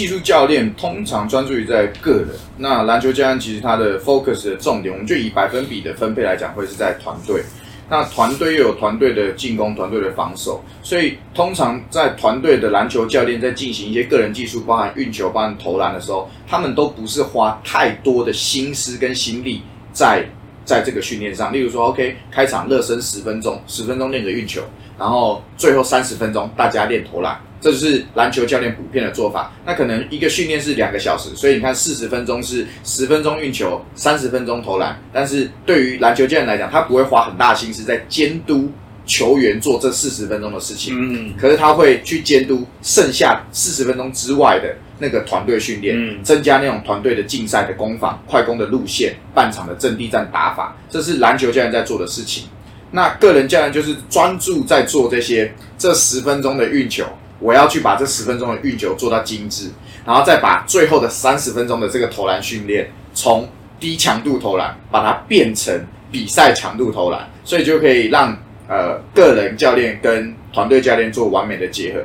技术教练通常专注于在个人，那篮球教练其实他的 focus 的重点，我们就以百分比的分配来讲，会是在团队。那团队又有团队的进攻，团队的防守，所以通常在团队的篮球教练在进行一些个人技术，包含运球、包含投篮的时候，他们都不是花太多的心思跟心力在在这个训练上。例如说，OK，开场热身十分钟，十分钟练个运球，然后最后三十分钟大家练投篮。这就是篮球教练普遍的做法。那可能一个训练是两个小时，所以你看四十分钟是十分钟运球，三十分钟投篮。但是对于篮球教练来讲，他不会花很大心思在监督球员做这四十分钟的事情。嗯，可是他会去监督剩下四十分钟之外的那个团队训练，嗯，增加那种团队的竞赛的攻防、快攻的路线、半场的阵地战打法。这是篮球教练在做的事情。那个人教练就是专注在做这些这十分钟的运球。我要去把这十分钟的运球做到精致，然后再把最后的三十分钟的这个投篮训练，从低强度投篮把它变成比赛强度投篮，所以就可以让呃个人教练跟团队教练做完美的结合。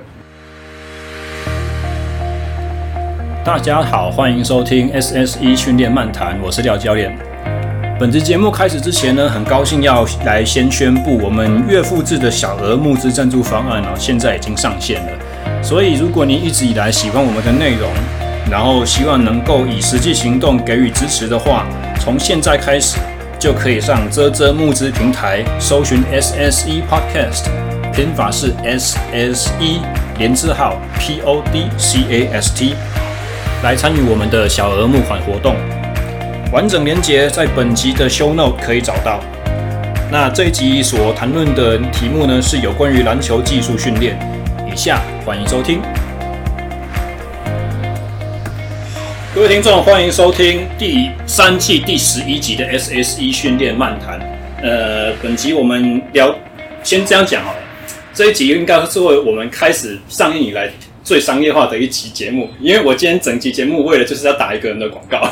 大家好，欢迎收听 SSE 训练漫谈，我是廖教练。本集节目开始之前呢，很高兴要来先宣布，我们月付制的小额募资赞助方案哦，现在已经上线了。所以，如果您一直以来喜欢我们的内容，然后希望能够以实际行动给予支持的话，从现在开始就可以上遮遮募资平台搜寻 SSE Podcast，拼法是 S S E 连字号 P O D C A S T，来参与我们的小额募款活动。完整连结在本集的 show note 可以找到。那这一集所谈论的题目呢，是有关于篮球技术训练。以下欢迎收听。各位听众，欢迎收听第三季第十一集的 SSE 训练漫谈。呃，本集我们聊，先这样讲好了。这一集应该是为我们开始上映以来。最商业化的一期节目，因为我今天整集节目为了就是要打一个人的广告。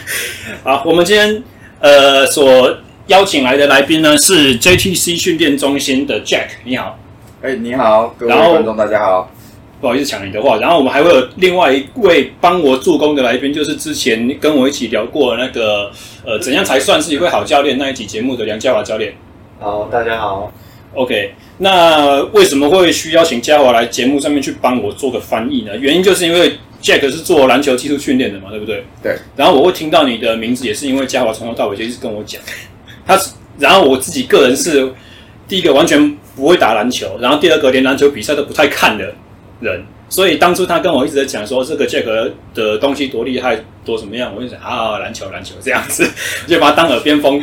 好，我们今天呃所邀请来的来宾呢是 JTC 训练中心的 Jack，你好。哎，你好，各位观众大家好。不好意思抢你的话，然后我们还会有另外一位帮我助攻的来宾，就是之前跟我一起聊过那个呃怎样才算是一位好教练那一集节目的梁家华教练。好，大家好。OK，那为什么会需要请嘉华来节目上面去帮我做个翻译呢？原因就是因为 Jack 是做篮球技术训练的嘛，对不对？对。然后我会听到你的名字，也是因为嘉华从头到尾就一直跟我讲，他，然后我自己个人是第一个完全不会打篮球，然后第二个连篮球比赛都不太看的人。所以当初他跟我一直在讲说这个 Jack 的东西多厉害多怎么样，我就想啊篮球篮球这样子，就把他当耳边风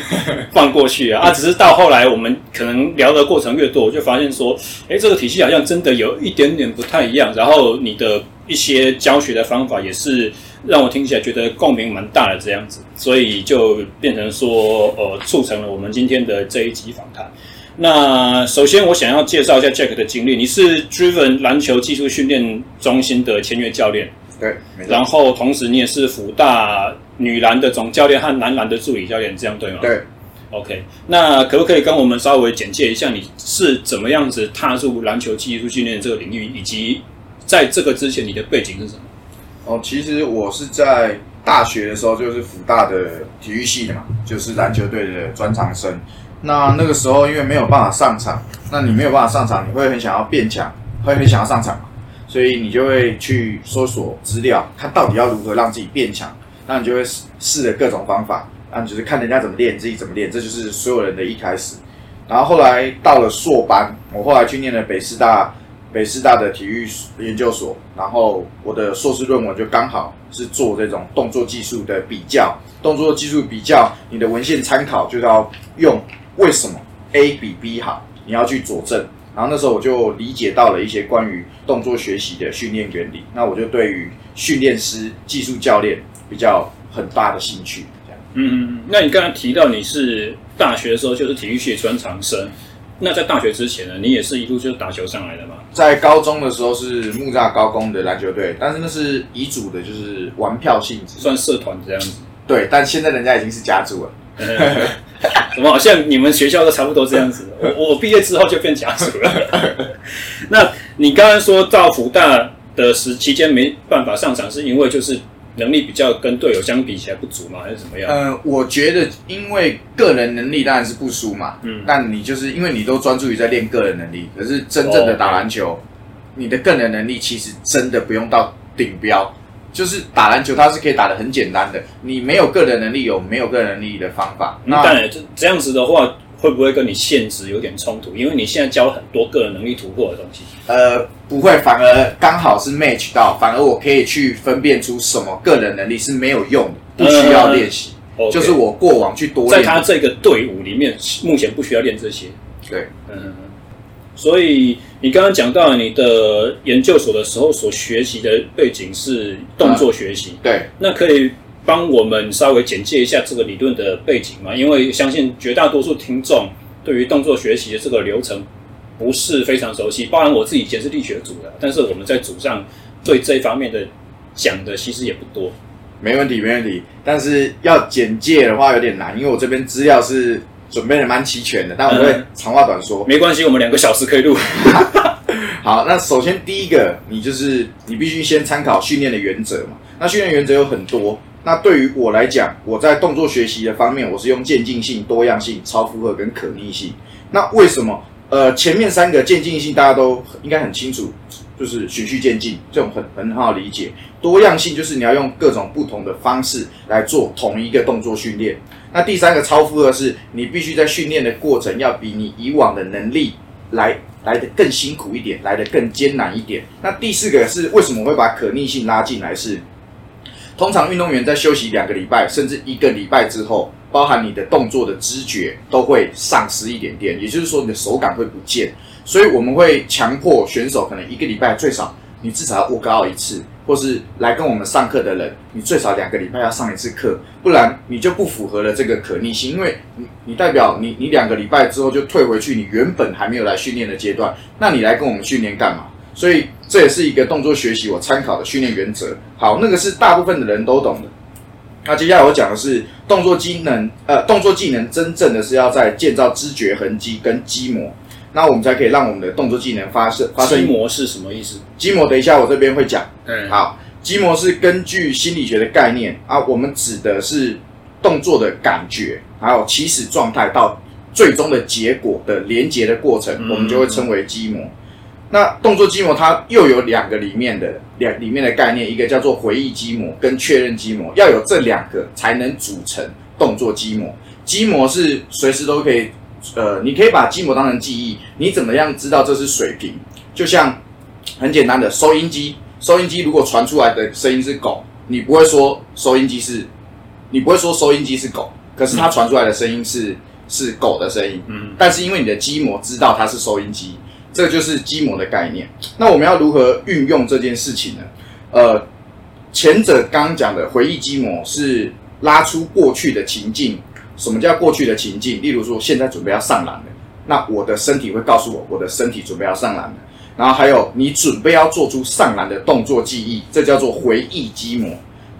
放过去啊。啊，只是到后来我们可能聊的过程越多，我就发现说，诶，这个体系好像真的有一点点不太一样。然后你的一些教学的方法也是让我听起来觉得共鸣蛮大的这样子，所以就变成说，呃，促成了我们今天的这一集访谈。那首先，我想要介绍一下 Jack 的经历。你是 Driven 篮球技术训练中心的签约教练，对。然后同时，你也是福大女篮的总教练和男篮的助理教练，这样对吗？对。OK，那可不可以跟我们稍微简介一下，你是怎么样子踏入篮球技术训练这个领域，以及在这个之前你的背景是什么？哦，其实我是在大学的时候就是福大的体育系的嘛，就是篮球队的专长生。那那个时候，因为没有办法上场，那你没有办法上场，你会很想要变强，会很想要上场，所以你就会去搜索资料，看到底要如何让自己变强。那你就会试试着各种方法，那你就是看人家怎么练，自己怎么练，这就是所有人的一开始。然后后来到了硕班，我后来去念了北师大，北师大的体育研究所，然后我的硕士论文就刚好是做这种动作技术的比较，动作技术比较，你的文献参考就要用。为什么 A 比 B 好？你要去佐证。然后那时候我就理解到了一些关于动作学习的训练原理。那我就对于训练师、技术教练比较很大的兴趣。这样。嗯嗯。那你刚才提到你是大学的时候就是体育系专长生，那在大学之前呢，你也是一路就是打球上来的嘛？在高中的时候是木栅高工的篮球队，但是那是乙组的，就是玩票性质，算社团这样子。对，但现在人家已经是甲组了。怎么好像你们学校都差不多这样子？我我毕业之后就变家属了。那你刚刚说到福大的时期间没办法上场，是因为就是能力比较跟队友相比起来不足吗？还是怎么样？呃，我觉得因为个人能力当然是不输嘛，嗯，但你就是因为你都专注于在练个人能力，可是真正的打篮球，哦、你的个人能力其实真的不用到顶标。就是打篮球，它是可以打的很简单的。你没有个人能力，有没有个人能力的方法。那当然，这这样子的话，会不会跟你现职有点冲突？因为你现在教很多个人能力突破的东西。呃，不会，反而刚好是 match 到，反而我可以去分辨出什么个人能力是没有用的，不需要练习。嗯、就是我过往去多练，在他这个队伍里面，目前不需要练这些。对，嗯。所以你刚刚讲到你的研究所的时候所学习的背景是动作学习，嗯，对，那可以帮我们稍微简介一下这个理论的背景吗？因为相信绝大多数听众对于动作学习的这个流程不是非常熟悉，包含我自己以前是力学组的，但是我们在组上对这一方面的讲的其实也不多。没问题，没问题，但是要简介的话有点难，因为我这边资料是。准备的蛮齐全的，但我会长话短说。嗯、没关系，我们两个小时可以录。好，那首先第一个，你就是你必须先参考训练的原则嘛。那训练原则有很多。那对于我来讲，我在动作学习的方面，我是用渐进性、多样性、超负荷跟可逆性。那为什么？呃，前面三个渐进性大家都应该很清楚，就是循序渐进，这种很很好理解。多样性就是你要用各种不同的方式来做同一个动作训练。那第三个超负荷是，你必须在训练的过程要比你以往的能力来来得更辛苦一点，来得更艰难一点。那第四个是为什么会把可逆性拉进来？是通常运动员在休息两个礼拜甚至一个礼拜之后，包含你的动作的知觉都会丧失一点点，也就是说你的手感会不见。所以我们会强迫选手可能一个礼拜最少你至少要 work out 一次。或是来跟我们上课的人，你最少两个礼拜要上一次课，不然你就不符合了这个可逆性，因为你你代表你你两个礼拜之后就退回去你原本还没有来训练的阶段，那你来跟我们训练干嘛？所以这也是一个动作学习我参考的训练原则。好，那个是大部分的人都懂的。那接下来我讲的是动作机能，呃，动作技能真正的是要在建造知觉痕迹跟基模。那我们才可以让我们的动作技能发生发生。基模是什么意思？基模等一下我这边会讲。嗯，好，基模是根据心理学的概念啊，我们指的是动作的感觉，还有起始状态到最终的结果的连接的过程，嗯、我们就会称为基模。那动作基模它又有两个里面的两里面的概念，一个叫做回忆基模跟确认基模，要有这两个才能组成动作基模。基模是随时都可以。呃，你可以把基模当成记忆。你怎么样知道这是水平？就像很简单的收音机，收音机如果传出来的声音是狗，你不会说收音机是，你不会说收音机是狗，可是它传出来的声音是是狗的声音。嗯，但是因为你的基模知道它是收音机，这就是基模的概念。那我们要如何运用这件事情呢？呃，前者刚刚讲的回忆基模是拉出过去的情境。什么叫过去的情境？例如说，现在准备要上篮了，那我的身体会告诉我，我的身体准备要上篮了。然后还有，你准备要做出上篮的动作记忆，这叫做回忆基模。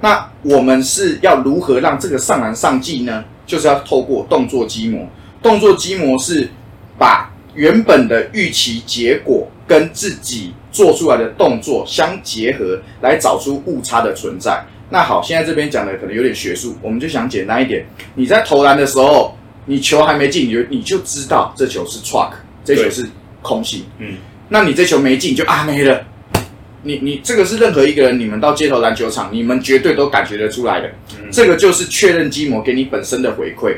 那我们是要如何让这个上篮上记呢？就是要透过动作基模。动作基模是把原本的预期结果跟自己做出来的动作相结合，来找出误差的存在。那好，现在这边讲的可能有点学术，我们就想简单一点。你在投篮的时候，你球还没进，你就你就知道这球是 truck，这球是空心。嗯，那你这球没进就啊没了。你你这个是任何一个人，你们到街头篮球场，你们绝对都感觉得出来的。嗯，这个就是确认基模给你本身的回馈。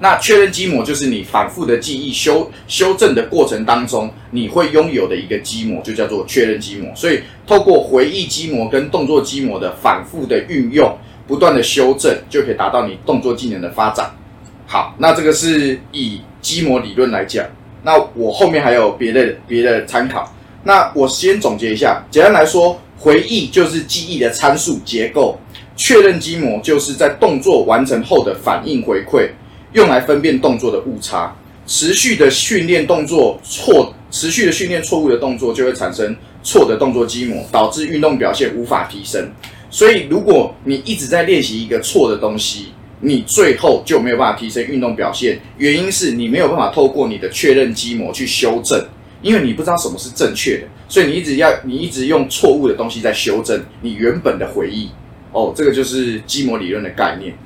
那确认基模就是你反复的记忆修修正的过程当中，你会拥有的一个基模，就叫做确认基模。所以透过回忆基模跟动作基模的反复的运用，不断的修正，就可以达到你动作技能的发展。好，那这个是以基模理论来讲。那我后面还有别的别的参考。那我先总结一下，简单来说，回忆就是记忆的参数结构，确认基模就是在动作完成后的反应回馈。用来分辨动作的误差，持续的训练动作错，持续的训练错误的动作就会产生错的动作基模，导致运动表现无法提升。所以，如果你一直在练习一个错的东西，你最后就没有办法提升运动表现。原因是你没有办法透过你的确认基模去修正，因为你不知道什么是正确的，所以你一直要你一直用错误的东西在修正你原本的回忆。哦，这个就是基模理论的概念。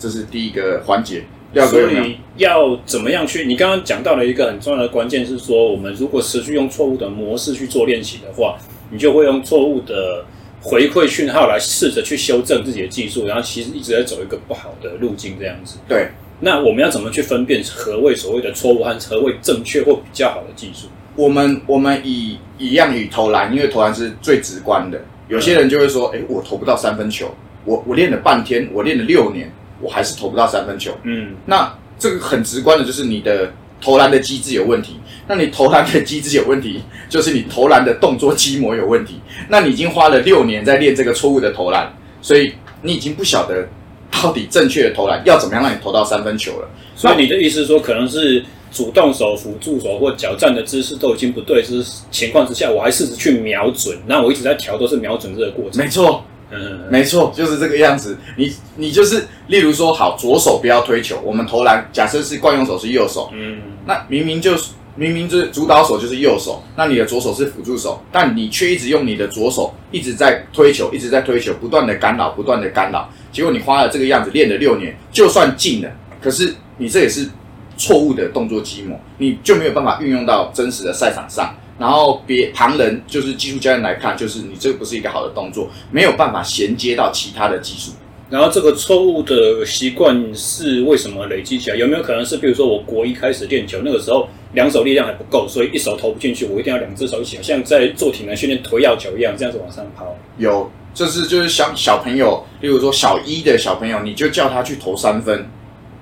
对，这是第一个环节。所以要怎么样去？你刚刚讲到了一个很重要的关键，是说我们如果持续用错误的模式去做练习的话，你就会用错误的回馈讯号来试着去修正自己的技术，然后其实一直在走一个不好的路径，这样子。对。那我们要怎么去分辨何谓所谓的错误和何谓正确或比较好的技术？我们我们以一样以投篮，因为投篮是最直观的。有些人就会说：“哎、欸，我投不到三分球，我我练了半天，我练了六年。”我还是投不到三分球。嗯，那这个很直观的就是你的投篮的机制有问题。那你投篮的机制有问题，就是你投篮的动作机模有问题。那你已经花了六年在练这个错误的投篮，所以你已经不晓得到底正确的投篮要怎么样让你投到三分球了。所以你的意思是说，可能是主动手、辅助手或脚站的姿势都已经不对，是情况之下，我还试着去瞄准。那我一直在调，都是瞄准这个过程。没错。嗯，没错，就是这个样子。你你就是，例如说，好，左手不要推球。我们投篮，假设是惯用手是右手，嗯，那明明就是明明就是主导手就是右手，那你的左手是辅助手，但你却一直用你的左手一直在推球，一直在推球，不断的干扰，不断的干扰。结果你花了这个样子练了六年，就算进了，可是你这也是错误的动作积模，你就没有办法运用到真实的赛场上。然后别旁人就是技术教练来看，就是你这个不是一个好的动作，没有办法衔接到其他的技术。然后这个错误的习惯是为什么累积起来？有没有可能是，比如说我国一开始练球，那个时候两手力量还不够，所以一手投不进去，我一定要两只手一起，像在做体能训练推药球一样，这样子往上抛。有，这是就是小小朋友，例如说小一的小朋友，你就叫他去投三分，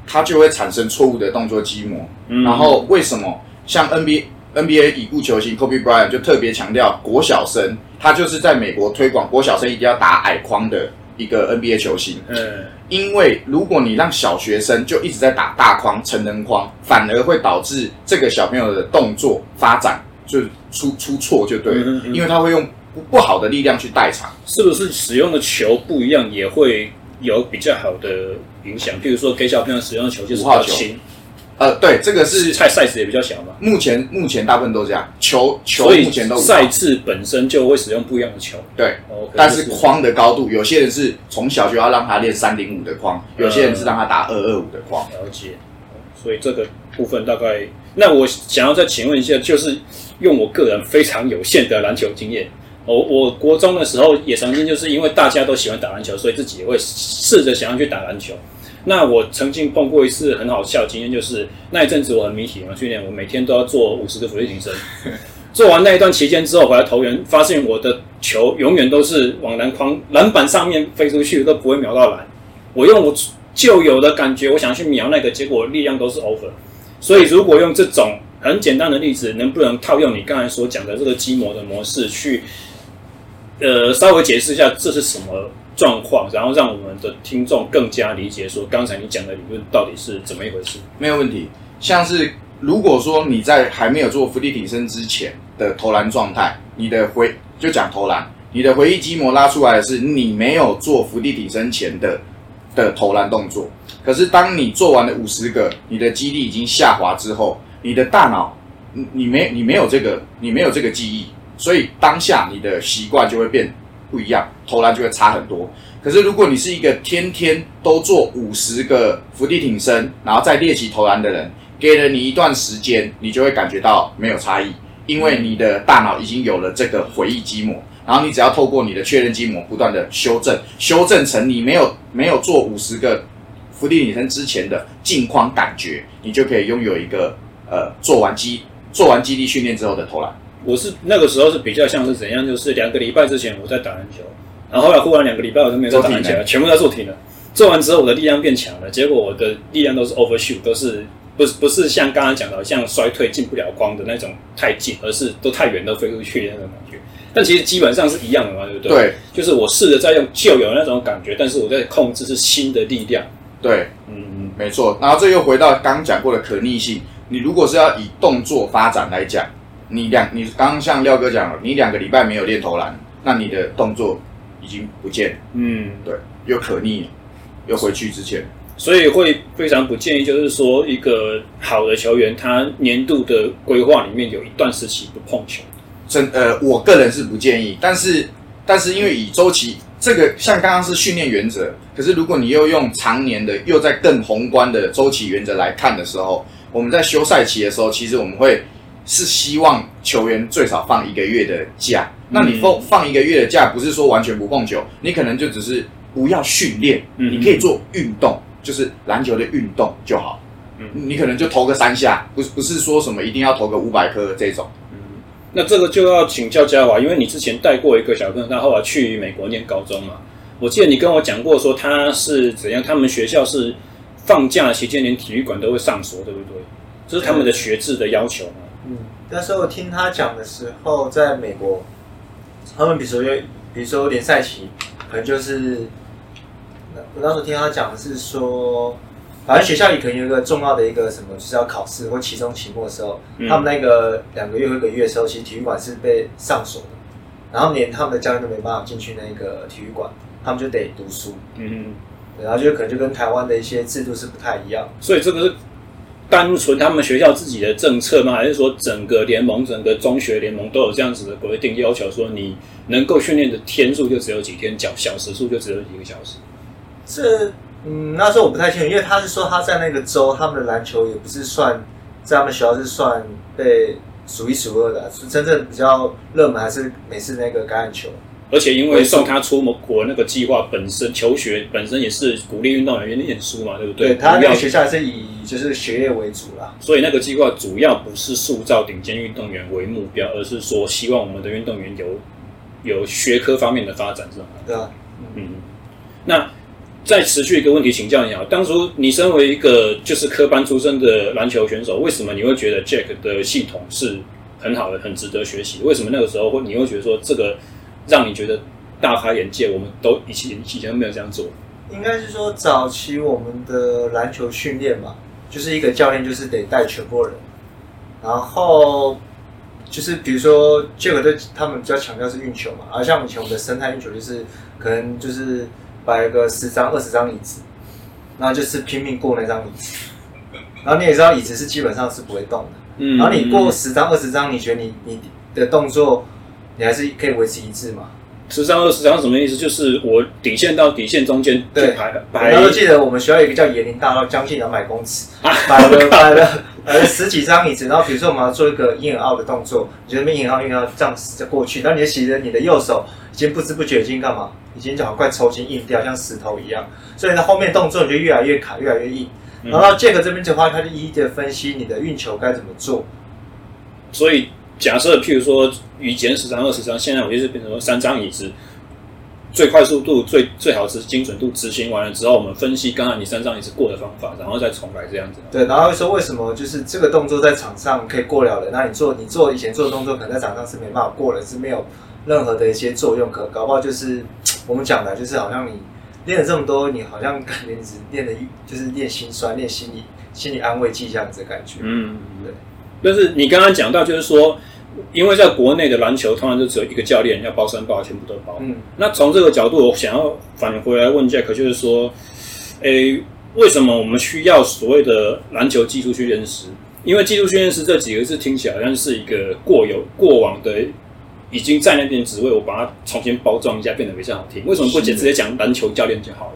他就会产生错误的动作积模。嗯。然后为什么像 NBA？NBA 已故球星 Kobe Bryant 就特别强调，国小生他就是在美国推广国小生一定要打矮框的一个 NBA 球星。嗯，因为如果你让小学生就一直在打大框、成人框，反而会导致这个小朋友的动作发展就出出错就对了，嗯嗯，因为他会用不不好的力量去代偿。是不是使用的球不一样也会有比较好的影响？譬如说给小朋友使用的球就是比较轻。呃，对，这个是菜 size 也比较小嘛。目前目前大部分都这样，球球目前都赛制本身就会使用不一样的球。对，okay, 但是框的高度，有些人是从小就要让他练三零五的框，有些人是让他打二二五的框。了解，所以这个部分大概，那我想要再请问一下，就是用我个人非常有限的篮球经验，我我国中的时候也曾经就是因为大家都喜欢打篮球，所以自己也会试着想要去打篮球。那我曾经碰过一次很好笑的经验，就是那一阵子我很迷体能训练，我每天都要做五十个俯卧撑。做完那一段期间之后，回来投篮，发现我的球永远都是往篮筐篮板上面飞出去，都不会瞄到篮。我用我旧有的感觉，我想去瞄那个，结果力量都是 over。所以如果用这种很简单的例子，能不能套用你刚才所讲的这个基模的模式去，呃，稍微解释一下这是什么？状况，然后让我们的听众更加理解，说刚才你讲的理论到底是怎么一回事？没有问题。像是如果说你在还没有做伏地挺身之前的投篮状态，你的回就讲投篮，你的回忆基模拉出来的是你没有做伏地挺身前的的投篮动作。可是当你做完了五十个，你的肌力已经下滑之后，你的大脑你你没你没有这个你没有这个记忆，所以当下你的习惯就会变。不一样，投篮就会差很多。可是如果你是一个天天都做五十个伏地挺身，然后再练习投篮的人，给了你一段时间，你就会感觉到没有差异，因为你的大脑已经有了这个回忆基模，然后你只要透过你的确认基模不断的修正，修正成你没有没有做五十个伏地挺身之前的镜框感觉，你就可以拥有一个呃做完肌做完肌力训练之后的投篮。我是那个时候是比较像是怎样，就是两个礼拜之前我在打篮球，然后后来忽然两个礼拜我就没有在打篮球了，全部在做体能。做完之后我的力量变强了，结果我的力量都是 overshoot，都是不是不是像刚刚讲的像衰退进不了光的那种太近，而是都太远都飞出去的那种感觉。但其实基本上是一样的嘛，对不对？对，就是我试着在用旧有的那种感觉，但是我在控制是新的力量。对，嗯嗯，没错。然后这又回到刚刚讲过的可逆性，你如果是要以动作发展来讲。你两，你刚刚像廖哥讲了，你两个礼拜没有练投篮，那你的动作已经不见，嗯，对，又可逆了，又回去之前，所以会非常不建议，就是说一个好的球员，他年度的规划里面有一段时期不碰球。真呃，我个人是不建议，但是但是因为以周期这个，像刚刚是训练原则，可是如果你又用常年的，又在更宏观的周期原则来看的时候，我们在休赛期的时候，其实我们会是希望球员最少放一个月的假。那你放放一个月的假，不是说完全不碰球，你可能就只是不要训练，你可以做运动。就是篮球的运动就好，嗯，你可能就投个三下，不是不是说什么一定要投个五百颗这种，嗯，那这个就要请教嘉华，因为你之前带过一个小朋友，他后来去美国念高中嘛，我记得你跟我讲过说他是怎样，他们学校是放假期间连体育馆都会上锁，对不对？这是他们的学制的要求嘛。嗯，那时候我听他讲的时候，在美国，他们比如说有，比如说联赛期，可能就是。我当时听他讲的是说，反正学校里可能有一个重要的一个什么，就是要考试或期中、期末的时候，嗯、他们那个两个月或一个月的时候，其实体育馆是被上锁的，然后连他们的教练都没办法进去那个体育馆，他们就得读书。嗯，然后就可能就跟台湾的一些制度是不太一样。所以这个是单纯他们学校自己的政策吗？还是说整个联盟、整个中学联盟都有这样子的规定要求，说你能够训练的天数就只有几天，小小时数就只有几个小时？这，嗯，那时候我不太清楚，因为他是说他在那个州，他们的篮球也不是算在他们学校是算被数一数二的，是真正比较热门还是美式那个橄榄球。而且因为送他出国那个计划本身，求学本身也是鼓励运动员念书嘛，对不对？对，他那个学校还是以就是学业为主啦。所以那个计划主要不是塑造顶尖运动员为目标，而是说希望我们的运动员有有学科方面的发展，是吗？对啊，嗯，那。再持续一个问题请教你啊，当初你身为一个就是科班出身的篮球选手，为什么你会觉得 Jack 的系统是很好的，很值得学习？为什么那个时候会你会觉得说这个让你觉得大开眼界？我们都以前以前都没有这样做。应该是说早期我们的篮球训练嘛，就是一个教练就是得带全部人，然后就是比如说 Jack 对他们比较强调是运球嘛，而像以前我们的生态运球就是可能就是。摆个十张、二十张椅子，然后就是拼命过那张椅子，然后你也知道椅子是基本上是不会动的，嗯，然后你过十张、二十张，你觉得你你的动作你还是可以维持一致嘛？十三、二十张什么意思？就是我底线到底线中间对排排。然后记得我们学校有一个叫椰林大道，将近两百公尺，摆了摆了摆了十几张椅子，然后比如说我们要做一个 in and out 的动作，你觉得 in and out in out 这样子过去，然后你的洗着你的右手已经不知不觉已经干嘛？已经就好快抽筋硬掉，像石头一样，所以呢后面动作你就越来越卡，越来越硬。然后 Jack 这边的话，他就一一的分析你的运球该怎么做。所以假设譬如说，以前十张、二十张，现在我就是变成说三张椅子，最快速度、最最好是精准度执行完了之后，我们分析刚才你三张椅子过的方法，然后再重来这样子。对，然后会说为什么就是这个动作在场上可以过了的，那你做你做以前做的动作，可能在场上是没办法过了，是没有任何的一些作用可，搞不好就是。我们讲的，就是好像你练了这么多，你好像感觉你只练的，就是练心酸、练心理、心理安慰剂这样子的感觉。嗯，对。但是你刚刚讲到，就是说，因为在国内的篮球，通常就只有一个教练要包山包，全部都包。嗯。那从这个角度，我想要返回来问 Jack，就是说，诶，为什么我们需要所谓的篮球技术训练师？因为技术训练师这几个字听起来好像是一个过有过往的。已经在那边职位，我把它重新包装一下，变得比较好听。为什么不直接讲篮球教练就好了？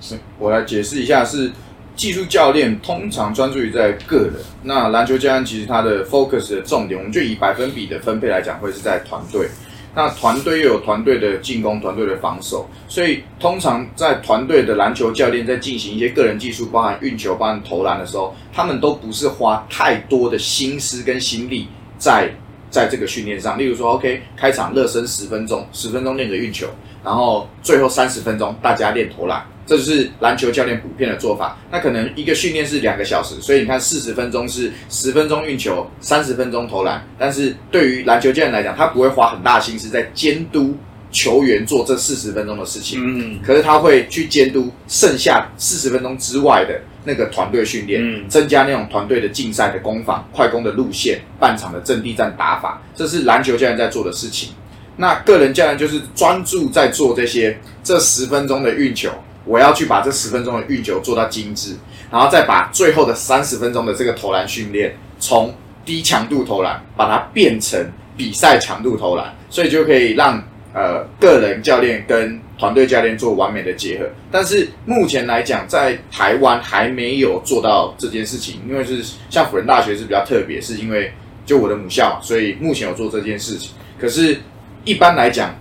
是我来解释一下，是技术教练通常专注于在个人，那篮球教练其实他的 focus 的重点，我们就以百分比的分配来讲，会是在团队。那团队又有团队的进攻，团队的防守，所以通常在团队的篮球教练在进行一些个人技术，包含运球、包含投篮的时候，他们都不是花太多的心思跟心力在。在这个训练上，例如说，OK，开场热身十分钟，十分钟练个运球，然后最后三十分钟大家练投篮，这就是篮球教练普遍的做法。那可能一个训练是两个小时，所以你看四十分钟是十分钟运球，三十分钟投篮。但是对于篮球教练来讲，他不会花很大心思在监督球员做这四十分钟的事情，嗯，可是他会去监督剩下四十分钟之外的。那个团队训练，嗯，增加那种团队的竞赛的攻防、快攻的路线、半场的阵地战打法，这是篮球教练在做的事情。那个人教练就是专注在做这些，这十分钟的运球，我要去把这十分钟的运球做到精致，然后再把最后的三十分钟的这个投篮训练，从低强度投篮把它变成比赛强度投篮，所以就可以让呃个人教练跟团队教练做完美的结合。但是目前来讲，在台湾还没有做到这件事情，因为是像辅仁大学是比较特别，是因为就我的母校，所以目前有做这件事情。可是，一般来讲，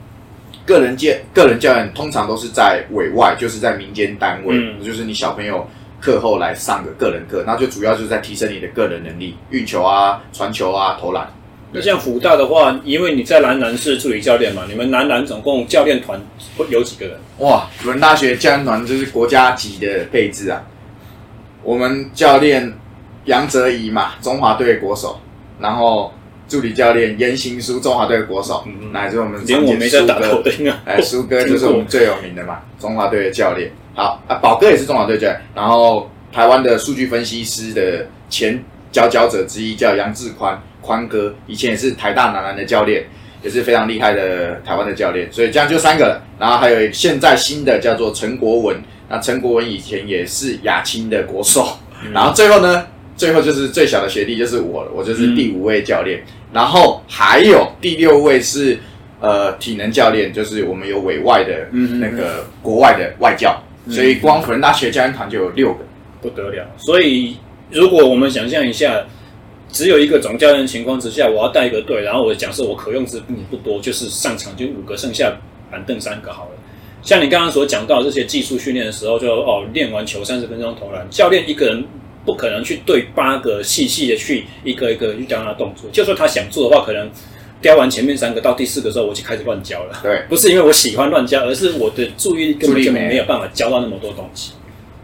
个人教个人教练通常都是在委外，就是在民间单位，嗯、就是你小朋友课后来上个个人课，那就主要就是在提升你的个人能力，运球啊、传球啊、投篮。那像辅大的话，因为你在男篮是助理教练嘛，你们男篮总共教练团会有几个人？哇，辅仁大学教练团就是国家级的配置啊。我们教练杨哲仪嘛，中华队国手，然后。助理教练严行书，中华队的国手，乃至、嗯、我们连我没在打头的哎，苏哥就是 我们最有名的嘛，中华队的教练。好啊，宝哥也是中华队教练。然后台湾的数据分析师的前佼佼者之一叫杨志宽，宽哥以前也是台大男篮的教练，也是非常厉害的台湾的教练。所以这样就三个了。然后还有现在新的叫做陈国文，那陈国文以前也是亚青的国手。嗯、然后最后呢，最后就是最小的学弟就是我了，我就是第五位教练。嗯然后还有第六位是呃体能教练，就是我们有委外的那个国外的外教，嗯、所以光辅仁大学教练团就有六个，不得了。所以如果我们想象一下，只有一个总教练的情况之下，我要带一个队，然后我假设我可用之兵不多，就是上场就五个，剩下板凳三个好了。像你刚刚所讲到这些技术训练的时候就，就哦练完球三十分钟投篮，教练一个人。不可能去对八个细细的去一个一个去教他动作。就说他想做的话，可能教完前面三个到第四个时候，我就开始乱教了。对，不是因为我喜欢乱教，而是我的注意力根本就没有办法教到那么多东西。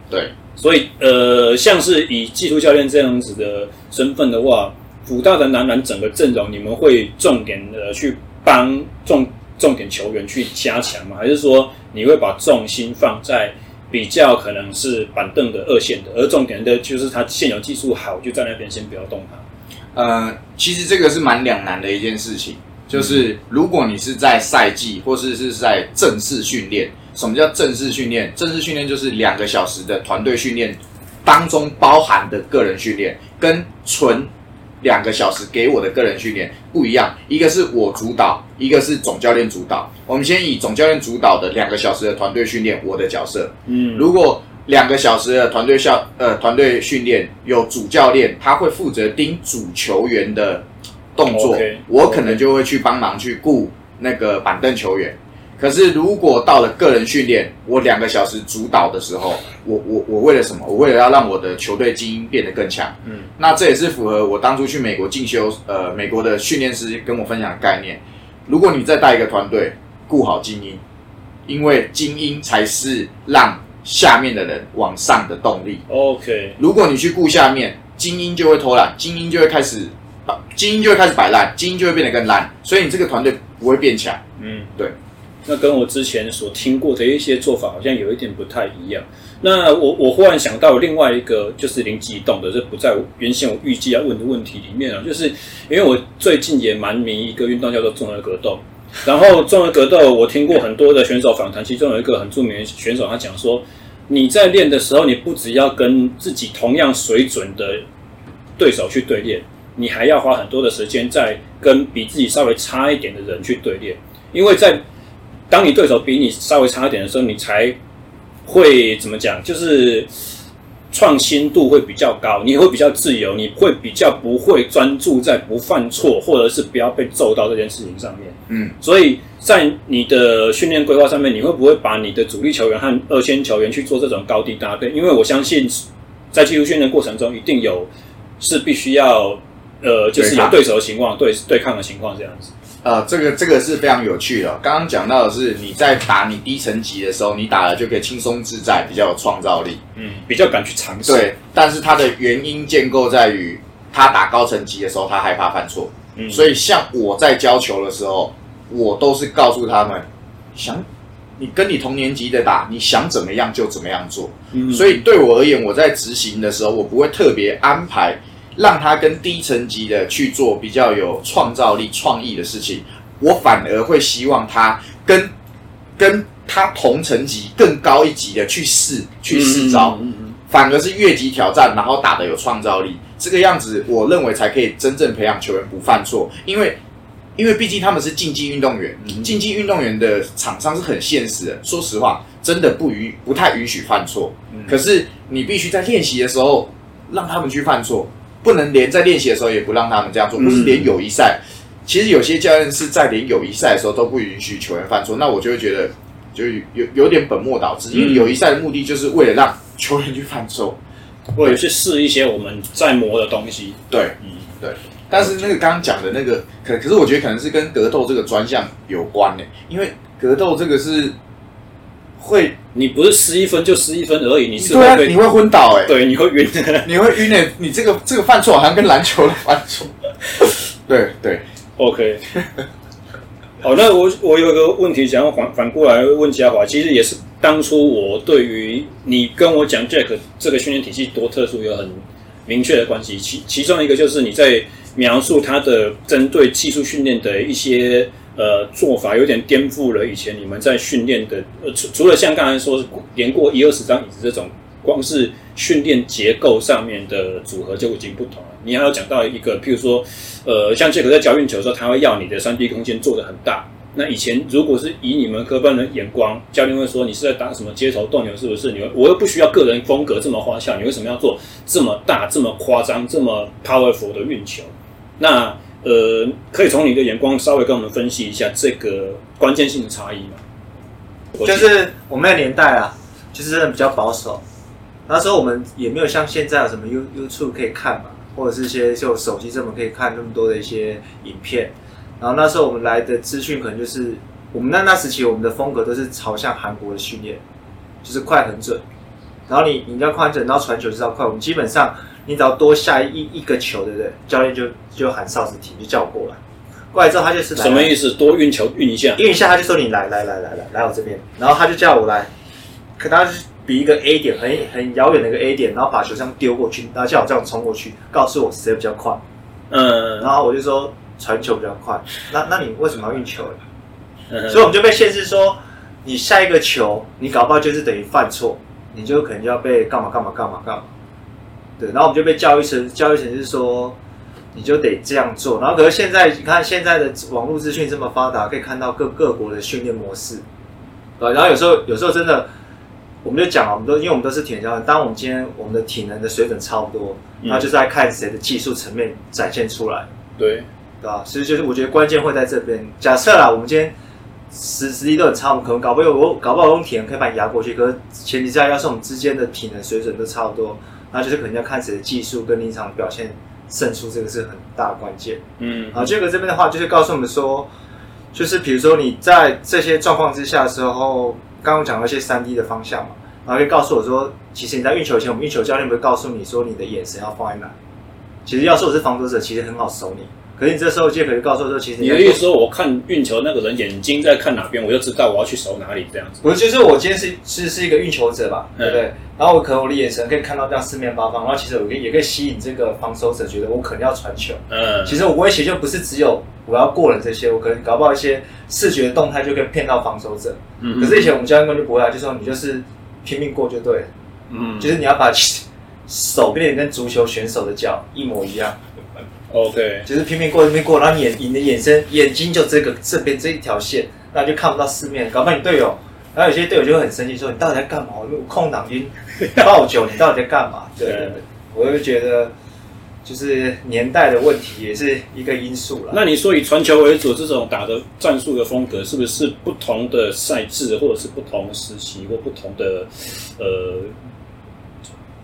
对，所以呃，像是以技术教练这样子的身份的话，辅大的男篮整个阵容，你们会重点的去帮重重点球员去加强吗？还是说你会把重心放在？比较可能是板凳的二线的，而重点的就是他现有技术好，就在那边先不要动他。呃，其实这个是蛮两难的一件事情，就是如果你是在赛季或是是在正式训练，什么叫正式训练？正式训练就是两个小时的团队训练当中包含的个人训练，跟纯。两个小时给我的个人训练不一样，一个是我主导，一个是总教练主导。我们先以总教练主导的两个小时的团队训练，我的角色。嗯，如果两个小时的团队校呃团队训练有主教练，他会负责盯主球员的动作，Okay. 我可能就会去帮忙去顾那个板凳球员。可是，如果到了个人训练，我两个小时主导的时候，我我我为了什么？我为了要让我的球队精英变得更强。嗯，那这也是符合我当初去美国进修，呃，美国的训练师跟我分享的概念。如果你再带一个团队，顾好精英，因为精英才是让下面的人往上的动力。OK，如果你去顾下面，精英就会偷懒，精英就会开始，精英就会开始摆烂，精英就会变得更烂，所以你这个团队不会变强。嗯，对。那跟我之前所听过的一些做法好像有一点不太一样。那我我忽然想到另外一个就是灵机一动的，这不在原先我预计要问的问题里面啊。就是因为我最近也蛮迷一个运动叫做综合格斗，然后综合格斗我听过很多的选手访谈，其中有一个很著名的选手，他讲说，你在练的时候，你不只要跟自己同样水准的对手去对练，你还要花很多的时间在跟比自己稍微差一点的人去对练，因为在当你对手比你稍微差一点的时候，你才会怎么讲？就是创新度会比较高，你会比较自由，你会比较不会专注在不犯错或者是不要被揍到这件事情上面。嗯，所以在你的训练规划上面，你会不会把你的主力球员和二线球员去做这种高低搭配？因为我相信在技术训练过程中，一定有是必须要呃，就是有对手的情况，对对抗的情况这样子。呃，这个这个是非常有趣的。刚刚讲到的是你在打你低层级的时候，你打了就可以轻松自在，比较有创造力，嗯，比较敢去尝试。对，但是它的原因建构在于他打高层级的时候，他害怕犯错。嗯，所以像我在教球的时候，我都是告诉他们，想你跟你同年级的打，你想怎么样就怎么样做。嗯，所以对我而言，我在执行的时候，我不会特别安排。让他跟低层级的去做比较有创造力、创意的事情，我反而会希望他跟跟他同层级更高一级的去试去试招，嗯嗯嗯反而是越级挑战，然后打的有创造力，这个样子我认为才可以真正培养球员不犯错，因为因为毕竟他们是竞技运动员，嗯。竞技运动员的场上是很现实的，说实话，真的不允不太允许犯错，嗯。可是你必须在练习的时候让他们去犯错，不能连在练习的时候也不让他们这样做，嗯不是连友谊赛。其实有些教练是在连友谊赛的时候都不允许球员犯错，那我就会觉得就有有点本末倒置，因为友谊赛的目的就是为了让球员去犯错。或者去试一些我们在磨的东西。对嗯，对，但是那个刚刚讲的那个，可可是我觉得可能是跟格斗这个专项有关呢，因为格斗这个是会，你不是失一分就失一分而已，你是对啊，会你会昏倒哎，对，你会晕。你会晕哎，你这个这个犯错好像跟篮球的犯错，对对，OK，好，那我我有一个问题想要反反过来问嘉华，其实也是当初我对于你跟我讲 Jack 这个训练体系多特殊有很明确的关系，其其中一个就是你在描述他的针对技术训练的一些呃做法，有点颠覆了以前你们在训练的呃除除了像刚才说连过一二十张椅子这种，光是训练结构上面的组合就已经不同了。你还要讲到一个，譬如说。呃，像杰克在教运球的时候，他会要你的三 D 空间做得很大。那以前如果是以你们科班的眼光，教练会说你是在打什么街头斗牛，是不是？你我又不需要个人风格这么花俏，你为什么要做这么大、这么夸张、这么 powerful 的运球？那 呃，可以从你的眼光稍微跟我们分析一下这个关键性的差异吗？就是我们那年代啊，就是真的比较保守。那时候我们也没有像现在有什么 You YouTube 可以看嘛。或者是一些就手机这么可以看那么多的一些影片，然后那时候我们来的资讯可能就是我们那那时期我们的风格都是朝向韩国的训练，就是快很准，然后你你要快很准，然后传球就是要快。我们基本上你只要多下一一个球，对不对？教练就就喊哨子停，就叫我过来。过来之后他就是来什么意思？多运球运一下，运一下他就说你来来来来来来我这边，然后他就叫我来，可他是。比一个 A 点很很遥远的一个 A 点，然后把球这样丢过去，然后叫我这样冲过去，告诉我谁比较快。嗯，然后我就说传球比较快。那那你为什么要运球？嗯，所以我们就被限制说，你下一个球你搞不好就是等于犯错，你就可能就要被干嘛干嘛干嘛干嘛。对，然后我们就被教育成教育成是说，你就得这样做。然后可是现在你看现在的网络资讯这么发达，可以看到各各国的训练模式。对，然后有时候有时候真的。我们就讲了，我们都因为我们都是体能教练，当我们今天我们的体能的水准差不多，那、嗯、就是在看谁的技术层面展现出来，对，对吧？其实就是我觉得关键会在这边。假设啦，我们今天实实力都很差，我们可能搞不好我搞不好用体能可以把你压过去，可是前提之下要是我们之间的体能水准都差不多，那就是可能要看谁的技术跟临场表现胜出，这个是很大的关键。嗯，好，这个这边的话就是告诉我们说，就是比如说你在这些状况之下的时候。刚刚讲到一些三 D 的方向嘛，然后可以告诉我说，其实你在运球前，我们运球教练不会告诉你说你的眼神要放在哪。其实要是我是防守者，其实很好守你。可是你这时候就可以告诉我说，其实你，你的意思说，我看运球那个人眼睛在看哪边，我就知道我要去守哪里这样子。不是，就是我今天是是是一个运球者吧，对不对？然后我可能我的眼神可以看到这样四面八方，然后其实我也可以吸引这个防守者觉得我可能要传球。嗯，其实我威胁就不是只有我要过人这些，我可能搞不好一些视觉动态就可以骗到防守者。嗯，可是以前我们教练官就不会啊，就说你就是拼命过就对了。嗯，就是你要把 手变成跟足球选手的脚一模一样。OK，就是拼命过拼命过，然后你眼你的眼神眼睛就这个这边这一条线，那就看不到四面，搞不好你队友，然后有些队友就会很生气，说你到底在干嘛？我空档军爆酒，你到底在干嘛？对对对，我就觉得就是年代的问题也是一个因素了。那你说以传球为主这种打的战术的风格，是不是不同的赛制或者是不同时期或不同的呃？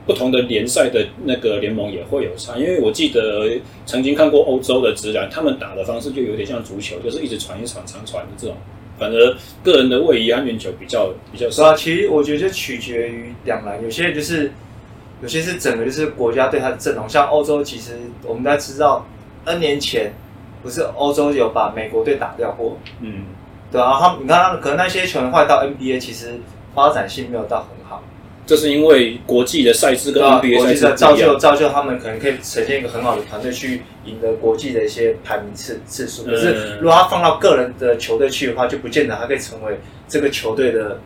不同的联赛的那个联盟也会有差，因为我记得曾经看过欧洲的直男，他们打的方式就有点像足球，就是一直传一传长传的这种。反而个人的位移安全球比较比较少。啊，其实我觉得就取决于两篮，有些人就是有些是整个就是国家队他的阵容，像欧洲，其实我们大家知道，N 年前不是欧洲有把美国队打掉过，嗯，对啊，他们你看，可能那些球员换到 NBA，其实发展性没有到很好。这是因为国际的赛事跟 NBA 赛事造就造就他们可能可以呈现一个很好的团队去赢得国际的一些排名次次数。可是如果他放到个人的球队去的话，就不见得他可以成为这个球队的。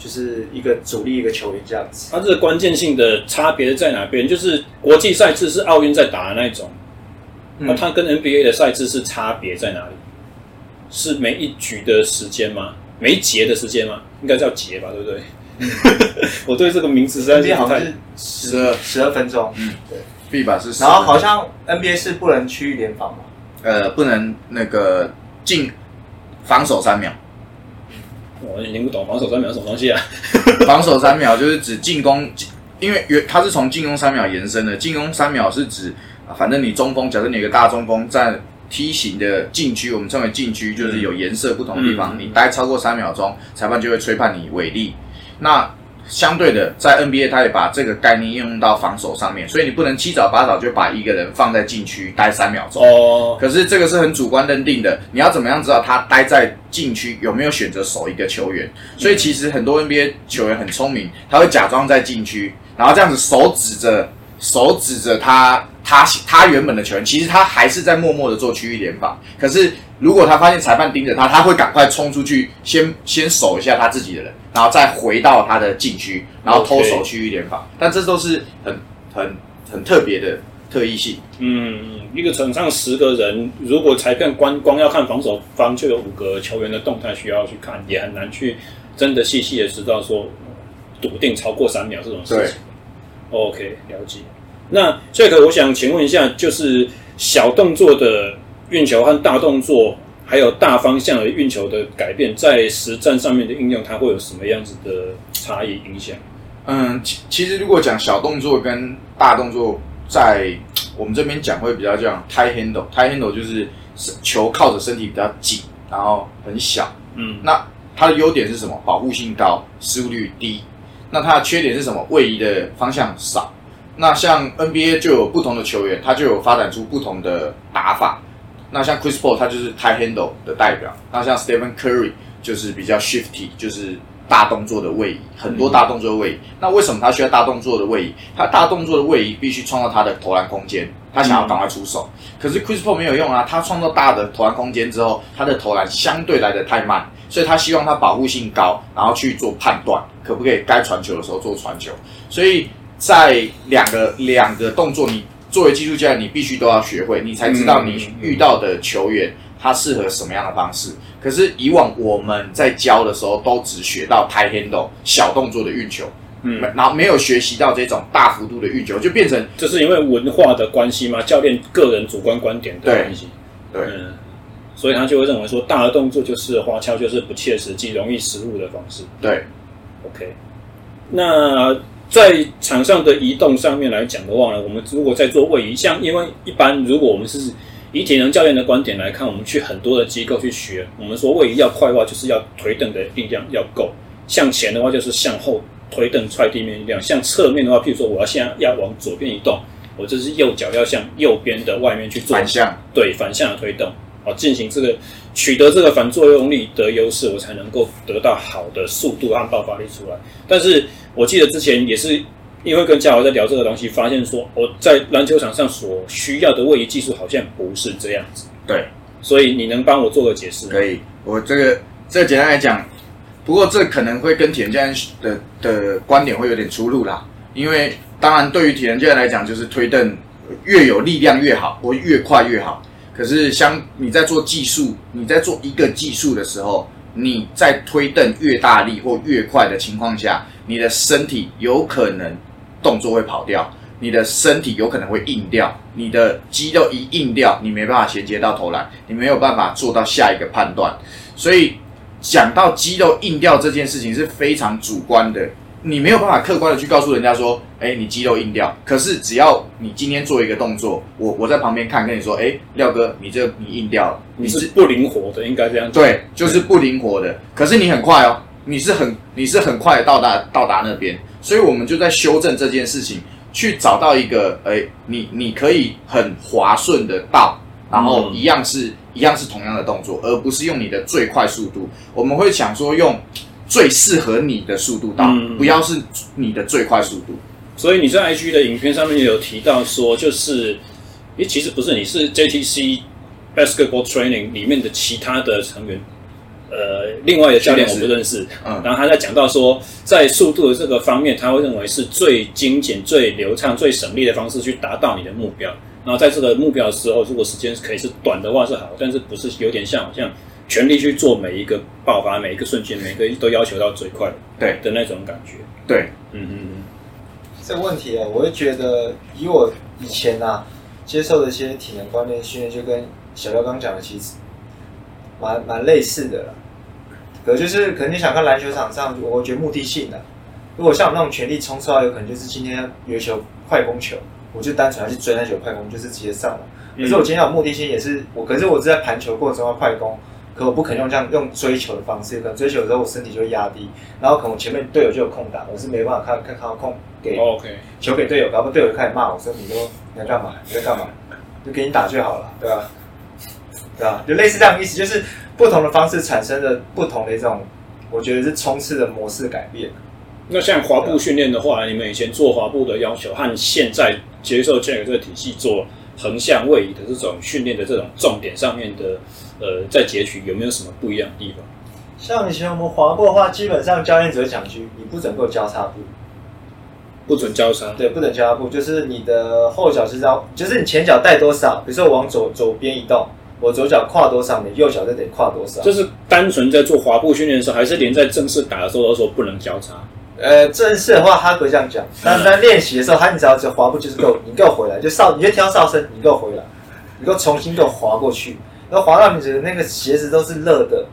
就是一个主力一个球员这样子，它这个关键性的差别在哪边？就是国际赛制是奥运在打的那一种，那、嗯、它跟 NBA 的赛制是差别在哪里？是每一局的时间吗？每一节的时间吗？应该叫节吧，对不对？嗯、我对这个名词实在是不太十二十二分钟，嗯，对，FIBA 是，然后好像 NBA 是不能区域联防嘛？呃，不能那个进防守三秒。我已经不懂防守三秒是什么东西啊？防守三秒就是指进攻，因为原它是从进攻三秒延伸的。进攻三秒是指，反正你中锋，假设你有个大中锋在梯形的禁区，我们称为禁区，就是有颜色不同的地方，嗯、你待超过三秒钟，裁判就会吹判你违例。那相对的，在 NBA，他也把这个概念应用到防守上面，所以你不能七早八早就把一个人放在禁区待三秒钟。哦。可是这个是很主观认定的，你要怎么样知道他待在禁区有没有选择守一个球员？所以其实很多 NBA 球员很聪明，他会假装在禁区，然后这样子手指着手指着他他他原本的球员，其实他还是在默默的做区域联防。可是如果他发现裁判盯着他，他会赶快冲出去，先先守一下他自己的人。然后再回到他的禁区，然后偷守区域联防但这都是很很很特别的特异性。嗯，一个场上十个人，如果裁判光光要看防守方，就有五个球员的动态需要去看，也很难去真的细细的知道说笃定超过三秒这种事情。对，OK，了解。那这个我想请问一下，就是小动作的运球和大动作。还有大方向的运球的改变，在实战上面的应用，它会有什么样子的差异影响？嗯，其其实如果讲小动作跟大动作，在我们这边讲会比较像 tight handle，tight handle 就是球靠着身体比较紧，然后很小。嗯，那它的优点是什么？保护性高，失误率低。那它的缺点是什么？位移的方向少。那像 NBA 就有不同的球员，他就有发展出不同的打法。那像 Chris Paul，他就是 tie handle 的代表。那像 Stephen Curry 就是比较 shifty，就是大动作的位移，很多大动作的位移。嗯、那为什么他需要大动作的位移？他大动作的位移必须创造他的投篮空间，他想要赶快出手。嗯、可是 Chris Paul 没有用啊，他创造大的投篮空间之后，他的投篮相对来的太慢，所以他希望他保护性高，然后去做判断，可不可以该传球的时候做传球。所以在两个两个动作你。作为技术教练，你必须都要学会，你才知道你遇到的球员他适合什么样的方式。可是以往我们在教的时候，都只学到 tight handle 小动作的运球，嗯，然后没有学习到这种大幅度的运球，就变成这是因为文化的关系吗？教练个人主观观点的关系，对，对嗯，所以他就会认为说，大的动作就是花俏，就是不切实际、容易失误的方式。对，OK，那。在场上的移动上面来讲的话呢，我们如果在做位移，像因为一般如果我们是以体能教练的观点来看，我们去很多的机构去学，我们说位移要快的话，就是要腿蹬的力量要够；向前的话，就是向后腿蹬踹地面力量；向侧面的话，譬如说我要现在要往左边移动，我就是右脚要向右边的外面去做反向，对反向的推动，好进行这个取得这个反作用力的优势，我才能够得到好的速度和爆发力出来。但是我记得之前也是因为跟嘉豪在聊这个东西，发现说我在篮球场上所需要的位移技术好像不是这样子。对，所以你能帮我做个解释？可以，我这个这个简单来讲，不过这可能会跟体能教练的的观点会有点出入啦。因为当然对于体能教练来讲，就是推蹬越有力量越好，或越快越好。可是像你在做技术，你在做一个技术的时候，你在推蹬越大力或越快的情况下，你的身体有可能动作会跑掉，你的身体有可能会硬掉，你的肌肉一硬掉，你没办法衔接到投篮，你没有办法做到下一个判断。所以讲到肌肉硬掉这件事情是非常主观的。你没有办法客观的去告诉人家说，哎，你肌肉硬掉。可是只要你今天做一个动作，我我在旁边看，跟你说，哎，廖哥，你这你硬掉了，你是不灵活的，应该这样。对，就是不灵活的。可是你很快哦，你是很你是很快到达到达那边，所以我们就在修正这件事情，去找到一个，哎，你你可以很滑顺的到，然后一样是、嗯、一样是同样的动作，而不是用你的最快速度。我们会想说用。最适合你的速度到，嗯不要是你的最快速度。所以你在 IG 的影片上面也有提到说，就是，诶，其实不是，你是 JTC Basketball Training 里面的其他的成员，呃，另外的教练我不认识，嗯，然后他在讲到说，在速度的这个方面，他会认为是最精简、最流畅、最省力的方式去达到你的目标。然后在这个目标的时候，如果时间可以是短的话是好，但是不是有点像好像全力去做每一个爆发、每一个瞬间、每个都要求到最快对的那种感觉。对，嗯嗯嗯。这个问题啊，我会觉得以我以前啊接受的一些体能观念训练，就跟小廖刚讲的其实蛮蛮类似的啦。可就是可能你想看篮球场上，我觉得目的性的。如果像我那种全力冲刺的话，有可能就是今天有一球快攻球，我就单纯要去追那球快攻，就是直接上了。可是我今天有目的性也是我，可是我是在盘球过程中要快攻，可我不可能用这样用追求的方式，可能追求的时候我身体就会压低，然后可能我前面队友就有空档，我是没办法看看看到空给。OK，球给队友，然后队友就开始骂我说：“你都你在干嘛？你在干嘛？就给你打就好了，对吧？对吧？就类似这样的意思，就是不同的方式产生的不同的这种，我觉得是冲刺的模式改变。那像滑步训练的话，你们以前做滑步的要求和现在接受 Jack 这个体系做横向位移的这种训练的这种重点上面的，呃，在截取有没有什么不一样的地方？像以前我们滑步的话，基本上教练只会讲句：你不准够交叉步。”不准交叉，对，不准交叉步，就是你的后脚是要，就是你前脚带多少，比如说我往左左边移动，我左脚跨多少，你右脚就得跨多少。就是单纯在做滑步训练的时候，还是连在正式打的时候都说不能交叉？呃，正式的话他不会这样讲，但在练习的时候，他你只要只滑步就是够，你够回来，就哨，你就挑哨声，你够回来，你够重新给我滑过去，然后滑到你觉得那个鞋子都是热的。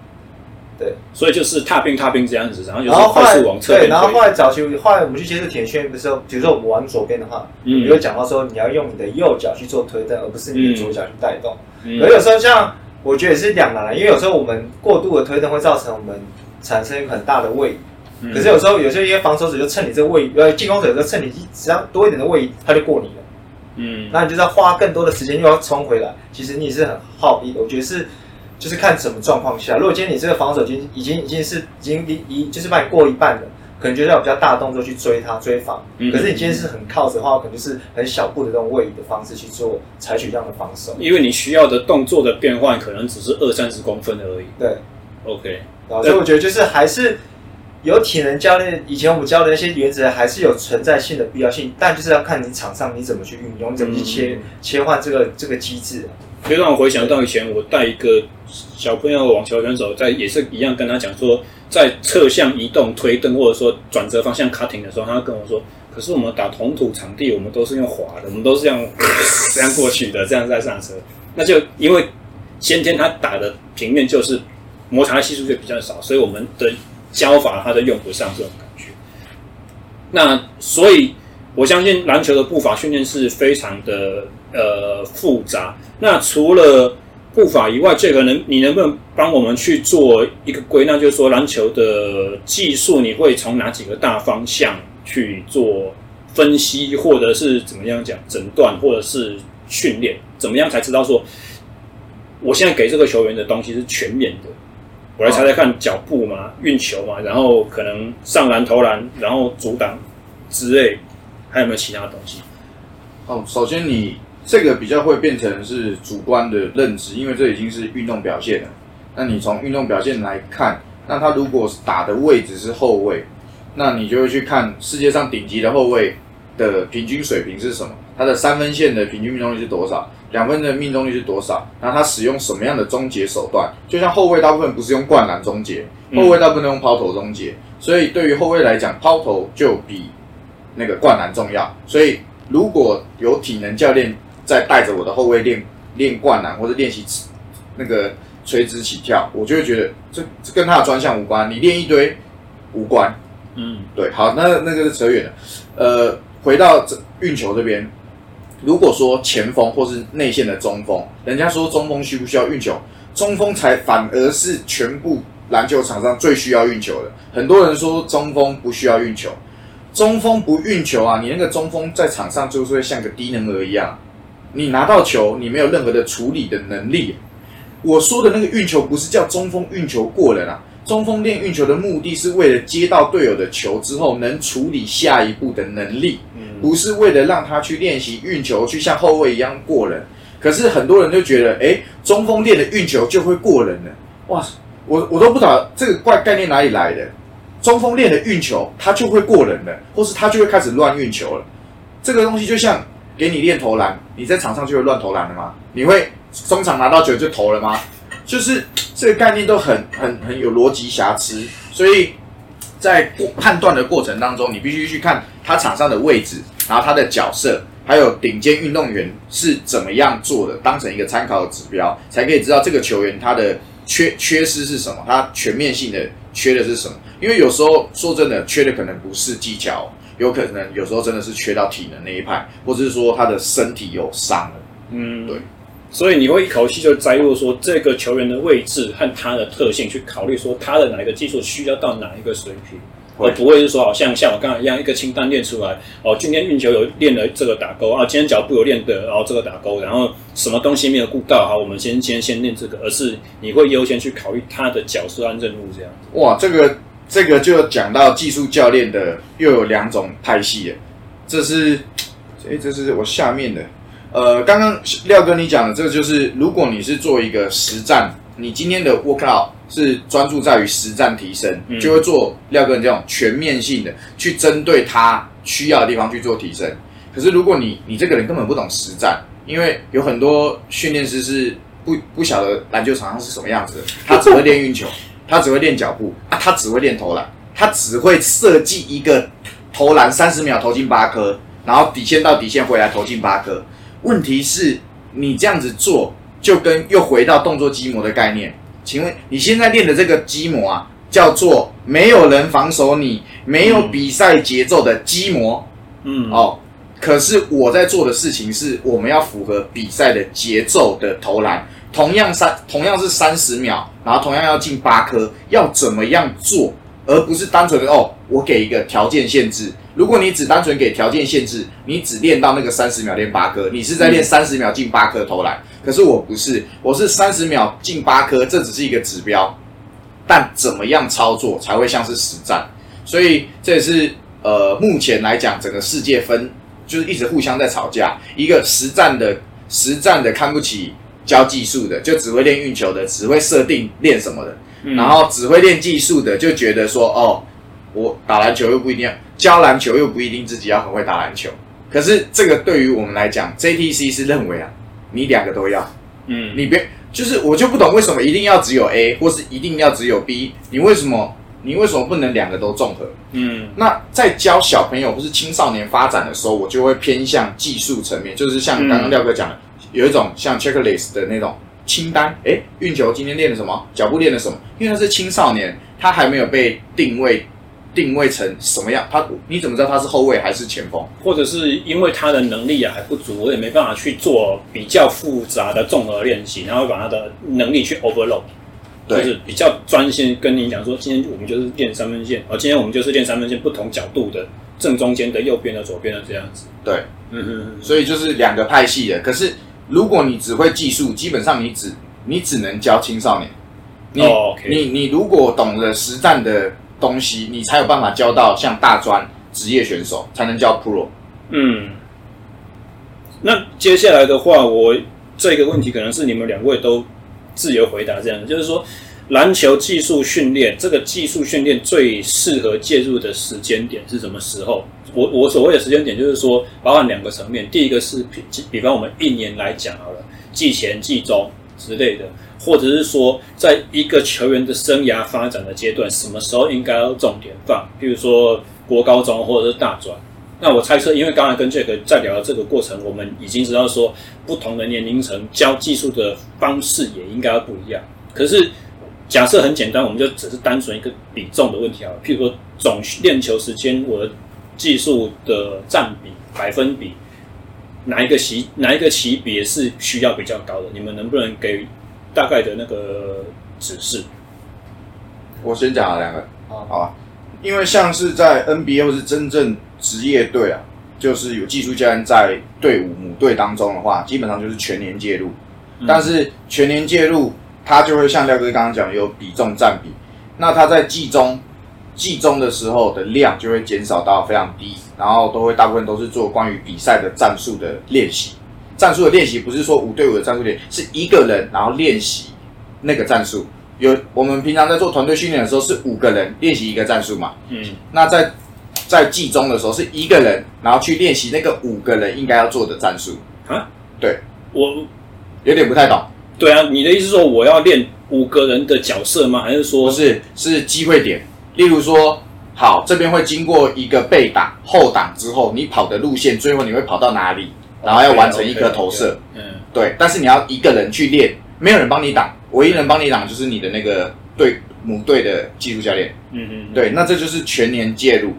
对，所以就是踏冰踏冰这样子，然后就是后快速往侧边。对，然后后来早期后来我们去接触铁圈的时候，比如说我们往左边的话，嗯，你会讲到说你要用你的右脚去做推蹬，而不是你的左脚去带动。嗯，而有时候像我觉得也是两难，因为有时候我们过度的推蹬会造成我们产生很大的位移。嗯，可是有时候有些一些防守者就趁你这个位移，呃，进攻者就趁你只要多一点的位移，他就过你了。嗯，那你就是要花更多的时间又要冲回来，其实你是很耗力的。我觉得是。就是看什么状况下，如果今天你这个防守已经已经已经是已经离离，就是把你过一半了，可能就是要比较大动作去追他追防。嗯、可是你今天是很靠着的话，可能就是很小步的这种位移的方式去做，采取这样的防守。因为你需要的动作的变换可能只是二三十公分而已。对，OK。所以我觉得就是还是有体能教练以前我们教的那些原则还是有存在性的必要性，但就是要看你场上你怎么去运用，你怎么去切、嗯、切换这个这个机制。就让我回想到以前我带一个小朋友网球选手，在也是一样跟他讲说，在侧向移动推蹬或者说转折方向 cutting 的时候，他跟我说：“可是我们打同土场地，我们都是用滑的，我们都是这样这样过去的，这样再上车。那就因为先天他打的平面就是摩擦系数就比较少，所以我们的教法他都用不上这种感觉。那所以我相信篮球的步伐训练是非常的。”呃，复杂。那除了步伐以外，这个能你能不能帮我们去做一个归纳？就是说，篮球的技术，你会从哪几个大方向去做分析，或者是怎么样讲诊断，或者是训练？怎么样才知道说，我现在给这个球员的东西是全面的？我来猜猜看，脚步嘛，运球嘛，然后可能上篮、投篮，然后阻挡之类，还有没有其他东西？哦，首先你。这个比较会变成是主观的认知，因为这已经是运动表现了。那你从运动表现来看，那他如果打的位置是后卫，那你就会去看世界上顶级的后卫的平均水平是什么？他的三分线的平均命中率是多少？两分的命中率是多少？然后他使用什么样的终结手段？就像后卫大部分不是用灌篮终结，后卫大部分用抛投终结。所以对于后卫来讲，抛投就比那个灌篮重要。所以如果有体能教练，在带着我的后卫练练灌篮或者练习那个垂直起跳，我就会觉得这这跟他的专项无关。你练一堆无关，嗯，对。好，那那个是扯远了。呃，回到这运球这边，如果说前锋或是内线的中锋，人家说中锋需不需要运球？中锋才反而是全部篮球场上最需要运球的。很多人说中锋不需要运球，中锋不运球啊，你那个中锋在场上就是会像个低能儿一样。你拿到球，你没有任何的处理的能力。我说的那个运球不是叫中锋运球过人啊，中锋练运球的目的是为了接到队友的球之后能处理下一步的能力，不是为了让他去练习运球，去像后卫一样过人。可是很多人就觉得，哎、中锋练的运球就会过人了。哇，我我都不知道这个怪概念哪里来的。中锋练的运球，他就会过人了，或是他就会开始乱运球了。这个东西就像给你练投篮，你在场上就会乱投篮了吗？你会中场拿到球就投了吗？就是这个概念都很很很有逻辑瑕疵，所以在判断的过程当中，你必须去看他场上的位置，然后他的角色，还有顶尖运动员是怎么样做的，当成一个参考的指标，才可以知道这个球员他的缺缺失是什么，他全面性的缺的是什么。因为有时候说真的，缺的可能不是技巧，有可能有时候真的是缺到体能那一派，或者是说他的身体有伤了。嗯，对。所以你会一口气就摘录说这个球员的位置和他的特性，去考虑说他的哪一个技术需要到哪一个水平，而不会是说好像像我刚才一样一个清单练出来哦，今天运球有练了这个打勾啊，今天脚步有练的，然后这个打勾，然后什么东西没有顾到，好，我们先先先练这个，而是你会优先去考虑他的角色和任务这样。哇，这个。这个就讲到技术教练的又有两种派系了，这是，哎，这是我下面的，呃，刚刚廖哥你讲的这个就是，如果你是做一个实战，你今天的 workout 是专注在于实战提升，嗯、就会做廖哥你这种全面性的去针对他需要的地方去做提升。可是如果你你这个人根本不懂实战，因为有很多训练师是不不晓得篮球场上是什么样子的，他只会练运球。他只会练脚步啊，他只会练投篮，他只会设计一个投篮三十秒投进八颗，然后底线到底线回来投进八颗。问题是，你这样子做就跟又回到动作基模的概念。请问你现在练的这个肌膜啊，叫做没有人防守你，没有比赛节奏的肌膜。嗯，哦，可是我在做的事情是，我们要符合比赛的节奏的投篮。同样三，同样是三十秒，然后同样要进八颗，要怎么样做，而不是单纯的哦，我给一个条件限制。如果你只单纯给条件限制，你只练到那个三十秒练八颗，你是在练三十秒进八颗投篮。可是我不是，我是三十秒进八颗，这只是一个指标，但怎么样操作才会像是实战？所以这也是呃，目前来讲，整个世界分就是一直互相在吵架，一个实战的实战的看不起。教技术的就只会练运球的，只会设定练什么的，嗯、然后只会练技术的就觉得说哦，我打篮球又不一定要教篮球，又不一定自己要很会打篮球。可是这个对于我们来讲，JTC 是认为啊，你两个都要，嗯，你别就是我就不懂为什么一定要只有 A，或是一定要只有 B，你为什么你为什么不能两个都综合？嗯，那在教小朋友或是青少年发展的时候，我就会偏向技术层面，就是像刚刚廖哥讲的。嗯有一种像 checklist 的那种清单，诶，运球今天练了什么？脚步练了什么？因为他是青少年，他还没有被定位定位成什么样，他你怎么知道他是后卫还是前锋？或者是因为他的能力啊还不足，我也没办法去做比较复杂的综合练习，然后把他的能力去 overload，对就是比较专心跟你讲说，今天我们就是练三分线，而今天我们就是练三分线不同角度的正中间的、右边的、左边的这样子。对，嗯嗯，所以就是两个派系的，可是。如果你只会技术，基本上你只你只能教青少年。你、oh, okay. 你你如果懂了实战的东西，你才有办法教到像大专职业选手，才能教 Pro。嗯，那接下来的话，我这个问题可能是你们两位都自由回答这样的，就是说篮球技术训练这个技术训练最适合介入的时间点是什么时候？我我所谓的时间点，就是说，包含两个层面。第一个是比比方我们一年来讲好了，季前、季中之类的，或者是说，在一个球员的生涯发展的阶段，什么时候应该要重点放？比如说国高中或者是大专。那我猜测，因为刚才跟 Jack 在聊的这个过程，我们已经知道说，不同的年龄层教技术的方式也应该不一样。可是假设很简单，我们就只是单纯一个比重的问题啊。譬如说总练球时间，我的。技术的占比百分比，哪一个级哪一个级别是需要比较高的？你们能不能给大概的那个指示？我先讲了两个，好啊，因为像是在 NBA 或是真正职业队啊，就是有技术教练在队伍母队当中的话，基本上就是全年介入。但是全年介入，他就会像廖哥刚刚讲，有比重占比。那他在季中季中的时候的量就会减少到非常低，然后都会大部分都是做关于比赛的战术的练习。战术的练习不是说五对五的战术练，是一个人然后练习那个战术。有我们平常在做团队训练的时候是五个人练习一个战术嘛？嗯，那在在季中的时候是一个人然后去练习那个五个人应该要做的战术啊？对，我有点不太懂。对啊，你的意思是说我要练五个人的角色吗？还是说不是是机会点？例如说，好，这边会经过一个背挡后挡之后，你跑的路线最后你会跑到哪里？然后要完成一颗投射。嗯，对，但是你要一个人去练，没有人帮你挡。唯一能帮你挡就是你的那个队母队的技术教练，嗯嗯，对，那这就是全年介入。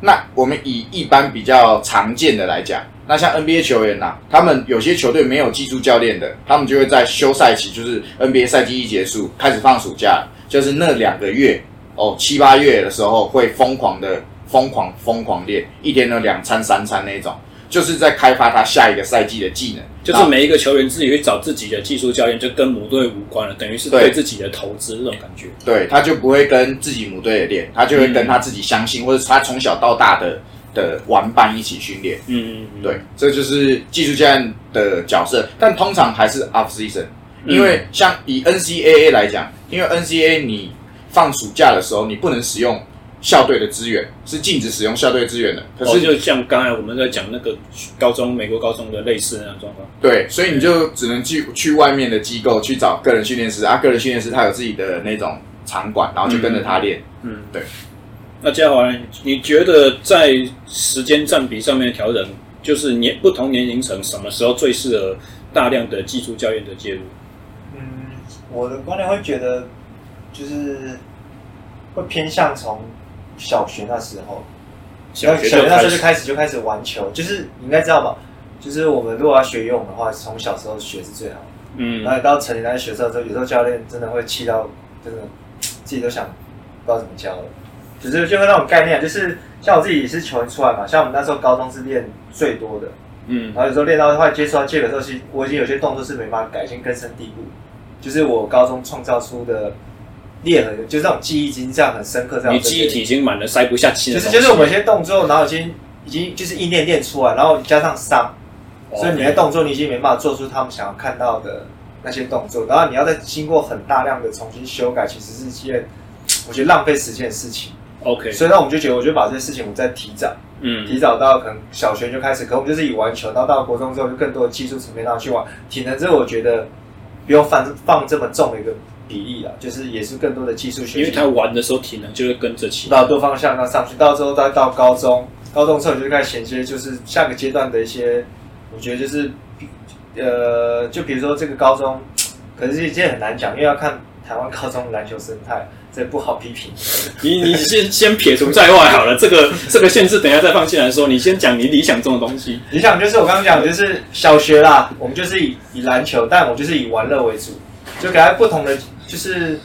那我们以一般比较常见的来讲，那像 NBA 球员呐、啊，他们有些球队没有技术教练的，他们就会在休赛期，就是 NBA 赛季一结束开始放暑假，就是那两个月哦七八月的时候会疯狂的疯狂疯狂练，一天呢两餐三餐那种。就是在开发他下一个赛季的技能，就是每一个球员自己去找自己的技术教练，就跟母队无关了，等于是对自己的投资这种感觉。对，他就不会跟自己母队的练，他就会跟他自己相信、嗯、或者他从小到大的的玩伴一起训练。嗯嗯嗯，对，这就是技术教练的角色，但通常还是 off season，因为像以 NCAA 来讲，因为 NCAA 你放暑假的时候，你不能使用。校队的资源是禁止使用校队资源的，可是、哦、就像刚才我们在讲那个高中美国高中的类似的那种状况。对，所以你就只能去去外面的机构去找个人训练师啊，个人训练师他有自己的那种场馆，然后就跟着他练。嗯，对。那嘉华，你觉得在时间占比上面的调整，就是年不同年龄层什么时候最适合大量的技术教练的介入？嗯，我的观点会觉得就是会偏向从。小学那时候，小学那时候就开始就开始玩球，就是你应该知道吧？就是我们如果要学游泳的话，从小时候学是最好的。嗯，然后到成年来学的时候，有时候教练真的会气到，真的自己都想不知道怎么教了。就是就会那种概念，就是像我自己是球员出来嘛，像我们那时候高中是练最多的，嗯，然后有时候练到后来接触到这个时候，其实我已经有些动作是没办法改，已经根深蒂固，就是我高中创造出的。裂痕，就是那种记忆已经这样很深刻，这样。你记忆体已经满了，塞不下气。就是就是我们一些动作，然后已经已经就是一练练出来，然后加上伤所以你的动作你已经没办法做出他们想要看到的那些动作，然后你要再经过很大量的重新修改，其实是一件我觉得浪费时间的事情。OK，所以那我们就觉得，我就把这些事情我们再提早，嗯，提早到可能小学就开始，可我们就是以玩球，然后到国中之后就更多的技术层面上去玩体能，这我觉得不用放放这么重的一个。比例啊，就是也是更多的技术学习，因为他玩的时候体能就会跟着起，到多方向那上去，到之后再到高中，高中之后就开始衔接，就是下个阶段的一些，我觉得就是，呃，就比如说这个高中，可是这件很难讲，因为要看台湾高中篮球生态。这不好批评，你你先先撇除在外好了，这个这个限制等一下再放进来说。你先讲你理想中的东西。理想就是我刚刚讲，就是小学啦，我们就是以以篮球，但我就是以玩乐为主，就给他不同的，就是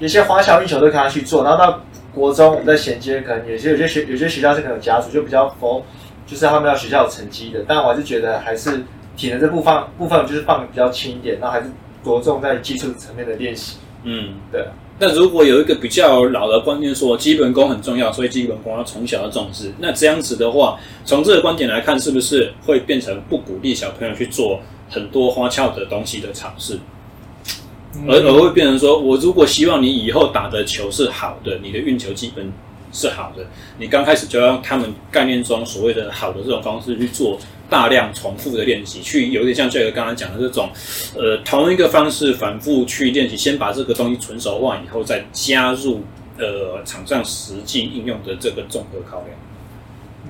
有些花巧运球都可以他去做。然后到国中，我们在衔接，可能有些有些学有些学校是可能有甲组，就比较佛，就是他们要学校有成绩的。但我还是觉得还是体能这部分部分就是放比较轻一点，然后还是着重在技术层面的练习。嗯，对。那如果有一个比较老的观念说基本功很重要，所以基本功要从小要重视，那这样子的话，从这个观点来看，是不是会变成不鼓励小朋友去做很多花俏的东西的尝试，而而会变成说，我如果希望你以后打的球是好的，你的运球基本是好的，你刚开始就要他们概念中所谓的好的这种方式去做。大量重复的练习，去有点像这个刚刚讲的这种，呃，同一个方式反复去练习，先把这个东西纯熟化以后，再加入呃场上实际应用的这个综合考量，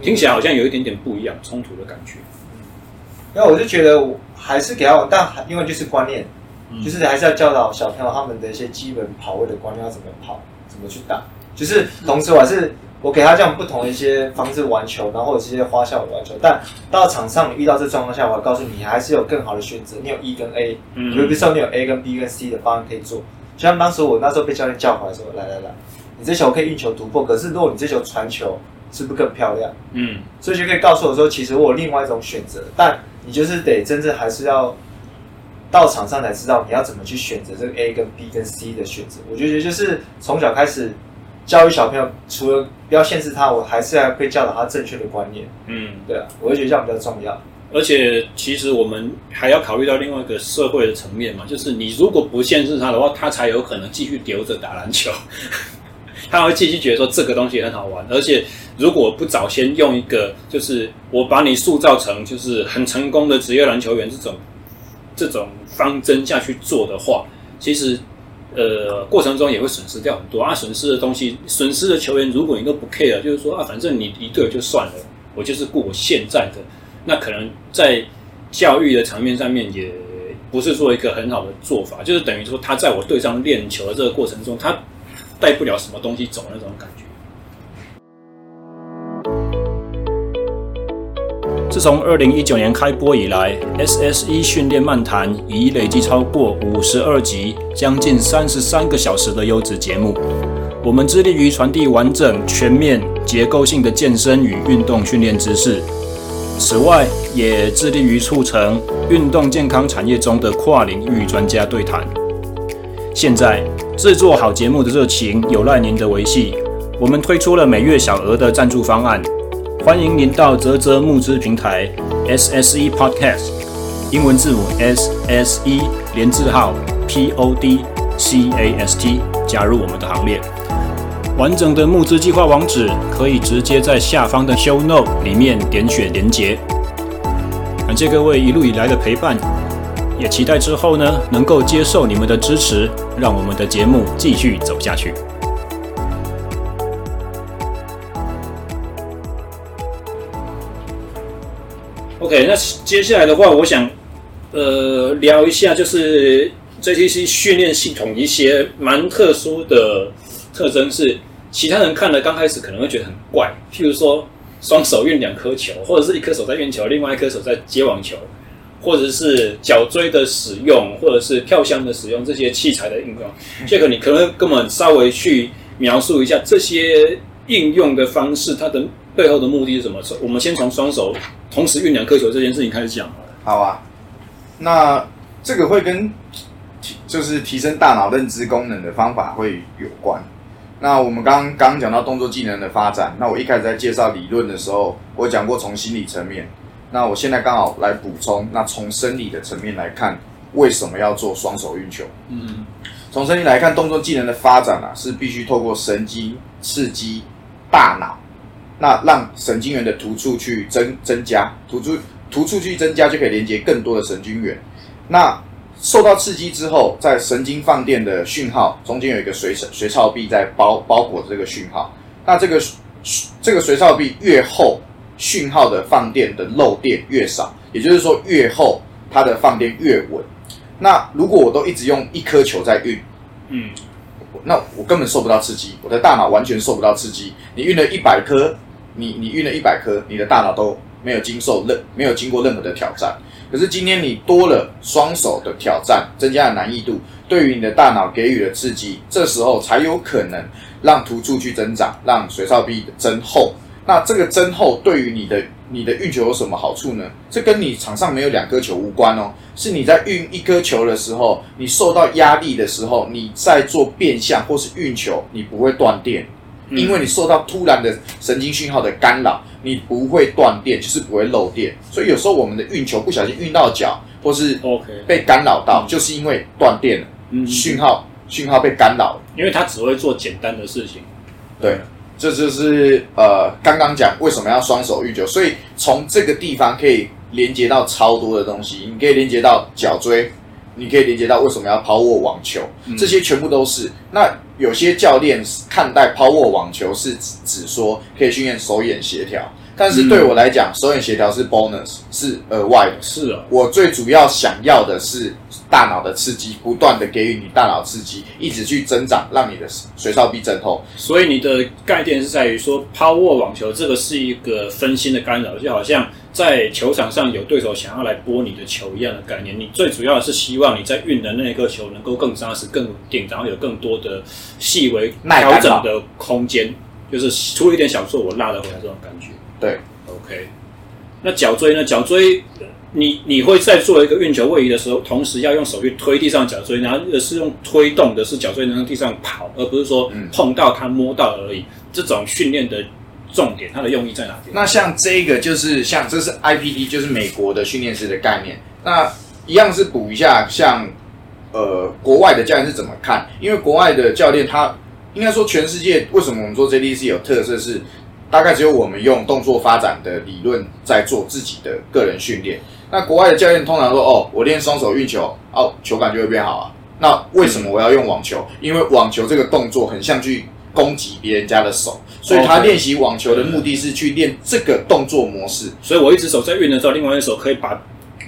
听起来好像有一点点不一样，冲突的感觉。那我就觉得我还是给他，但因为就是观念，就是还是要教导小朋友他们的一些基本跑位的观念，要怎么跑，怎么去打，就是同时我还是。我给他这样不同的一些方式玩球，然后或者是一些花哨的玩球，但到场上你遇到这状况下，我要告诉你，还是有更好的选择。你有 E 跟 A，嗯，比如说你有 A 跟 B 跟 C 的方案可以做。就像当时我那时候被教练叫回来说：“来来来，你这球可以运球突破，可是如果你这球传球，是不是更漂亮？”嗯，所以就可以告诉我说，其实我有另外一种选择，但你就是得真正还是要到场上才知道你要怎么去选择这个 A 跟 B 跟 C 的选择。我觉得就是从小开始教育小朋友，除了不要限制他，我还是要会教导他正确的观念。嗯，对啊，我会觉得这样比较重要。而且其实我们还要考虑到另外一个社会的层面嘛，就是你如果不限制他的话，他才有可能继续留着打篮球，他会继续觉得说这个东西很好玩。而且如果不早先用一个，就是我把你塑造成就是很成功的职业篮球员这种这种方针下去做的话，其实呃过程中也会损失掉很多啊，损失的东西，损失的球员，如果你都不 care，就是说啊，反正你一队就算了，我就是顾我现在的。那可能在教育的层面上面，也不是说一个很好的做法，就是等于说他在我队上练球的这个过程中，他带不了什么东西走那种感觉。自从二零一九年开播以来，SSE 训练漫谈已累计超过五十二集，将近三十三个小时的优质节目。我们致力于传递完整、全面、结构性的健身与运动训练知识。此外，也致力于促成运动健康产业中的跨领域专家对谈。现在，制作好节目的热情有赖您的维系。我们推出了每月小额的赞助方案，欢迎您到泽泽募资平台 SSE Podcast 英文字母 S S E 连字号 P O D C A S T 加入我们的行列。完整的募资计划网址可以直接在下方的 Show Note 里面点选连结。感谢各位一路以来的陪伴，也期待之后呢能够接受你们的支持，让我们的节目继续走下去。OK，那接下来的话，我想呃聊一下，就是 JTC 训练系统一些蛮特殊的特征是。其他人看了刚开始可能会觉得很怪，譬如说双手运两颗球，或者是一颗手在运球，另外一颗手在接网球，或者是脚椎的使用，或者是跳箱的使用，这些器材的应用。杰克，你可能跟我们稍微去描述一下这些应用的方式，它的背后的目的是什么？我们先从双手同时运两颗球这件事情开始讲。好啊，那这个会跟就是提升大脑认知功能的方法会有关。那我们刚刚讲到动作技能的发展，那我一开始在介绍理论的时候，我讲过从心理层面，那我现在刚好来补充，那从生理的层面来看，为什么要做双手运球？嗯，从生理来看，动作技能的发展啊，是必须透过神经刺激大脑，那让神经元的突触去增增加，突触突触去增加，就可以连接更多的神经元，那。受到刺激之后，在神经放电的讯号中间有一个髓髓鞘壁在包包裹着这个讯号。那这个这个髓鞘壁越厚，讯号的放电的漏电越少，也就是说越厚它的放电越稳。那如果我都一直用一颗球在运，嗯，那我根本受不到刺激，我的大脑完全受不到刺激。你运了一百颗，你你运了一百颗，你的大脑都没有经受任没有经过任何的挑战。可是今天你多了双手的挑战，增加了难易度，对于你的大脑给予了刺激，这时候才有可能让突触去增长，让髓鞘壁增厚。那这个增厚对于你的你的运球有什么好处呢？这跟你场上没有两颗球无关哦，是你在运一颗球的时候，你受到压力的时候，你在做变向或是运球，你不会断电。因为你受到突然的神经讯号的干扰，你不会断电，就是不会漏电。所以有时候我们的运球不小心运到脚，或是被干扰到，就是因为断电了，讯号讯号被干扰了。因为它只会做简单的事情。对，这就是呃刚刚讲为什么要双手运球，所以从这个地方可以连接到超多的东西，你可以连接到脚椎。你可以理解到为什么要抛握网球，这些全部都是。那有些教练看待抛握网球是指说可以训练手眼协调，但是对我来讲，手眼协调是 bonus，是额外的。是啊，我最主要想要的是大脑的刺激，不断的给予你大脑刺激，一直去增长，让你的髓鞘壁增厚。所以你的概念是在于说，抛握网球这个是一个分心的干扰，就好像。在球场上有对手想要来拨你的球一样的概念，你最主要的是希望你在运的那一颗球能够更扎实、更稳定，然后有更多的细微调整的空间，就是出了一点小错我拉得回来这种感觉。对，OK。那脚椎呢？脚椎，你你会在做一个运球位移的时候，同时要用手去推地上脚椎，然后是用推动的，是脚椎能在地上跑，而不是说碰到它摸到而已。这种训练的重点，它的用意在哪边？那像这个就是像这是 IPD，就是美国的训练师的概念。那一样是补一下，像呃国外的教练是怎么看？因为国外的教练他应该说全世界为什么我们说 JDC 有特色是？大概只有我们用动作发展的理论在做自己的个人训练。那国外的教练通常说：“哦，我练双手运球，哦，球感就会变好啊。”那为什么我要用网球？因为网球这个动作很像去攻击别人家的手，所以他练习网球的目的是去练这个动作模式。所以我一只手在运的时候，另外一只手可以把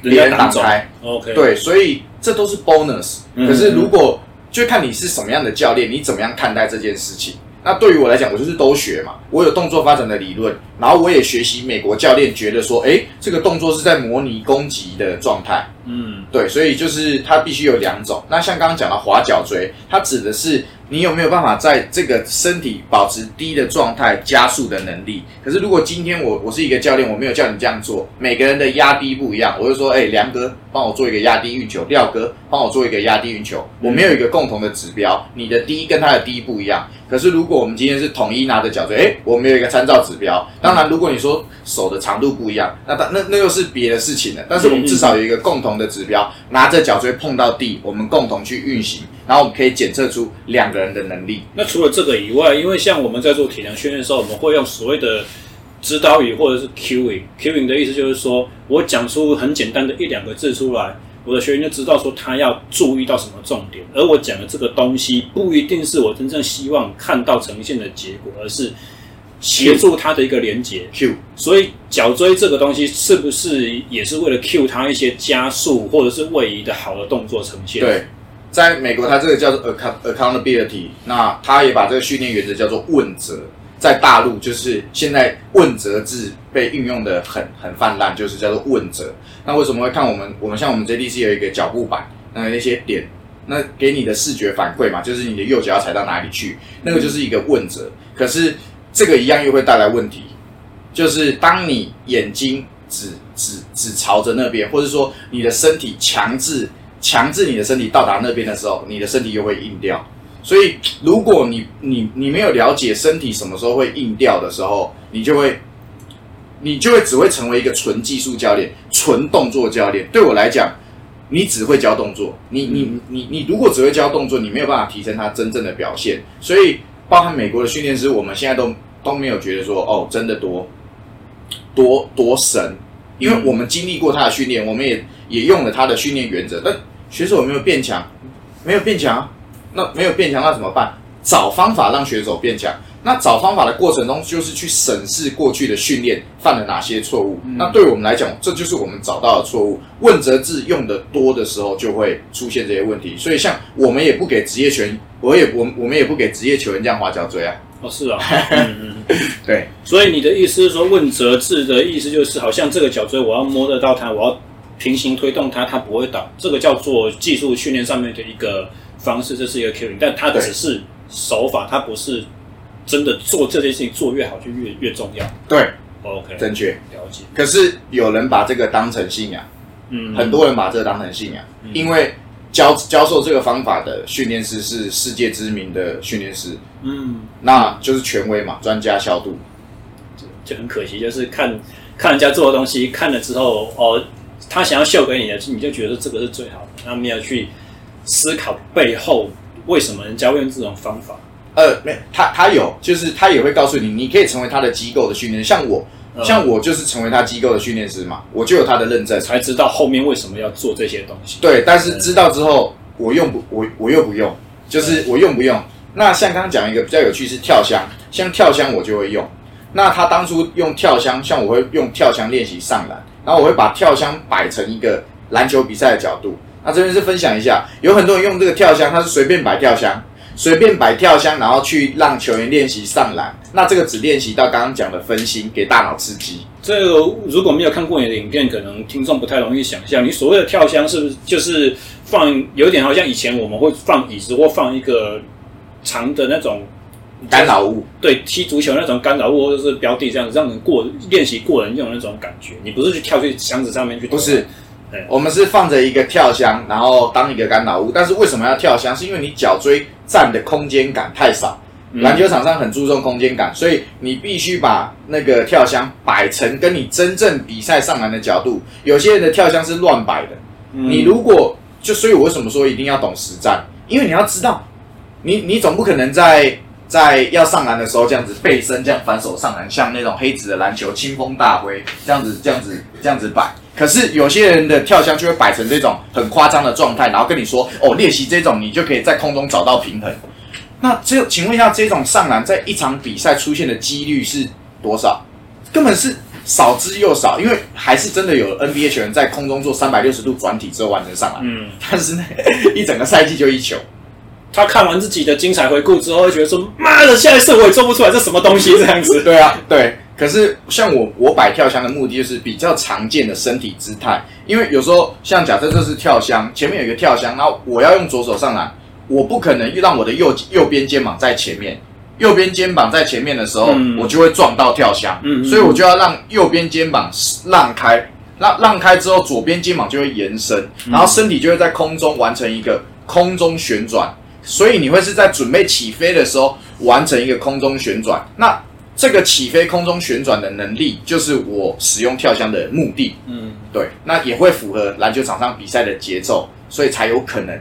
别人挡开。OK，对，所以这都是 bonus。可是如果就看你是什么样的教练，你怎么样看待这件事情？那对于我来讲，我就是都学嘛。我有动作发展的理论，然后我也学习美国教练觉得说，诶，这个动作是在模拟攻击的状态。嗯，对，所以就是它必须有两种。那像刚刚讲的滑脚锥，它指的是。你有没有办法在这个身体保持低的状态加速的能力？可是如果今天我我是一个教练，我没有叫你这样做，每个人的压低不一样，我就说，哎，梁哥帮我做一个压低运球，廖哥帮我做一个压低运球，我没有一个共同的指标，你的低跟他的低不一样。可是如果我们今天是统一拿着脚椎，哎，我们有一个参照指标。当然，如果你说手的长度不一样，那那那又是别的事情了。但是我们至少有一个共同的指标，拿着脚椎碰到地，我们共同去运行。然后我们可以检测出两个人的能力。那除了这个以外，因为像我们在做体能训练的时候，我们会用所谓的指导语或者是 cueing。cueing 的意思就是说我讲出很简单的一两个字出来，我的学员就知道说他要注意到什么重点。而我讲的这个东西不一定是我真正希望看到呈现的结果，而是协助他的一个连接 cue。所以脚椎这个东西是不是也是为了 cue 他一些加速或者是位移的好的动作呈现？对。在美国，它这个叫做 accountability，那它也把这个训练原则叫做问责。在大陆，就是现在问责制被运用的很很泛滥，就是叫做问责。那为什么会看我们？我们像我们 JDC 有一个脚步板，那那些点，那给你的视觉反馈嘛，就是你的右脚要踩到哪里去，那个就是一个问责。可是这个一样又会带来问题，就是当你眼睛只只只朝着那边，或者说你的身体强制。强制你的身体到达那边的时候，你的身体又会硬掉。所以，如果你你你没有了解身体什么时候会硬掉的时候，你就会你就会只会成为一个纯技术教练、纯动作教练。对我来讲，你只会教动作，你你你你如果只会教动作，你没有办法提升他真正的表现。所以，包含美国的训练师，我们现在都都没有觉得说哦，真的多多多神，因为我们经历过他的训练，我们也也用了他的训练原则，但。选手有没有变强？没有变强，那没有变强，那怎么办？找方法让选手变强。那找方法的过程中，就是去审视过去的训练犯了哪些错误。嗯、那对我们来讲，这就是我们找到的错误。问责制用的多的时候，就会出现这些问题。所以，像我们也不给职业球员，我也我我们也不给职业球员这样花脚椎啊。哦，是啊，嗯嗯，对。所以你的意思是说，问责制的意思就是，好像这个脚椎我要摸得到它，我要。平行推动它，它不会倒，这个叫做技术训练上面的一个方式，这是一个 cueing，但它只是手法，它不是真的做这件事情做越好就越越重要。对，OK，正确，了解。可是有人把这个当成信仰，嗯，很多人把这个当成信仰，嗯、因为教教授这个方法的训练师是世界知名的训练师，嗯，那就是权威嘛，专家效度，就就很可惜，就是看看人家做的东西，看了之后哦。他想要秀给你的，你就觉得这个是最好的。那没有去思考背后为什么人家会用这种方法？呃，没，他他有，就是他也会告诉你，你可以成为他的机构的训练。像我，嗯、像我就是成为他机构的训练师嘛，我就有他的认证，才知道后面为什么要做这些东西。对，但是知道之后，我用不，我我又不用，就是我用不用？那像刚刚讲一个比较有趣是跳箱，像跳箱我就会用。那他当初用跳箱，像我会用跳箱练习上篮。然后我会把跳箱摆成一个篮球比赛的角度。那这边是分享一下，有很多人用这个跳箱，他是随便摆跳箱，随便摆跳箱，然后去让球员练习上篮。那这个只练习到刚刚讲的分心，给大脑刺激。这个如果没有看过你的影片，可能听众不太容易想象。你所谓的跳箱是不是就是放有点好像以前我们会放椅子或放一个长的那种干扰物，对，踢足球那种干扰物或者是标的这样子，让人过练习过人用的那种感觉。你不是去跳去箱子上面去，不是，我们是放着一个跳箱，然后当一个干扰物。但是为什么要跳箱？是因为你脚椎占的空间感太少。篮球场上很注重空间感，所以你必须把那个跳箱摆成跟你真正比赛上篮的角度。有些人的跳箱是乱摆的，你如果就，所以我为什么说一定要懂实战？因为你要知道，你你总不可能在在要上篮的时候这样子背身这样反手上篮，像那种黑子的篮球清风大挥这样子这样子这样子摆。可是有些人的跳箱就会摆成这种很夸张的状态，然后跟你说哦，练习这种你就可以在空中找到平衡。那这，请问一下，这种上篮在一场比赛出现的几率是多少？根本是少之又少，因为还是真的有 NBA 球员在空中做三百六十度转体之后完成上篮。嗯，但是那 一整个赛季就一球。他看完自己的精彩回顾之后，会觉得说：“妈的，下一次我也做不出来，这什么东西？”这样子。对啊，对。可是像我，我摆跳箱的目的就是比较常见的身体姿态，因为有时候像假设这是跳箱，前面有一个跳箱，然后我要用左手上来。我不可能让我的右右边肩膀在前面，右边肩膀在前面的时候，嗯、我就会撞到跳箱，嗯，所以我就要让右边肩膀让开，让让开之后，左边肩膀就会延伸，然后身体就会在空中完成一个空中旋转，所以你会是在准备起飞的时候完成一个空中旋转。那这个起飞空中旋转的能力，就是我使用跳箱的目的，嗯，对，那也会符合篮球场上比赛的节奏，所以才有可能。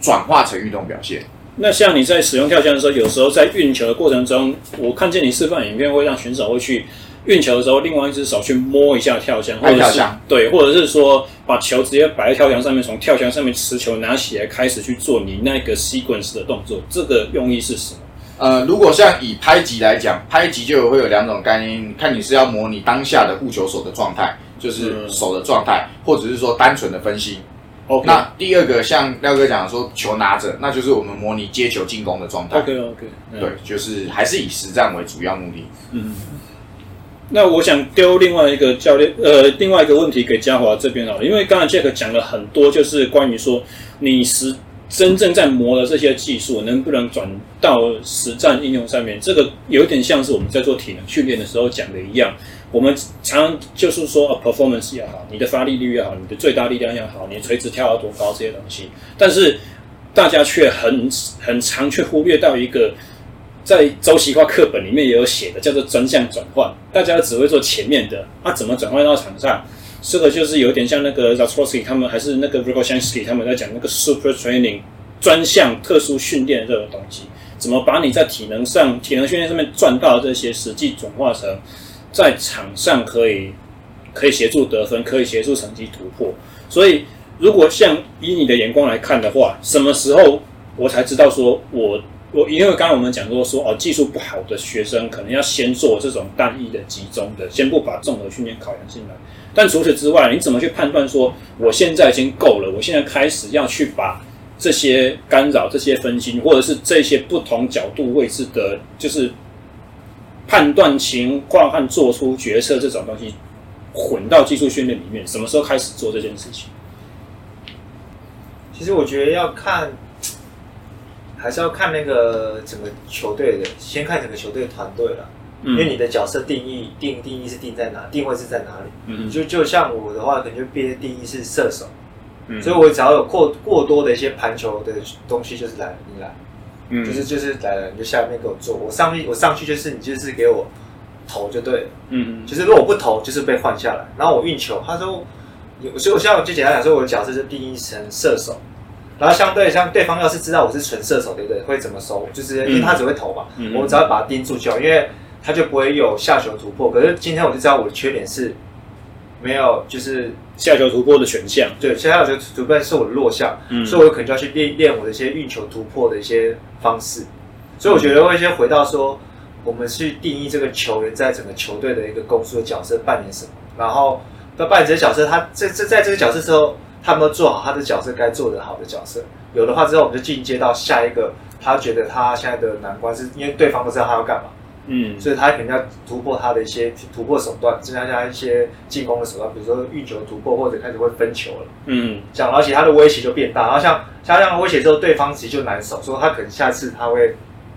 转化成运动表现。那像你在使用跳箱的时候，有时候在运球的过程中，我看见你示范影片，会让选手会去运球的时候，另外一只手去摸一下跳箱，或者是对，或者是说把球直接摆在跳箱上面，从跳箱上面持球拿起来，开始去做你那个 sequence 的动作。这个用意是什么？呃，如果像以拍击来讲，拍击就会有两种概念，看你是要模拟当下的护球手的状态，就是手的状态，嗯、或者是说单纯的分析。Okay. 那第二个像廖哥讲的说，球拿着，那就是我们模拟接球进攻的状态。OK OK，对，就是还是以实战为主要目的。嗯，那我想丢另外一个教练，呃，另外一个问题给嘉华这边好了，因为刚才 Jack 讲了很多，就是关于说你实真正在磨的这些技术能不能转到实战应用上面，这个有点像是我们在做体能训练的时候讲的一样。我们常就是说，performance 也好，你的发力率也好，你的最大力量也好，你垂直跳要多高这些东西，但是大家却很很常却忽略到一个，在周期化课本里面也有写的，叫做专项转换。大家只会做前面的，啊，怎么转换到场上？这个就是有点像那个 Zastrowski 他们，还是那个 Verkhoshansky 他们在讲那个 super training 专项特殊训练这种东西，怎么把你在体能上、体能训练上面赚到的这些实际转化成。在场上可以可以协助得分，可以协助成绩突破。所以，如果像以你的眼光来看的话，什么时候我才知道说我我因为刚刚我们讲过说哦，技术不好的学生可能要先做这种单一的集中的，先不把综合训练考量进来。但除此之外，你怎么去判断说我现在已经够了？我现在开始要去把这些干扰、这些分心，或者是这些不同角度位置的，就是。判断情况和做出决策这种东西混到技术训练里面，什么时候开始做这件事情？其实我觉得要看，还是要看那个整个球队的，先看整个球队团队了。嗯、因为你的角色定义定定义是定在哪，定位是在哪里？嗯，就就像我的话，可能就变定义是射手。嗯，所以我只要有过过多的一些盘球的东西，就是来你来。嗯、就是就是来了，你就下面给我做，我上面我上去就是你就是给我投就对了。嗯嗯。就是如果我不投，就是被换下来。然后我运球，他说，所以我现在我就简单讲说，我的角色是定义成射手。然后相对像对方要是知道我是纯射手，对不对？会怎么收？就是因为他只会投嘛，嗯、我只要把他盯住就好，因为他就不会有下球突破。可是今天我就知道我的缺点是。没有，就是下球突破的选项。对，下球突破是我的弱项，嗯，所以我可能就要去练练我的一些运球突破的一些方式。所以我觉得会先回到说，我们去定义这个球员在整个球队的一个攻速的角色扮演什么，然后在扮演这个角色，他这这在这个角色之后，他有没有做好他的角色该做的好的角色？有的话之后，我们就进阶到下一个，他觉得他现在的难关是因为对方不知道他要干嘛。嗯，所以他肯定要突破他的一些突破手段，增加加一些进攻的手段，比如说运球突破或者开始会分球了。嗯，这样而且他的威胁就变大，然后像像这样威胁之后，对方其实就难守，说他可能下次他会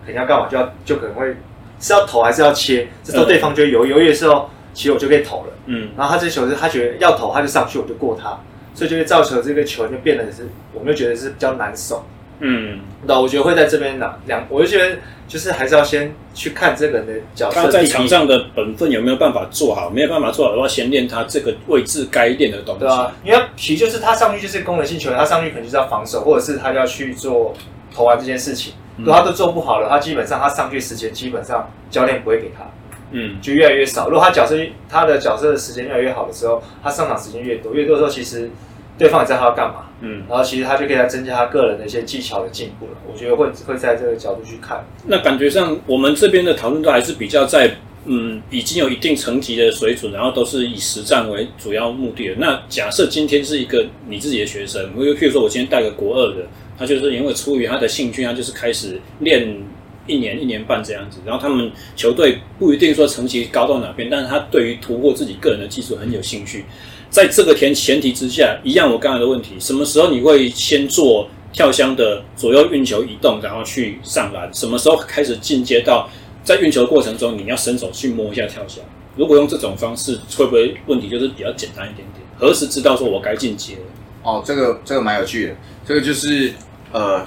可能要干嘛，就要就可能会是要投还是要切，这时候对方就犹豫犹豫的时候，其实我就可以投了。嗯，然后他这球是他觉得要投，他就上去，我就过他，所以就会造成这个球就变得是，我们就觉得是比较难守。嗯，那我觉得会在这边拿两，我就觉得就是还是要先去看这个人的角色，他在场上的本分有没有办法做好，没有办法做好的话，先练他这个位置该练的东西。对啊，因为其实就是他上去就是功能性球员，他上去可能就是要防守，或者是他要去做投篮这件事情。如果他都做不好了，他基本上他上去时间基本上教练不会给他，嗯，就越来越少。如果他角色他的角色的时间越来越好的时候，他上场时间越多，越多的时候其实。对方也知道他要干嘛，嗯，然后其实他就可以来增加他个人的一些技巧的进步了。我觉得会会在这个角度去看。那感觉上，我们这边的讨论都还是比较在，嗯，已经有一定层级的水准，然后都是以实战为主要目的的。那假设今天是一个你自己的学生，因为譬如说我今天带个国二的，他就是因为出于他的兴趣，他就是开始练一年一年半这样子，然后他们球队不一定说成绩高到哪边，但是他对于突破自己个人的技术很有兴趣。在这个前前提之下，一样我刚才的问题，什么时候你会先做跳箱的左右运球移动，然后去上篮？什么时候开始进阶到在运球过程中，你要伸手去摸一下跳箱？如果用这种方式，会不会问题就是比较简单一点点？何时知道说我该进阶了？哦，这个这个蛮有趣的，这个就是呃，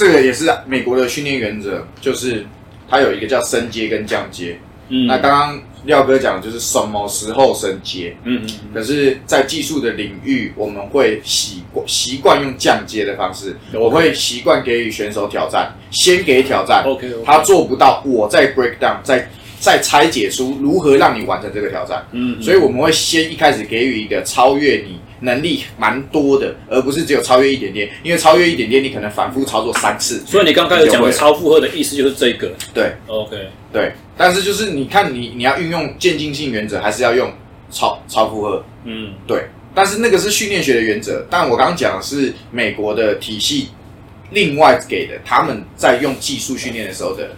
这个也是美国的训练原则，就是它有一个叫升阶跟降阶。嗯，那刚刚。廖哥讲的就是什么时候升阶，嗯，嗯嗯，可是，在技术的领域，我们会习惯习惯用降阶的方式。Okay. 我会习惯给予选手挑战，先给挑战，OK，, okay. 他做不到，我再 break down，再再拆解出如何让你完成这个挑战。嗯，嗯，所以我们会先一开始给予一个超越你能力蛮多的，而不是只有超越一点点，因为超越一点点，你可能反复操作三次。所以你刚开始讲的超负荷的意思就是这个，对，OK，对。但是就是你看你你要运用渐进性原则，还是要用超超负荷？嗯，对。但是那个是训练学的原则，但我刚刚讲的是美国的体系另外给的，他们在用技术训练的时候的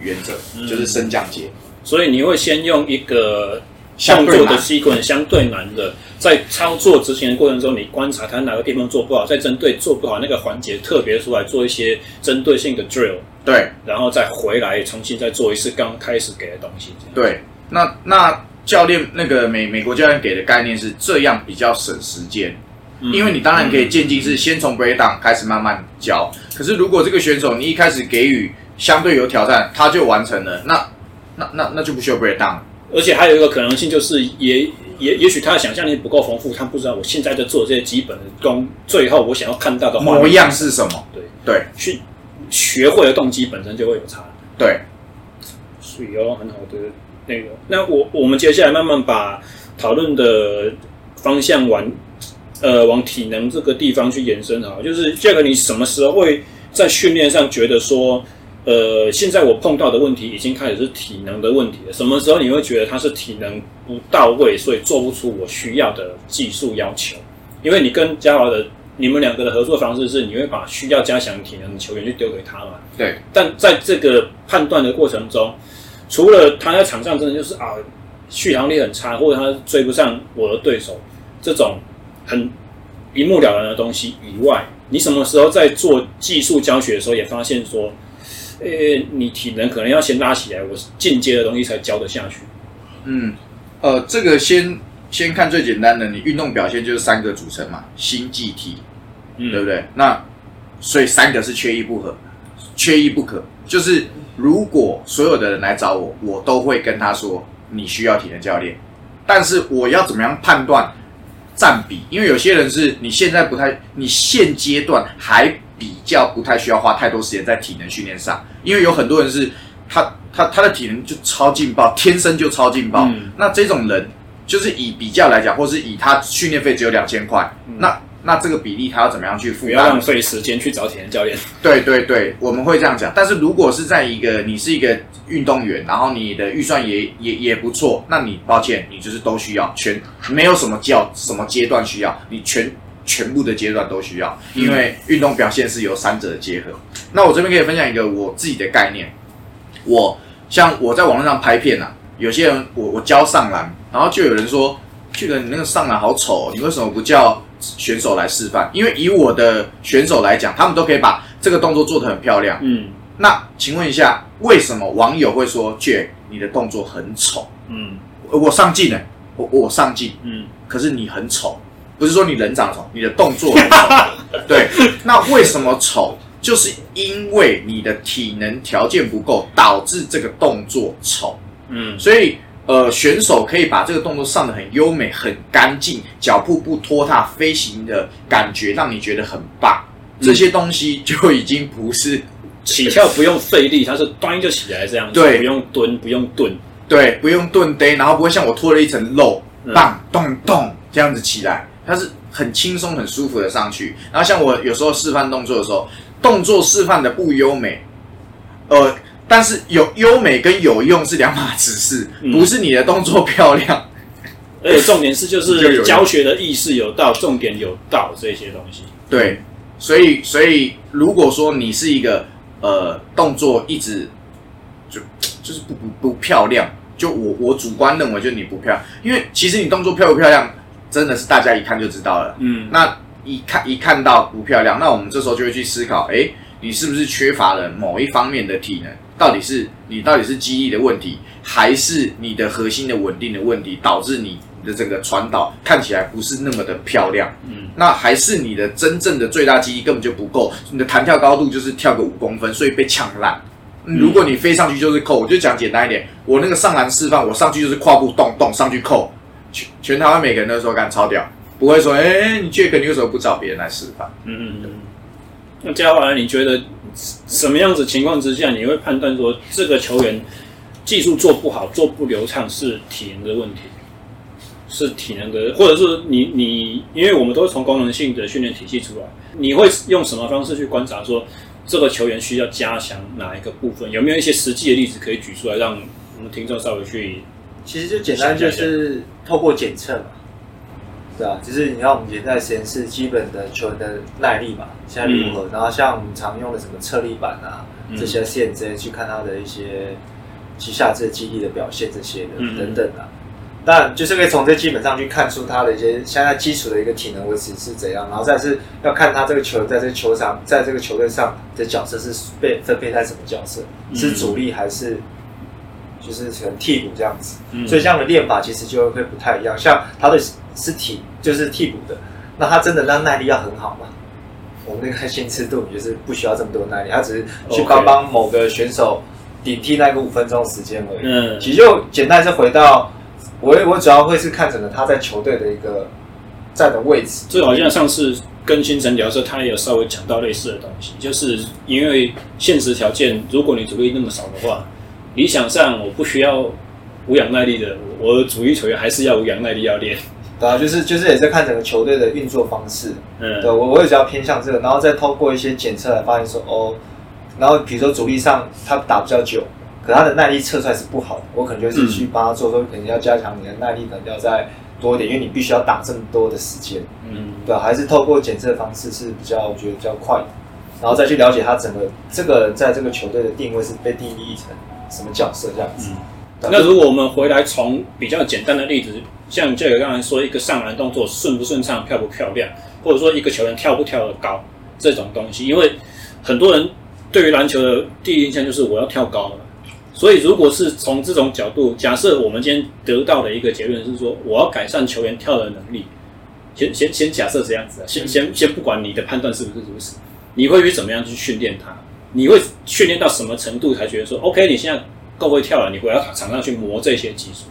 原则，嗯、就是升降阶。所以你会先用一个动作的习惯相对难的，在操作执行的过程中，你观察他哪个地方做不好，再针对做不好那个环节特别出来做一些针对性的 drill。对，然后再回来重新再做一次刚开始给的东西。对，那那教练那个美美国教练给的概念是这样比较省时间，嗯、因为你当然可以渐进式先从 breakdown 开始慢慢教。可是如果这个选手你一开始给予相对有挑战，他就完成了，那那那那就不需要 breakdown。而且还有一个可能性就是也，也也也许他的想象力不够丰富，他不知道我现在在做这些基本的功，最后我想要看到的模样是什么？对对，去。学会的动机本身就会有差，对，所以有很好的内容。那我我们接下来慢慢把讨论的方向往呃往体能这个地方去延伸哈，就是 Jack，你什么时候会在训练上觉得说，呃，现在我碰到的问题已经开始是体能的问题了？什么时候你会觉得他是体能不到位，所以做不出我需要的技术要求？因为你跟嘉华的。你们两个的合作方式是，你会把需要加强体能的球员去丢给他嘛？对。但在这个判断的过程中，除了他在场上真的就是啊，续航力很差，或者他追不上我的对手这种很一目了然的东西以外，你什么时候在做技术教学的时候也发现说，诶，你体能可能要先拉起来，我进阶的东西才教得下去。嗯，呃，这个先。先看最简单的，你运动表现就是三个组成嘛，心、技、体，嗯、对不对？那所以三个是缺一不可，缺一不可。就是如果所有的人来找我，我都会跟他说，你需要体能教练。但是我要怎么样判断占比？因为有些人是你现在不太，你现阶段还比较不太需要花太多时间在体能训练上，因为有很多人是他他他的体能就超劲爆，天生就超劲爆。嗯、那这种人。就是以比较来讲，或是以他训练费只有两千块，嗯、那那这个比例他要怎么样去负担？不要浪费时间去找体能教练。对对对，我们会这样讲。但是如果是在一个你是一个运动员，然后你的预算也也也不错，那你抱歉，你就是都需要全，没有什么叫什么阶段需要，你全全部的阶段都需要，因为运动表现是由三者的结合。嗯、那我这边可以分享一个我自己的概念，我像我在网络上拍片啊，有些人我我教上篮。然后就有人说：“这个你那个上篮好丑，你为什么不叫选手来示范？因为以我的选手来讲，他们都可以把这个动作做得很漂亮。嗯，那请问一下，为什么网友会说 Jack 你的动作很丑？嗯，我上镜了，我我上镜，嗯，可是你很丑，不是说你人长得丑，你的动作很丑。对，那为什么丑？就是因为你的体能条件不够，导致这个动作丑。嗯，所以呃，选手可以把这个动作上得很优美、很干净，脚步不拖沓，飞行的感觉让你觉得很棒。这些东西就已经不是起跳不用费力，它是端就起来这样，对，不用蹲，不用蹲，对，不用蹲蹲，然后不会像我拖了一层肉，棒咚咚这样子起来，它是很轻松、很舒服的上去。然后像我有时候示范动作的时候，动作示范的不优美，呃，但是有优美跟有用是两码子事，不是你的动作漂亮，而且重点是就是教学的意识有到，重点有到这些东西，对。所以，所以如果说你是一个呃动作一直就就是不不不漂亮，就我我主观认为就是你不漂亮，因为其实你动作漂不漂亮，真的是大家一看就知道了。嗯，那一看一看到不漂亮，那我们这时候就会去思考，诶，你是不是缺乏了某一方面的体能？到底是你到底是肌力的问题，还是你的核心的稳定的问题，导致你？的这个传导看起来不是那么的漂亮，嗯，那还是你的真正的最大肌力根本就不够，你的弹跳高度就是跳个五公分，所以被抢烂。如果你飞上去就是扣，我就讲简单一点，我那个上篮示范，我上去就是跨步动动上去扣，全全台湾每个人都说干超屌，不会说，哎，你这个你为什么不找别人来示范？嗯嗯嗯。那接下来你觉得什么样子情况之下，你会判断说这个球员技术做不好、做不流畅是体能的问题？是体能的，或者是你你，因为我们都是从功能性的训练体系出来，你会用什么方式去观察说这个球员需要加强哪一个部分？有没有一些实际的例子可以举出来，让我们听众稍微去？其实就简单，就是透过检测嘛，对啊，就是你看我们也在实验室基本的球员的耐力嘛，现在如何？嗯、然后像我们常用的什么侧立板啊，嗯、这些线针去看他的一些膝下肢肌力的表现这些的、嗯、等等啊。但就是可以从这基本上去看出他的一些现在基础的一个体能维持是怎样，然后再是要看他这个球在这个球场，在这个球队上的角色是被分配在什么角色，是主力还是就是成替补这样子。所以这样的练法其实就会不太一样。像他的是体就是替补的，那他真的让耐力要很好嘛？我们那个心吃度就是不需要这么多耐力，他只是去帮帮某个选手顶替那个五分钟时间而已。嗯，其实就简单是回到。我我主要会是看整个他在球队的一个站的位置。这好像上次跟星辰聊的时候，他也有稍微讲到类似的东西，就是因为现实条件，如果你主力那么少的话，理想上我不需要无氧耐力的，我的主力球员还是要无氧耐力要练。对啊，就是就是也是看整个球队的运作方式。嗯，对我我也比较偏向这个，然后再透过一些检测来发现说哦，然后比如说主力上他打比较久。可他的耐力测出来是不好的，我可能就是去帮他做说，肯定要加强你的耐力，可能要再多一点，因为你必须要打这么多的时间。嗯，对，还是透过检测的方式是比较，我觉得比较快的，然后再去了解他整个这个在这个球队的定位是被定义成什么角色这样子。嗯，那如果我们回来从比较简单的例子，像这个刚才说一个上篮动作顺不顺畅、漂不漂亮，或者说一个球员跳不跳得高这种东西，因为很多人对于篮球的第一印象就是我要跳高了。所以，如果是从这种角度，假设我们今天得到的一个结论是说，我要改善球员跳的能力，先先先假设这样子啊，先先先不管你的判断是不是如此，你会去怎么样去训练他？你会训练到什么程度才觉得说，OK，你现在够会跳了，你回到场上去磨这些技术？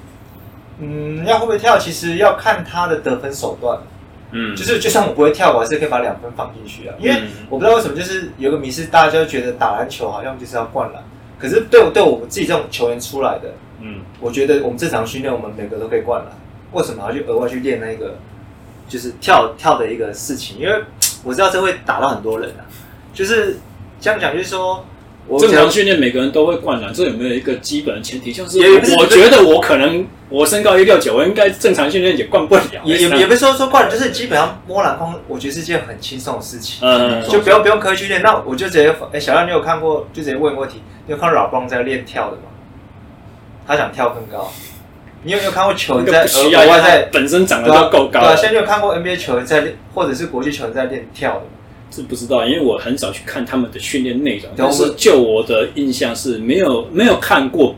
嗯，要会不会跳，其实要看他的得分手段。嗯，就是就算我不会跳，我还是可以把两分放进去啊。因为我不知道为什么，就是有个迷思，大家就觉得打篮球好像就是要灌篮。可是对我对我们自己这种球员出来的，嗯，我觉得我们正常训练，我们每个都可以灌篮。为什么要去额外去练那个，就是跳跳的一个事情？因为我知道这会打到很多人啊。就是这样讲，就是说，我正常训练每个人都会灌篮，这有没有一个基本的前提？就是我觉得我可能我身高一六九，我应该正常训练也灌不了。也也也不是说说灌，就是基本上摸篮筐，我觉得是件很轻松的事情。嗯，就不用不用刻意训练。那我就直接，哎，小亮，你有看过？就直接问问题。你有看到老邦在练跳的吗？他想跳更高。你有没有看过球员在额外在本身长得就够高？对啊，现在你有看过 NBA 球员在练，或者是国际球员在练跳的吗？这不知道，因为我很少去看他们的训练内容。对但是就我的印象是没有没有看过，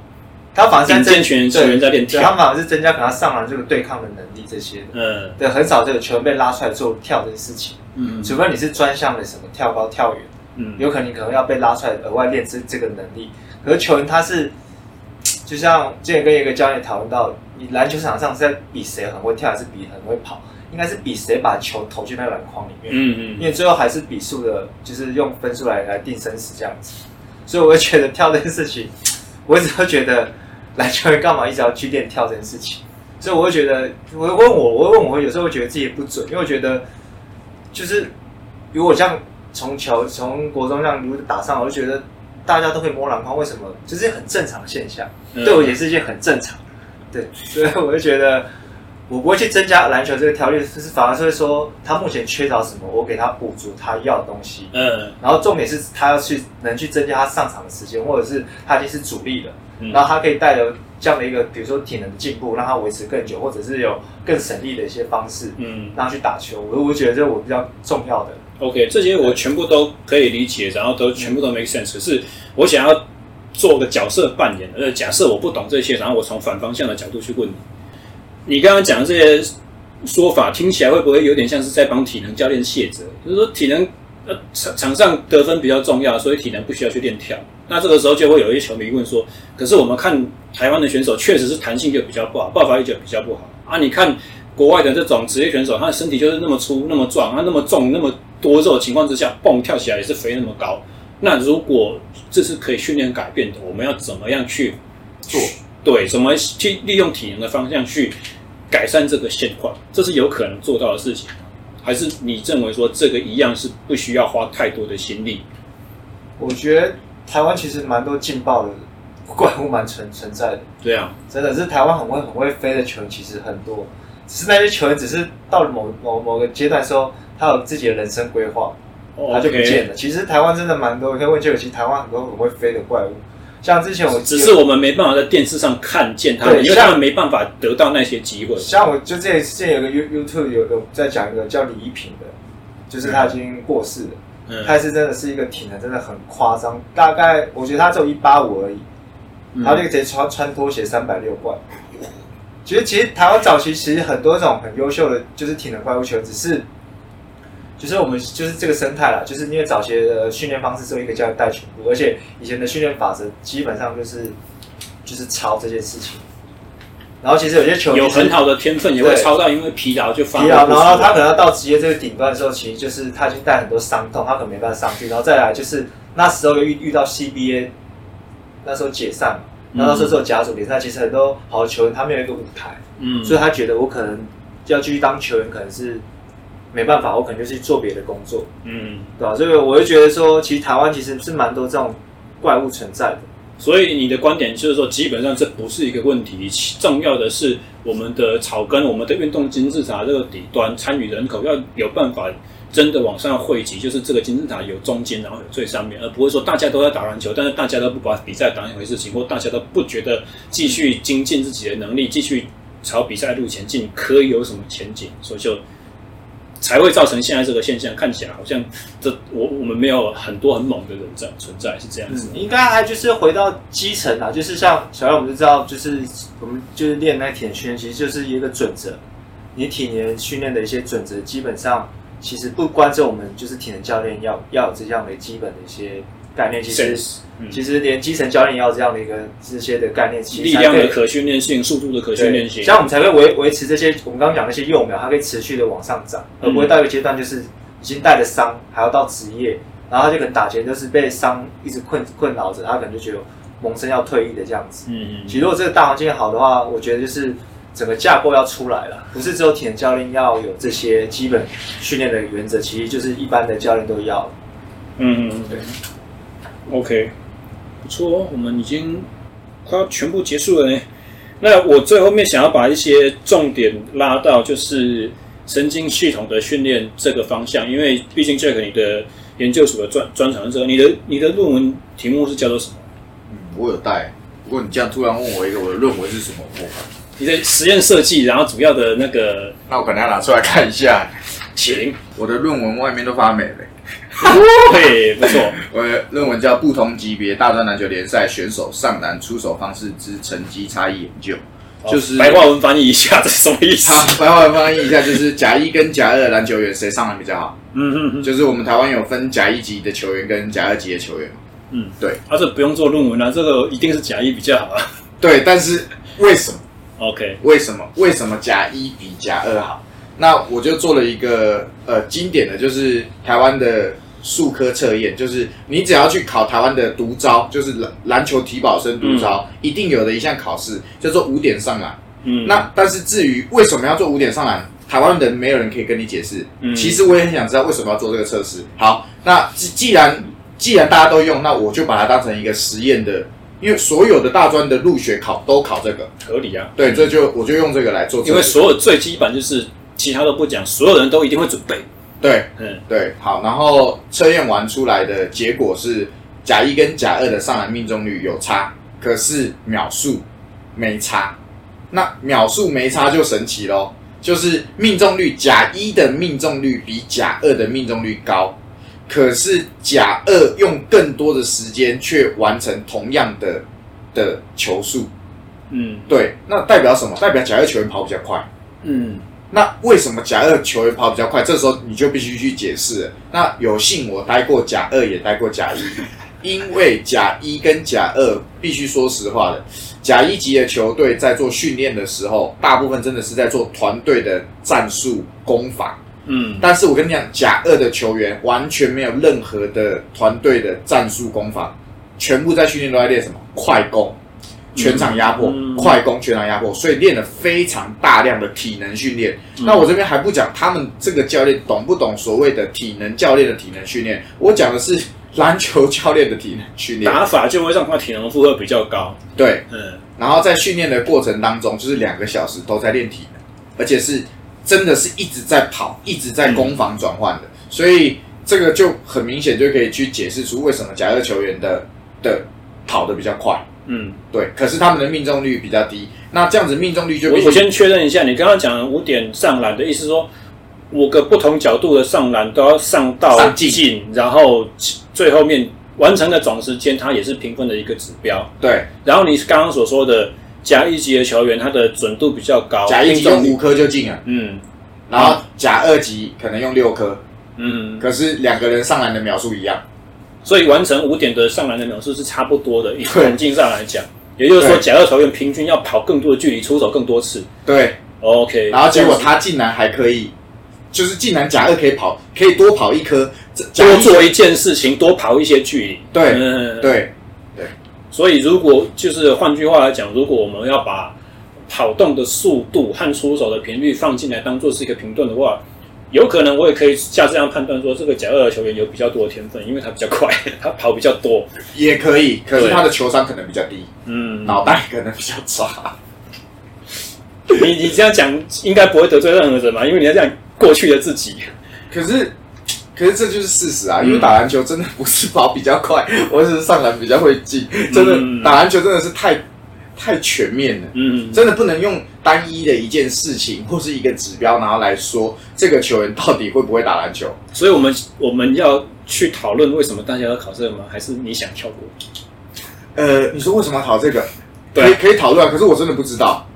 他反而是增全员球员在练跳，他反而是增加可能上篮这个对抗的能力这些的。嗯，对，很少这个球员被拉出来做跳这些事情。嗯，除非你是专项的什么跳高、跳远，嗯，有可能你可能要被拉出来额外练这这个能力。可是球员他是，就像之前跟一个教练讨论到，你篮球场上是在比谁很会跳，还是比很会跑？应该是比谁把球投进那个篮筐里面。嗯嗯。因为最后还是比数的，就是用分数来来定生死这样子。所以我会觉得跳这件事情，我一直都觉得篮球人干嘛一直要去练跳这件事情？所以我会觉得，我会问我，我会问我，有时候会觉得自己不准，因为我觉得就是如果像从球从国中这样如果打上，我就觉得。大家都可以摸篮筐，为什么？这、就是很正常的现象，嗯、对我也是一件很正常。对，所以我就觉得我不会去增加篮球这个条例，就是反而是会说他目前缺少什么，我给他补足他要的东西。嗯，然后重点是他要去能去增加他上场的时间，或者是他已经是主力了，嗯、然后他可以带着这样的一个，比如说体能的进步，让他维持更久，或者是有更省力的一些方式，嗯，让他去打球。我我觉得这是我比较重要的。OK，这些我全部都可以理解，然后都全部都 make sense。可是我想要做个角色扮演，呃，假设我不懂这些，然后我从反方向的角度去问你，你刚刚讲的这些说法听起来会不会有点像是在帮体能教练卸责？就是说体能呃场场上得分比较重要，所以体能不需要去练跳。那这个时候就会有一些球迷问说：可是我们看台湾的选手确实是弹性就比较不好，爆发力就比较不好啊？你看国外的这种职业选手，他的身体就是那么粗、那么壮，他那么重、那么。多肉的情况之下，蹦跳起来也是飞那么高。那如果这是可以训练改变的，我们要怎么样去做？对，怎么去利用体能的方向去改善这个现况？这是有可能做到的事情，还是你认为说这个一样是不需要花太多的心力？我觉得台湾其实蛮多劲爆的怪物蛮存存在的。对啊，真的是台湾很会很会飞的球员其实很多，只是那些球员只是到了某某某个阶段的时候。他有自己的人生规划，他就不见了。Okay. 其实台湾真的蛮多，可以问就有，其实台湾很多很会飞的怪物，像之前我只是我们没办法在电视上看见他们，因为他们没办法得到那些机会。像我就之前之前有个 You YouTube 有个在讲一个叫李一平的，就是他已经过世了，嗯、他是真的是一个体能真的很夸张，大概我觉得他只有一八五而已，他那个直接穿穿拖鞋三百六怪。其实其实台湾早期其实很多这种很优秀的就是体能怪物球，只是。就是我们就是这个生态了，就是因为早期的训练方式只有一个教练带全部，而且以前的训练法则基本上就是就是抄这件事情。然后其实有些球员有很好的天分，也会抄到，因为疲劳就发疲劳，然后他可能要到职业这个顶端的时候，其实就是他已经带很多伤痛，他可能没办法上去。然后再来就是那时候又遇遇到 CBA，那时候解散，然后那时候只有甲组联赛，其实很多好的球员他没有一个舞台，嗯，所以他觉得我可能要继续当球员，可能是。没办法，我可能就去做别的工作，嗯，对吧？所以我就觉得说，其实台湾其实是蛮多这种怪物存在的。所以你的观点就是说，基本上这不是一个问题，重要的是我们的草根、我们的运动金字塔这个底端参与人口要有办法真的往上汇集，就是这个金字塔有中间，然后有最上面，而不会说大家都在打篮球，但是大家都不把比赛当一回事情，或大家都不觉得继续精进自己的能力，继续朝比赛路前进可以有什么前景，所以就。才会造成现在这个现象，看起来好像这我我们没有很多很猛的人在存在，是这样子。应该还就是回到基层啊，就是像小艾，我们就知道，就是我们就是练那体能训练，其实就是一个准则。你体能训练的一些准则，基本上其实不光是我们就是体能教练要要有这样的基本的一些概念，其实。其实连基层教练也要这样的一个这些的概念，其实力量的可训练性、速度的可训练性，这样我们才会维维持这些我们刚刚讲那些幼苗，它可以持续的往上涨，而不会到一个阶段就是已经带着伤，还要到职业，然后他就可能打拳就是被伤一直困困扰着，他可能就觉得萌生要退役的这样子。嗯嗯。其实如果这个大环境好的话，我觉得就是整个架构要出来了，不是只有体能教练要有这些基本训练的原则，其实就是一般的教练都要。嗯嗯对。OK。不错哦，我们已经快要全部结束了呢。那我最后面想要把一些重点拉到，就是神经系统的训练这个方向，因为毕竟 Jack 你的研究所的专专长是这个，你的你的论文题目是叫做什么？嗯，我有带。不过你这样突然问我一个我的论文是什么，我你的实验设计，然后主要的那个，那我可能要拿出来看一下。请，我的论文外面都发霉了。对，不错。我的论文叫《不同级别大专篮球联赛选手上篮出手方式之成绩差异研究》，就是白话文翻译一下，这什么意思？好，白话文翻译一下，就是甲一跟甲二篮球员谁上篮比较好？嗯嗯嗯，就是我们台湾有分甲一级的球员跟甲二级的球员。嗯，对。啊，这不用做论文啊，这个一定是甲一比较好啊。对，但是为什么？OK，为什么？为什么甲一比甲二好？那我就做了一个呃经典的就是台湾的术科测验，就是你只要去考台湾的独招，就是篮篮球体保生独招，嗯、一定有的一项考试叫做五点上篮。嗯，那但是至于为什么要做五点上篮，台湾人没有人可以跟你解释。嗯，其实我也很想知道为什么要做这个测试。好，那既既然既然大家都用，那我就把它当成一个实验的，因为所有的大专的入学考都考这个，合理啊。对，这就我就用这个来做，因为所有最基本就是。其他都不讲，所有人都一定会准备。对，嗯，对，好，然后测验完出来的结果是甲一跟甲二的上篮命中率有差，可是秒数没差。那秒数没差就神奇咯，就是命中率甲一的命中率比甲二的命中率高，可是甲二用更多的时间却完成同样的的球数。嗯，对，那代表什么？代表甲二球员跑比较快。嗯。那为什么甲二球员跑比较快？这时候你就必须去解释了。那有幸我待过甲二，也待过甲一，因为甲一跟甲二必须说实话的，甲一级的球队在做训练的时候，大部分真的是在做团队的战术攻防。嗯，但是我跟你讲，甲二的球员完全没有任何的团队的战术攻防，全部在训练都在练什么？快攻。全场压迫，嗯、快攻，全场压迫，所以练了非常大量的体能训练。嗯、那我这边还不讲他们这个教练懂不懂所谓的体能教练的体能训练，我讲的是篮球教练的体能训练。打法就会让他体能负荷比较高。对，嗯。然后在训练的过程当中，就是两个小时都在练体能，而且是真的是一直在跑，一直在攻防转换的。嗯、所以这个就很明显就可以去解释出为什么甲二球员的的跑得比较快。嗯，对，可是他们的命中率比较低，那这样子命中率就……我我先确认一下，你刚刚讲的五点上篮的意思说，五个不同角度的上篮都要上到进，进。然后最后面完成的总时间，它也是评分的一个指标。对，然后你刚刚所说的甲一级的球员，他的准度比较高，甲一级用五颗就进了，嗯，然后甲二级可能用六颗，嗯，可是两个人上篮的秒数一样。所以完成五点的上篮的秒数是差不多的，以环境上来讲，也就是说，甲二球员平均要跑更多的距离，出手更多次。对，OK。然后结果他竟然还可以，就是竟然甲二可以跑，可以多跑一颗，多做一件事情，多跑一些距离。对，嗯，对，对。所以如果就是换句话来讲，如果我们要把跑动的速度和出手的频率放进来，当做是一个评断的话。有可能我也可以下这样判断说，这个甲二的球员有比较多的天分，因为他比较快，他跑比较多，也可以。可是他的球商可能比较低，嗯，脑袋可能比较差。你你这样讲应该不会得罪任何人嘛？因为你要这样过去的自己。可是，可是这就是事实啊！因为打篮球真的不是跑比较快，我只是上篮比较会进，真的打篮球真的是太。太全面了，嗯嗯，真的不能用单一的一件事情或是一个指标，然后来说这个球员到底会不会打篮球。所以，我们我们要去讨论为什么大家要考这个吗？还是你想跳过？呃，你说为什么要考这个？对，可以可以讨论啊。可是我真的不知道，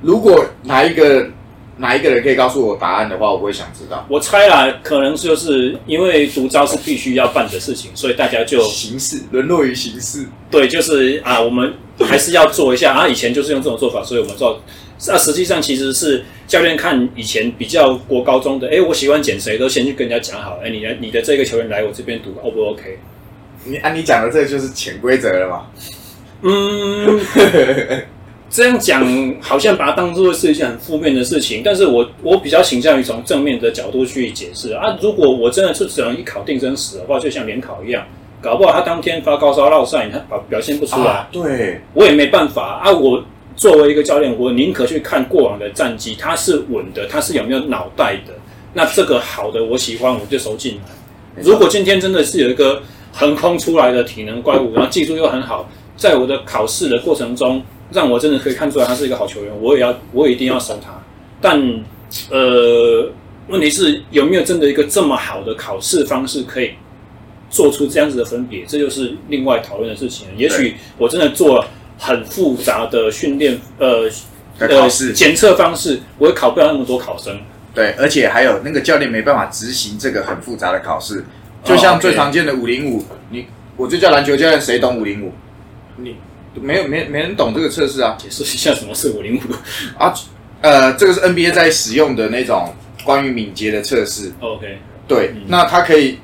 如果哪一个。哪一个人可以告诉我答案的话，我会想知道。我猜啦，可能就是因为独招是必须要办的事情，所以大家就形式沦落于形式。对，就是啊，我们还是要做一下啊。以前就是用这种做法，所以我们做。那，实际上其实是教练看以前比较国高中的，哎，我喜欢捡谁，都先去跟人家讲好，哎，你来，你的这个球员来我这边读，O 不 OK？你按、啊、你讲的这个就是潜规则了嘛？嗯。这样讲好像把它当做是一件很负面的事情，但是我我比较倾向于从正面的角度去解释啊。如果我真的是只能一考定生死的话，就像联考一样，搞不好他当天发高烧落赛，他表表现不出来，啊、对，我也没办法啊。我作为一个教练，我宁可去看过往的战绩，他是稳的，他是有没有脑袋的。那这个好的我喜欢，我就收进来。如果今天真的是有一个横空出来的体能怪物，然后技术又很好，在我的考试的过程中。让我真的可以看出来他是一个好球员，我也要，我也一定要收他。但，呃，问题是有没有真的一个这么好的考试方式可以做出这样子的分别，这就是另外讨论的事情。也许我真的做了很复杂的训练，呃，考试检测方式，我也考不了那么多考生。对，而且还有那个教练没办法执行这个很复杂的考试，就像最常见的五零五，你我就叫篮球教练，谁懂五零五？你没有没没人懂这个测试啊？解释一下什么是五零五啊？呃，这个是 NBA 在使用的那种关于敏捷的测试。OK，对，嗯、那它可以啊、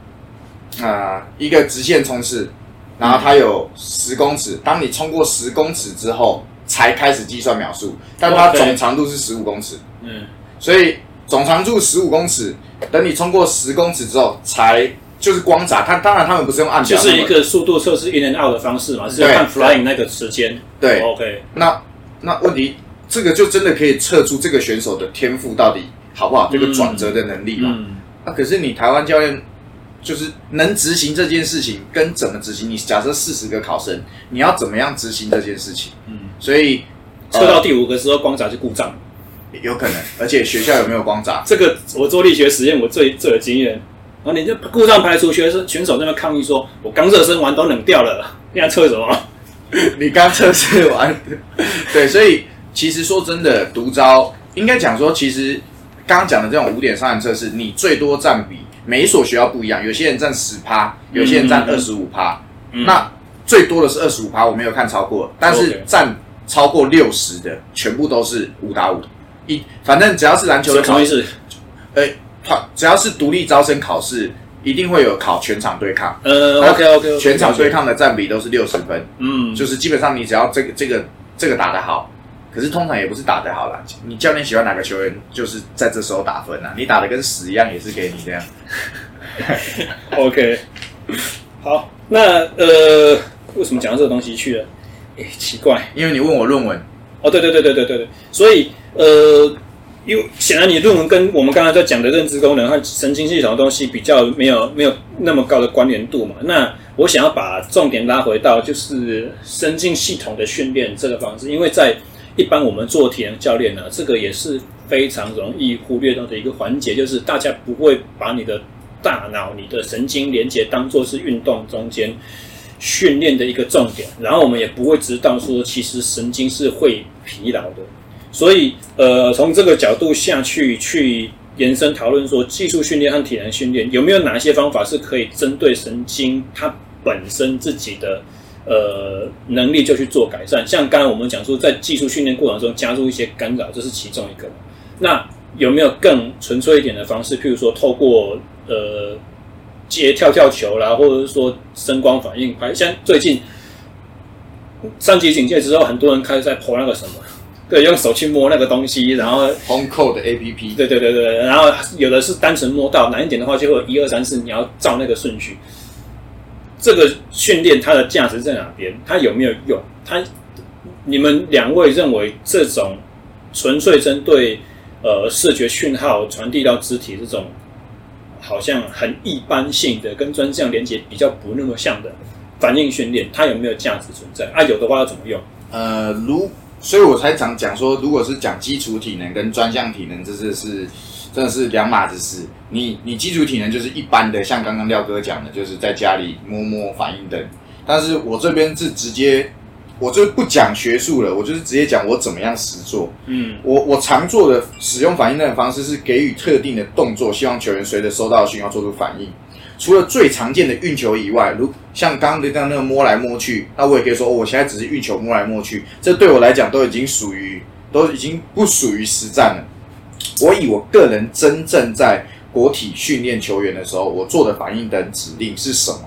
呃、一个直线冲刺，然后它有十公尺，当你冲过十公尺之后才开始计算秒数，但它总长度是十五公尺。嗯，所以。总长度十五公尺，等你冲过十公尺之后，才就是光闸。它当然他们不是用按表，就是一个速度测试 in and out 的方式嘛，是看 flying 那个时间。对，OK。那那问题，这个就真的可以测出这个选手的天赋到底好不好，这个转折的能力嘛。嗯。那、啊、可是你台湾教练就是能执行这件事情，跟怎么执行？你假设四十个考生，你要怎么样执行这件事情？嗯。所以测到第五个时候，光闸就故障。有可能，而且学校有没有光闸？这个我做力学实验，我最最有经验。然后你就故障排除，学生选手在那边抗议说：“我刚热身完都冷掉了，现在测什么？” 你刚测试完，对，所以其实说真的，独招应该讲说，其实刚刚讲的这种五点上篮测试，你最多占比，每一所学校不一样，有些人占十趴，有些人占二十五趴，嗯、那最多的是二十五趴，我没有看超过，但是占超过六十的，全部都是五打五。一反正只要是篮球的考试，呃，他只要是独立招生考试，一定会有考全场对抗。呃，OK OK，全场对抗的占比都是六十分。嗯，就是基本上你只要这个这个这个打得好，可是通常也不是打得好啦。你教练喜欢哪个球员，就是在这时候打分啊。你打的跟屎一样，也是给你这样。OK，好，那呃，为什么讲到这个东西去了？哎，奇怪，因为你问我论文。哦，对对对对对对对，所以。呃，因为显然你论文跟我们刚才在讲的认知功能和神经系统的东西比较没有没有那么高的关联度嘛。那我想要把重点拉回到就是神经系统的训练这个方式，因为在一般我们做体能教练呢，这个也是非常容易忽略到的一个环节，就是大家不会把你的大脑、你的神经连接当做是运动中间训练的一个重点，然后我们也不会知道说其实神经是会疲劳的。所以，呃，从这个角度下去去延伸讨论说，技术训练和体能训练有没有哪些方法是可以针对神经它本身自己的呃能力就去做改善？像刚才我们讲说，在技术训练过程中加入一些干扰，这是其中一个。那有没有更纯粹一点的方式？譬如说，透过呃接跳跳球啦，或者是说声光反应拍，像最近三级警戒之后，很多人开始在 po 那个什么。对，用手去摸那个东西，然后 Home Code APP。对对对对，然后有的是单纯摸到，难一点的话就会有一二三四，你要照那个顺序。这个训练它的价值在哪边？它有没有用？它你们两位认为这种纯粹针对呃视觉讯号传递到肢体这种，好像很一般性的跟专项连接比较不那么像的反应训练，它有没有价值存在？啊，有的话要怎么用？呃，如。所以我才常讲说，如果是讲基础体能跟专项体能，这是是真的是两码子事。你你基础体能就是一般的，像刚刚廖哥讲的，就是在家里摸摸反应灯。但是我这边是直接，我就不讲学术了，我就是直接讲我怎么样实做。嗯，我我常做的使用反应灯的方式是给予特定的动作，希望球员随着收到的讯号做出反应。除了最常见的运球以外，如像刚刚的这样那个摸来摸去，那我也可以说，哦，我现在只是运球摸来摸去，这对我来讲都已经属于，都已经不属于实战了。我以我个人真正在国体训练球员的时候，我做的反应等指令是什么？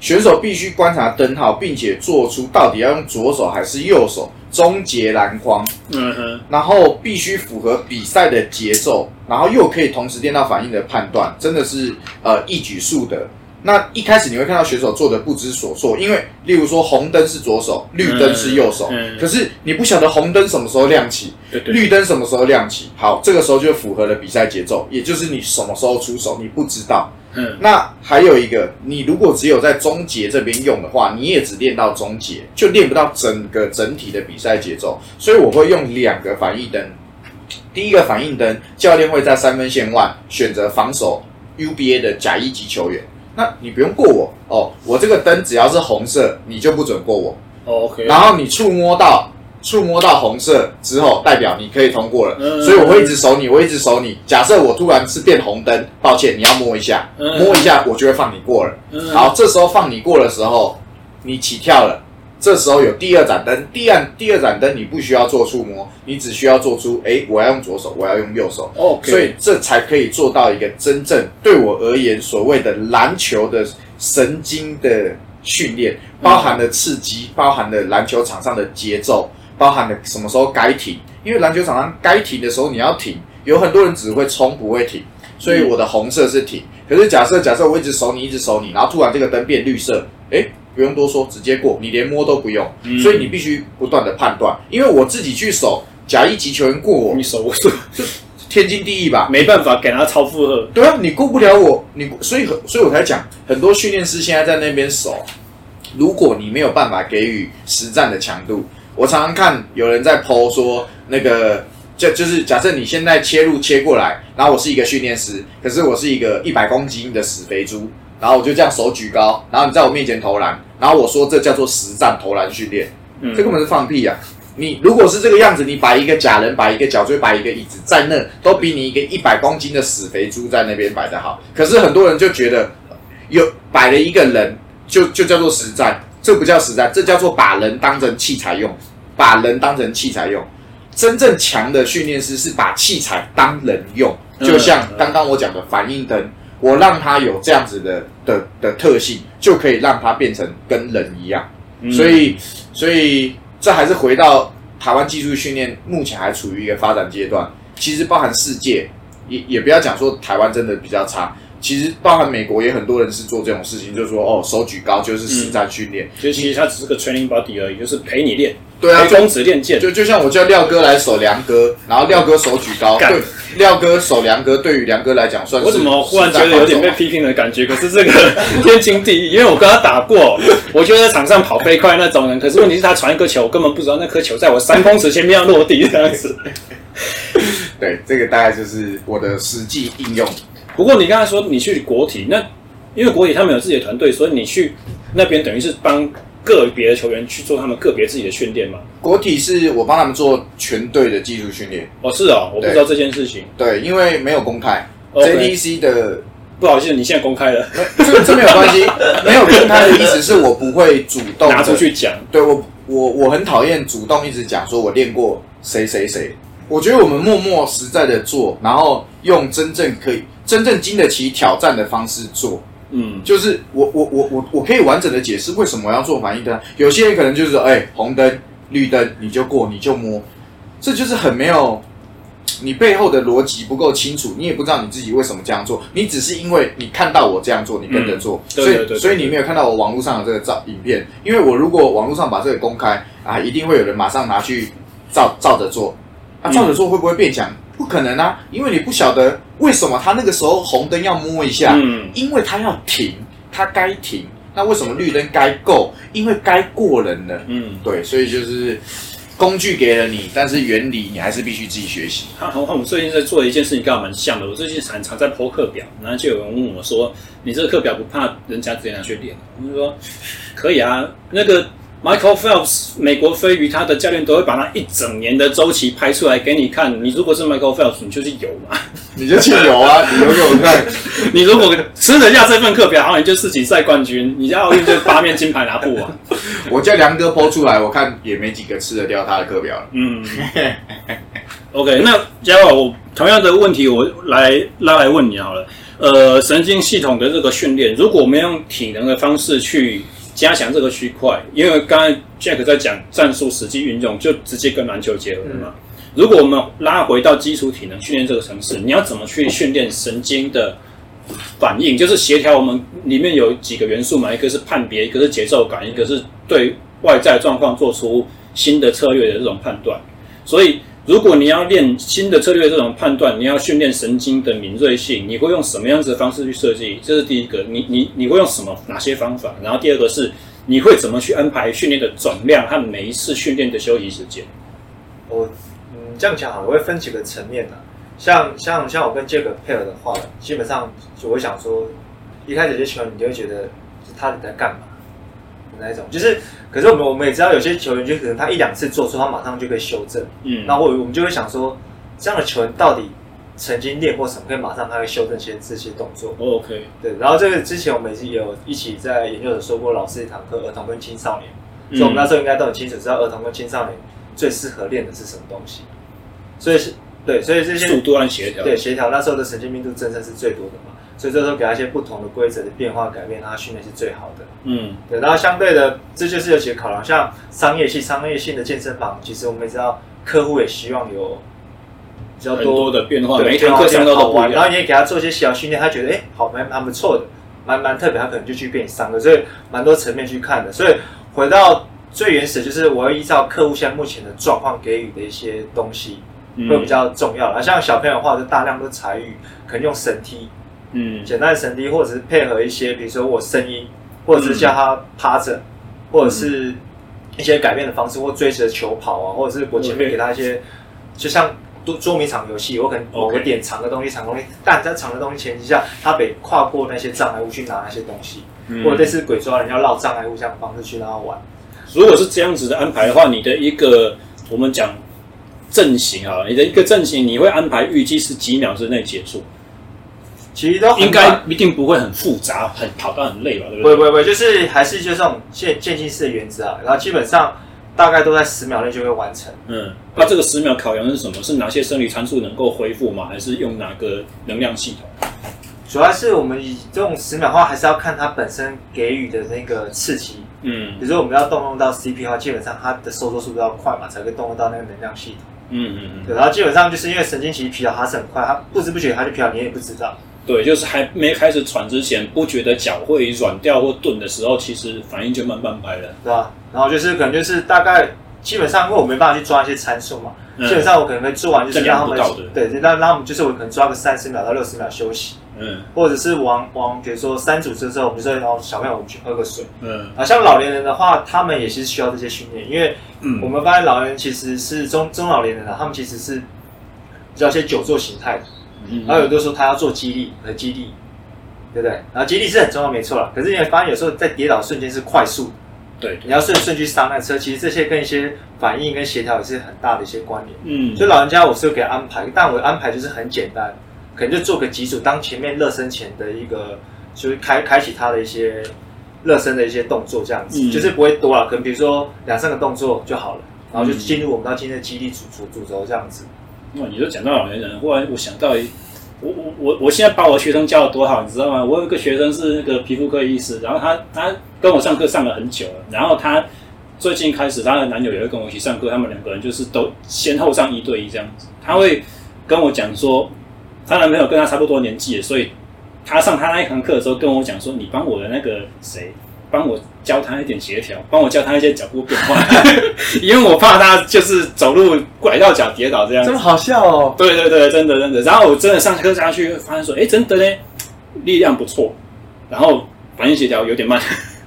选手必须观察灯号，并且做出到底要用左手还是右手。终结篮筐，嗯哼，然后必须符合比赛的节奏，然后又可以同时练到反应的判断，真的是呃一举数得。那一开始你会看到选手做的不知所措，因为例如说红灯是左手，绿灯是右手，嗯嗯、可是你不晓得红灯什么时候亮起，对对对，绿灯什么时候亮起，好，这个时候就符合了比赛节奏，也就是你什么时候出手，你不知道。嗯，那还有一个，你如果只有在终结这边用的话，你也只练到终结，就练不到整个整体的比赛节奏。所以我会用两个反应灯。第一个反应灯，教练会在三分线外选择防守 UBA 的甲一级球员。那你不用过我哦，我这个灯只要是红色，你就不准过我。哦、OK，然后你触摸到触摸到红色之后，代表你可以通过了。嗯、所以我会一直守你，我一直守你。假设我突然是变红灯，抱歉，你要摸一下，嗯、摸一下，我就会放你过了。嗯、好，这时候放你过的时候，你起跳了。这时候有第二盏灯，第二第二盏灯你不需要做触摸，你只需要做出，哎，我要用左手，我要用右手。OK，所以这才可以做到一个真正对我而言所谓的篮球的神经的训练，包含了刺激，包含了篮球场上的节奏，包含了什么时候该停。因为篮球场上该停的时候你要停，有很多人只会冲不会停，所以我的红色是停。可是假设假设我一直守你，一直守你，然后突然这个灯变绿色，哎。不用多说，直接过，你连摸都不用，嗯、所以你必须不断的判断。因为我自己去守假一级球员过我，你守不住，就天经地义吧，没办法给他超负荷。对啊，你过不了我，你所以所以我才讲，很多训练师现在在那边守，如果你没有办法给予实战的强度，我常常看有人在 po 说那个就就是假设你现在切入切过来，然后我是一个训练师，可是我是一个一百公斤的死肥猪。然后我就这样手举高，然后你在我面前投篮，然后我说这叫做实战投篮训练，嗯、这根本是放屁啊！你如果是这个样子，你摆一个假人，摆一个脚锥，摆一个椅子在那，都比你一个一百公斤的死肥猪在那边摆的好。可是很多人就觉得有摆了一个人就就叫做实战，这不叫实战，这叫做把人当成器材用，把人当成器材用。真正强的训练师是把器材当人用，就像刚刚我讲的反应灯。我让它有这样子的的的特性，就可以让它变成跟人一样。嗯、所以，所以这还是回到台湾技术训练，目前还处于一个发展阶段。其实包含世界，也也不要讲说台湾真的比较差。其实包含美国也很多人是做这种事情，就是说哦，手举高就是实战训练，就、嗯、其实它只是个 training body 而已，就是陪你练。对啊，公子练剑，就就像我叫廖哥来守梁哥，然后廖哥手举高，对，廖哥守梁哥，对于梁哥来讲算是。我怎么忽然觉得有点被批评的感觉？可是这个天经地义，因为我跟他打过，我觉得在场上跑飞快那种人，可是问题是他传一个球，我根本不知道那颗球在我三公尺前面要落地这样子。对，这个大概就是我的实际应用。不过你刚才说你去国体，那因为国体他们有自己的团队，所以你去那边等于是帮。个别的球员去做他们个别自己的训练嘛？国体是我帮他们做全队的技术训练。哦，是哦，我不知道这件事情。对，因为没有公开。JDC 的，不好意思，你现在公开了。这这没有关系，没有公开的意思是我不会主动拿出去讲。对我，我我很讨厌主动一直讲说我练过谁谁谁。我觉得我们默默实在的做，然后用真正可以、真正经得起挑战的方式做。嗯，就是我我我我我可以完整的解释为什么我要做反应灯。有些人可能就是说，哎、欸，红灯、绿灯你就过，你就摸，这就是很没有你背后的逻辑不够清楚，你也不知道你自己为什么这样做，你只是因为你看到我这样做，你跟着做，所以所以你没有看到我网络上的这个照影片，因为我如果网络上把这个公开啊，一定会有人马上拿去照照着做，啊，照着做会不会变强？不可能啊，因为你不晓得为什么他那个时候红灯要摸一下，嗯，因为他要停，他该停。那为什么绿灯该够？因为该过人了，嗯，对，所以就是工具给了你，但是原理你还是必须自己学习。我们最近在做的一件事情，跟我蛮像的。我最近常常在 po 课表，然后就有人问我说：“你这个课表不怕人家直接拿去练？”我就说：“可以啊，那个。” Michael Phelps，美国飞鱼，他的教练都会把他一整年的周期拍出来给你看。你如果是 Michael Phelps，你就去游嘛，你就去游啊，你游给我看。你如果吃得下这份课表，好，你就世锦赛冠军，你在奥运就八面金牌拿不完。我叫梁哥播出来，我看也没几个吃得掉他的课表了。嗯，OK，那嘉宝，我同样的问题我来拉来问你好了。呃，神经系统的这个训练，如果我们用体能的方式去。加强这个区块，因为刚才 Jack 在讲战术实际运用，就直接跟篮球结合了嘛。嗯、如果我们拉回到基础体能训练这个层次，你要怎么去训练神经的反应？就是协调我们里面有几个元素嘛，一个是判别，一个是节奏感，一个是对外在状况做出新的策略的这种判断。所以。如果你要练新的策略，这种判断，你要训练神经的敏锐性，你会用什么样子的方式去设计？这是第一个，你你你会用什么哪些方法？然后第二个是，你会怎么去安排训练的总量和每一次训练的休息时间？我嗯这样讲啊，我会分几个层面的。像像像我跟杰克配合的话，基本上就我想说，一开始有些球员，你就会觉得他在干嘛那一种，就是，可是我们我们也知道有些球员，就可能他一两次做错，他马上就可以修正。嗯，那我我们就会想说，这样的球员到底曾经练过什么，可以马上他会修正些这些动作。OK，对。然后这个之前我们也有一起在研究所说过，老师一堂课，儿童跟青少年，嗯、所以我们那时候应该都很清楚，知道儿童跟青少年最适合练的是什么东西。所以是，对，所以这些速度和协调，对协调，那时候的神经密度真正是最多的嘛。所以这时候给他一些不同的规则的变化改变，他训练是最好的。嗯，对。然后相对的，这就是有几个考量，像商业性、商业性的健身房，其实我们也知道，客户也希望有比较多，多的变化，对每一堂课上都好玩。然后你也给他做一些小训练，他觉得哎，好蛮蛮不错的，蛮蛮特别，他可能就去跟你上课。所以蛮多层面去看的。所以回到最原始，就是我要依照客户现在目前的状况给予的一些东西，会比较重要。啊，像小朋友的话，就大量的采育，可能用绳梯。嗯，简单的绳梯，或者是配合一些，比如说我声音，或者是叫他趴着，嗯、或者是一些改变的方式，或追着球跑啊，或者是我前面给他一些就像捉捉迷藏游戏，我可能某个点藏个东西，藏东西，但在藏的东西前提下，他得跨过那些障碍物去拿那些东西，嗯、或者类似鬼抓人要绕障碍物这样的方式去让他玩。如果是这样子的安排的话，你的一个我们讲阵型啊，你的一个阵型，你会安排预计是几秒之内结束？其实都应该一定不会很复杂，很跑到很累吧？对不对？不不不，就是还是就这种渐渐进式的原则啊。然后基本上大概都在十秒内就会完成。嗯，那这个十秒考量是什么？是哪些生理参数能够恢复吗？还是用哪个能量系统？主要是我们以这种十秒的话，还是要看它本身给予的那个刺激。嗯，比如说我们要动用到 CP 的话，基本上它的收缩速度要快嘛，才会动用到那个能量系统。嗯嗯嗯。对，然后基本上就是因为神经其实疲劳它是很快，它不知不觉它就疲劳，你也不知道。对，就是还没开始喘之前，不觉得脚会软掉或钝的时候，其实反应就慢半拍了，对啊？然后就是可能就是大概基本上，因为我没办法去抓一些参数嘛，嗯、基本上我可能会做完就是让他们对，让让他们就是我可能抓个三十秒到六十秒休息，嗯，或者是往往比如说三组之后，比如说然后小朋友我们去喝个水，嗯，啊，像老年人的话，他们也是需要这些训练，因为我们发现老人其实是中中老年人啊，他们其实是比较一些久坐形态的。然后有的时候他要做激励和激励，对不对？然后激励是很重要，没错了。可是你会发现有时候在跌倒瞬间是快速，对，你要顺顺去刹那车，其实这些跟一些反应跟协调也是很大的一些关联。嗯，所以老人家我是给安排，但我的安排就是很简单，可能就做个几组，当前面热身前的一个，就是开开启他的一些热身的一些动作，这样子，嗯、就是不会多了，可能比如说两三个动作就好了，然后就进入我们到今天的肌力主主主轴这样子。哇，你都讲到老年人，忽然我想到一，我我我我现在把我学生教的多好，你知道吗？我有一个学生是那个皮肤科医师，然后他他跟我上课上了很久了，然后他最近开始他的男友也会跟我一起上课，他们两个人就是都先后上一对一这样子。他会跟我讲说，他男朋友跟他差不多年纪，所以他上他那一堂课的时候跟我讲说，你帮我的那个谁。帮我教他一点协调，帮我教他一些脚步变化，因为我怕他就是走路拐到脚跌倒这样子。这么好笑哦！对对对，真的真的。然后我真的上课下去，发现说，哎，真的呢，力量不错，然后反应协调有点慢。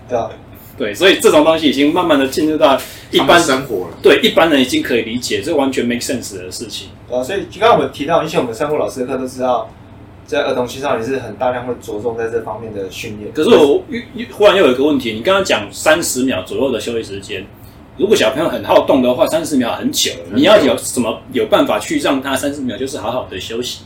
对啊，对，所以这种东西已经慢慢的进入到一般生活了。对，一般人已经可以理解，这完全 make sense 的事情。啊，所以就刚刚我们提到，以前我们上过老师的课都知道。在儿童青少年是很大量会着重在这方面的训练。可是我忽然又有一个问题，你刚刚讲三十秒左右的休息时间，如果小朋友很好动的话，三十秒很久，很久，你要有什么有办法去让他三十秒就是好好的休息？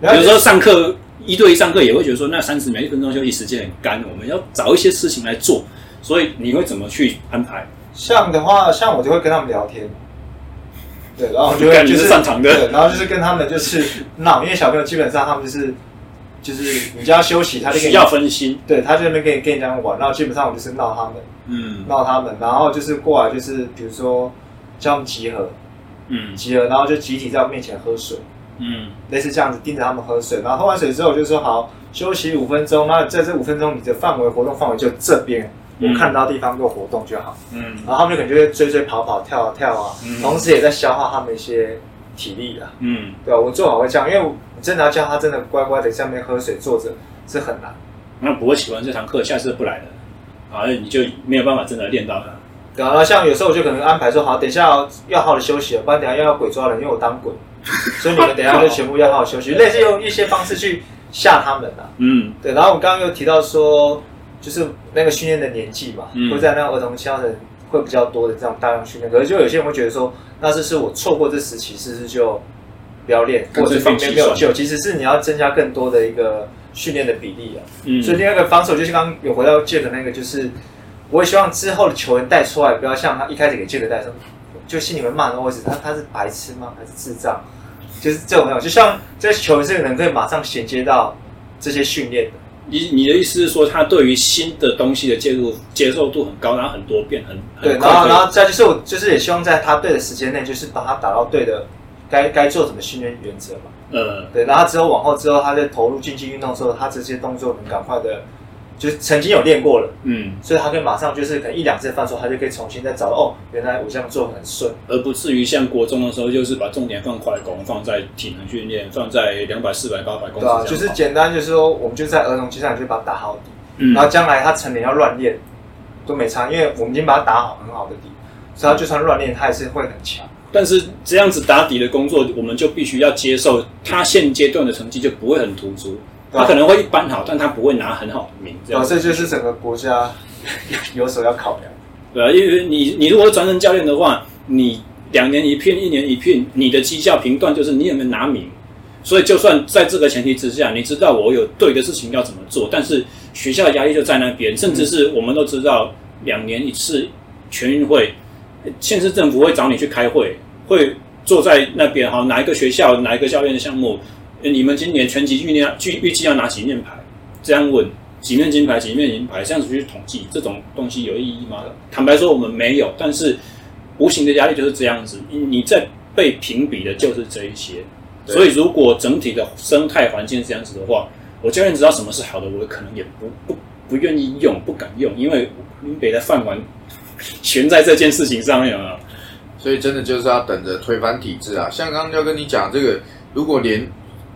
比如说上课一对一上课也会觉得说，那三十秒一分钟休息时间很干，我们要找一些事情来做，所以你会怎么去安排？像的话，像我就会跟他们聊天。对，然后就会就是擅长的，对，然后就是跟他们就是闹，因为小朋友基本上他们就是就是你叫他休息，他就需要分心，对，他就在那边跟你跟你这样玩，然后基本上我就是闹他们，嗯，闹他们，然后就是过来就是比如说叫他们集合，嗯，集合，然后就集体在我面前喝水，嗯，类似这样子盯着他们喝水，然后喝完水之后就说好休息五分钟，那在这五分钟你的范围活动范围就这边。我看到地方做活动就好，嗯，然后他们可能就会追追跑跑跳跳啊，嗯、同时也在消耗他们一些体力啊，嗯，对吧？我做好会这样，因为我真的要叫他真的乖乖的在上面喝水坐着是很难。那不会喜欢这堂课，下次不来了，啊，你就没有办法真的练到他。对啊，像有时候我就可能安排说好，等一下要好好的休息了，不然等下又要鬼抓人，因为我当鬼，所以你们等一下就全部要好好休息，类似用一些方式去吓他们啊。嗯，对。然后我们刚刚又提到说，就是那个训练的年纪嘛，嗯、会在那个儿童青少年会比较多的这种大量训练。可是就有些人会觉得说，那这是我错过这时期，是不是就不要练，或者方面没有救？其实是你要增加更多的一个训练的比例啊。嗯。所以第二个防守就是刚刚有回到 Jack 那个，就是我也希望之后的球员带出来，不要像他一开始给 Jack 带上。就心里面骂那位置，他他是白痴吗？还是智障？就是这种样，就像这球员是能可以马上衔接到这些训练的。你你的意思是说，他对于新的东西的介入接受度很高，然后很多变很对，然后然后再就是我就是也希望在他对的时间内，就是把他打到对的该该做什么训练原则嘛。嗯，对，然后之后往后之后，他在投入竞技运动的时候，他这些动作能赶快的。就是曾经有练过了，嗯，所以他可以马上就是可能一两次犯错，他就可以重新再找到哦，原来我这样做很顺，而不至于像国中的时候，就是把重点放快攻，放在体能训练，放在两百、四百、八百公尺。对啊，就是简单，就是说我们就在儿童期上就把它打好底，嗯，然后将来他成年要乱练都没差，因为我们已经把它打好很好的底，所以他就算乱练，他也是会很强。但是这样子打底的工作，我们就必须要接受，他现阶段的成绩就不会很突出。他可能会一般好，但他不会拿很好的名。这样，这就是整个国家 有所要考量。对啊，因为你你如果是专任教练的话，你两年一聘，一年一聘，你的绩效评断就是你有没有拿名。所以就算在这个前提之下，你知道我有对的事情要怎么做，但是学校的压力就在那边。甚至是我们都知道，两年一次全运会，县市政府会找你去开会，会坐在那边哈，哪一个学校哪一个教练的项目。你们今年全级预练预预计要拿几面牌？这样问几面金牌、几面银牌，这样子去统计，这种东西有意义吗？坦白说，我们没有。但是无形的压力就是这样子，你你在被评比的就是这一些。所以，如果整体的生态环境是这样子的话，我教练知道什么是好的，我可能也不不不愿意用，不敢用，因为林北的饭碗悬在这件事情上面啊。所以，真的就是要等着推翻体制啊！像刚刚要跟你讲这个，如果连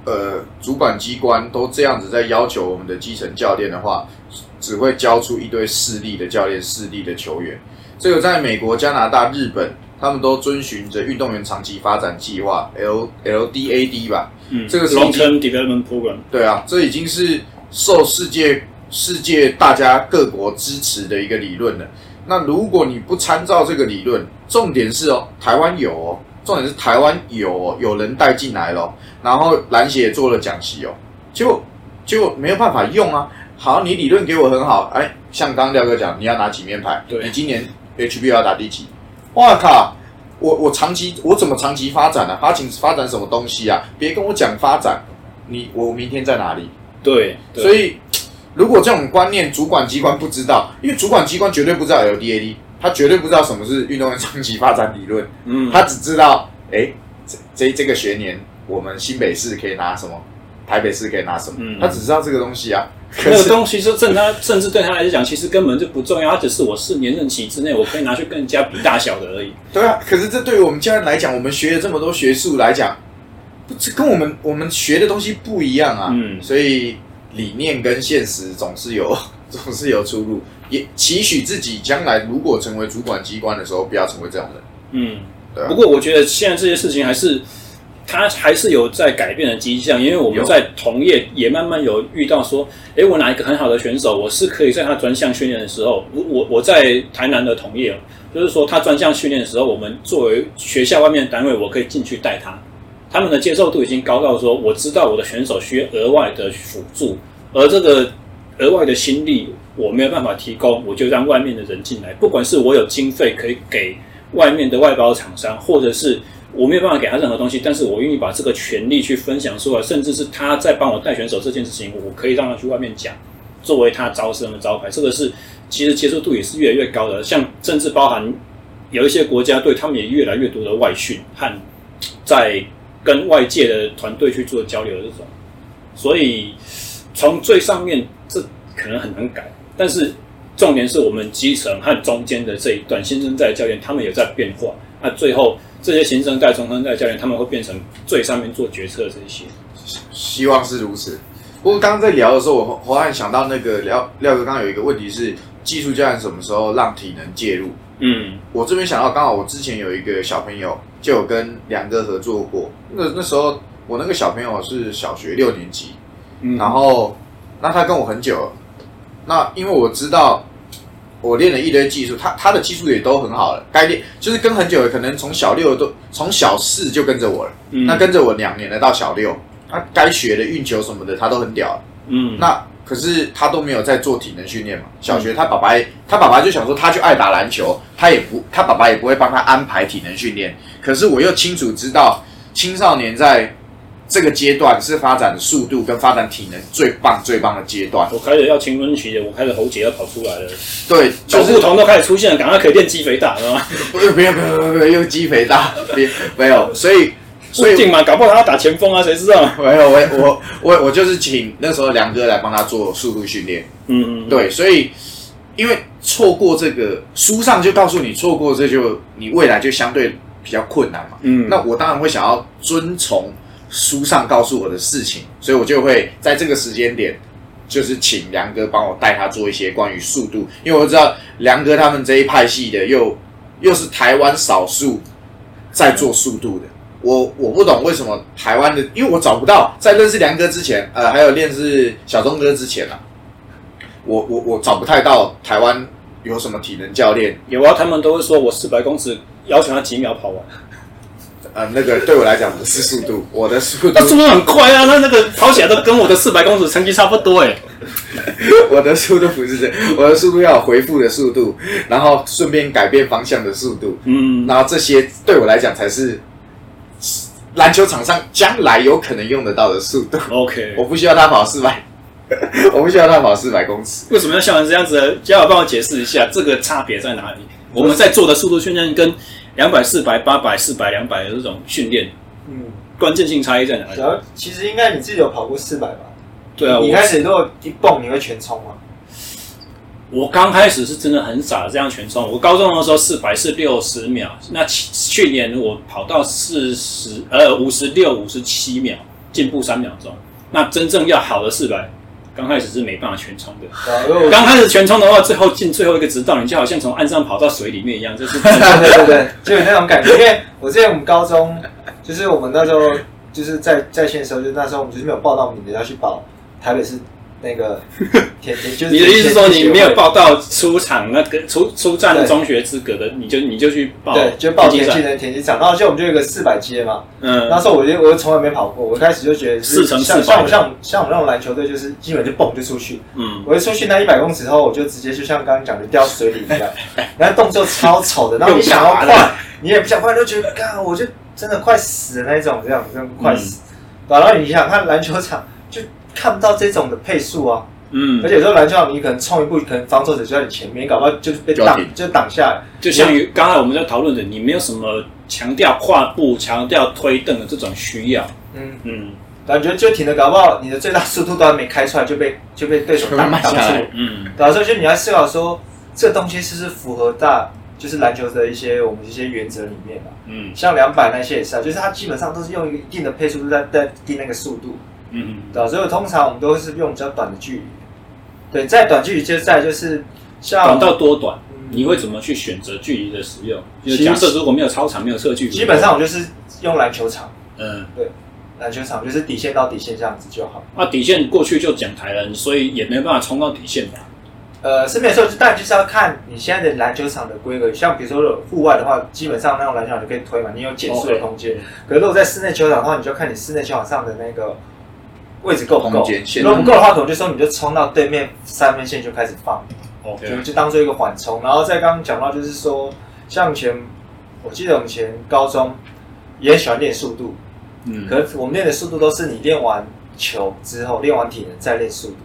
呃，主管机关都这样子在要求我们的基层教练的话，只会教出一堆势力的教练、势力的球员。这个在美国、加拿大、日本，他们都遵循着运动员长期发展计划 （L L D A D） 吧。嗯，这个是 Long Term Development Program。对啊，这已经是受世界世界大家各国支持的一个理论了。那如果你不参照这个理论，重点是哦，台湾有哦。重点是台湾有有人带进来了，然后篮协也做了讲习哦，就就没有办法用啊。好，你理论给我很好，哎，像刚刚廖哥讲，你要拿几面牌？对，你今年 HBL 要打第几？哇靠！我我长期我怎么长期发展呢、啊？发展发展什么东西啊？别跟我讲发展，你我明天在哪里？对，对所以如果这种观念主管机关不知道，因为主管机关绝对不知道 LDAD。他绝对不知道什么是运动员长期发展理论，嗯，他只知道，哎，这这这个学年我们新北市可以拿什么，台北市可以拿什么，嗯，他只知道这个东西啊。那个东西是，正他甚至对他来讲，其实根本就不重要，他只是我四年任期之内我可以拿去跟人家比大小的而已。对啊，可是这对于我们家人来讲，我们学了这么多学术来讲，不，这跟我们我们学的东西不一样啊。嗯，所以理念跟现实总是有 总是有出入。也期许自己将来如果成为主管机关的时候，不要成为这样的人。嗯，对。不过我觉得现在这些事情还是，它还是有在改变的迹象，因为我们在同业也慢慢有遇到说，哎，我哪一个很好的选手，我是可以在他专项训练的时候，我我我在台南的同业，就是说他专项训练的时候，我们作为学校外面的单位，我可以进去带他，他们的接受度已经高到说，我知道我的选手需要额外的辅助，而这个额外的心力。我没有办法提供，我就让外面的人进来。不管是我有经费可以给外面的外包厂商，或者是我没有办法给他任何东西，但是我愿意把这个权利去分享出来，甚至是他在帮我带选手这件事情，我可以让他去外面讲，作为他招生的招牌。这个是其实接受度也是越来越高的，像甚至包含有一些国家队，他们也越来越多的外训和在跟外界的团队去做交流的这种。所以从最上面这可能很难改。但是重点是我们基层和中间的这一段新生代教练，他们也在变化。那最后这些新生代、中生代教练，他们会变成最上面做决策的这些。希望是如此。不过刚刚在聊的时候，我忽然想到那个廖廖哥刚刚有一个问题是，技术教练什么时候让体能介入？嗯，我这边想到刚好我之前有一个小朋友就有跟梁哥合作过。那那时候我那个小朋友是小学六年级。嗯，然后那他跟我很久了，那因为我知道我练了一堆技术，他他的技术也都很好了，该练就是跟很久了，可能从小六都从小四就跟着我了，嗯那跟着我两年了到小六，他该学的运球什么的他都很屌了，嗯，那可是他都没有在做体能训练嘛。小学他爸爸也他爸爸就想说他就爱打篮球，他也不他爸爸也不会帮他安排体能训练。可是我又清楚知道青少年在这个阶段是发展速度跟发展体能最棒最棒的阶段。我开始要青春期了，我开始喉结要跑出来了，对，就是小不同都开始出现了，赶快可以练肌肥大，知道吗？不是不要不要不要不要又肌肥大，别没有，所以所以不一定嘛，搞不好他要打前锋啊，谁知道？没有我我我我就是请那时候梁哥来帮他做速度训练。嗯嗯，对，所以因为错过这个书上就告诉你错过这就你未来就相对比较困难嘛。嗯，那我当然会想要遵从书上告诉我的事情，所以我就会在这个时间点，就是请梁哥帮我带他做一些关于速度，因为我知道梁哥他们这一派系的又又是台湾少数在做速度的。我我不懂为什么台湾的，因为我找不到在认识梁哥之前，呃，还有认识小钟哥之前啊，我我我找不太到台湾有什么体能教练，有啊，他们都会说我四百公尺要求他几秒跑完，呃，那个对我来讲不是速度，我的速度那速度很快啊，他那个跑起来都跟我的四百公尺成绩差不多哎。我的速度不是这，我的速度要有回复的速度，然后顺便改变方向的速度，嗯，然后这些对我来讲才是篮球场上将来有可能用得到的速度。OK，我不需要他跑四百，我不需要他跑四百公尺。为什么要像人这样子呢？嘉宝帮我解释一下这个差别在哪里？我们在做的速度训练跟两百、四百、八百、四百、两百的这种训练，嗯，关键性差异在哪里？然后其实应该你自己有跑过四百吧？对啊，我你开始如果一蹦，你会全冲吗？我刚开始是真的很傻，这样全冲。我高中的时候四百是六十秒，那去年我跑到四十呃五十六、五十七秒，进步三秒钟。那真正要好的四百，刚开始是没办法全冲的。刚开始全冲的话，最后进最后一个直道，你就好像从岸上跑到水里面一样，就是对 对对对，就有那种感觉。因为我之前我们高中，就是我们那时候就是在在线的时候，就是那时候我们就是没有报到名的要去报台北市那个 田田，就是你的意思是说你没有报？到出场那个出出战的中学资格的，你就你就去报对，就报田田径的田径场，然后就我们就有一个四百阶嘛。嗯，那时候我就我就从来没跑过，我一开始就觉得是四乘400像像我像像我们那种篮球队，就是基本就蹦就出去。嗯，我一出去那一百公尺后，我就直接就像刚刚讲的掉水里一样，然后动作超丑的，然后你想要快，你也不想快，就觉得，干，我就真的快死的那种，这样这样快死。然后你想看篮球场，就看不到这种的配速啊，嗯。而，且有时候篮球场你可能冲一步，可能防守者就在你前面，搞不好就是被挡就挡下来。就像于刚才我们在讨论的，你没有什么强调跨步、强调推蹬的这种需要。嗯，嗯。感觉就挺的，搞不好你的最大速度都还没开出来，就被就被对手挡挡住。嗯。对啊，所以就你要思考说，这东西是不是符合大就是篮球的一些我们一些原则里面啊？嗯。像两百那些也是啊，就是它基本上都是用一个一定的配速度在在定那个速度，嗯对啊，所以通常我们都是用比较短的距离。对，在短距离接在就是像短到多短？嗯你会怎么去选择距离的使用？就是假设如果没有操场、没有测距，基本上我就是用篮球场，嗯，对篮球场就是底线到底线这样子就好。那底线过去就讲台了，所以也没办法冲到底线吧？呃，是没错，就但就是要看你现在的篮球场的规格。像比如说户外的话，基本上那种篮球场就可以推嘛，你有减速的空间。可是如果在室内球场的话，你就看你室内球场上的那个位置够不够如果不够的话，可能就说你就冲到对面三分线就开始放，就就当做一个缓冲。然后再刚刚讲到就是说，像以前我记得我们以前高中也很喜欢练速度，嗯，可是我们练的速度都是你练完球之后，练完体能再练速度。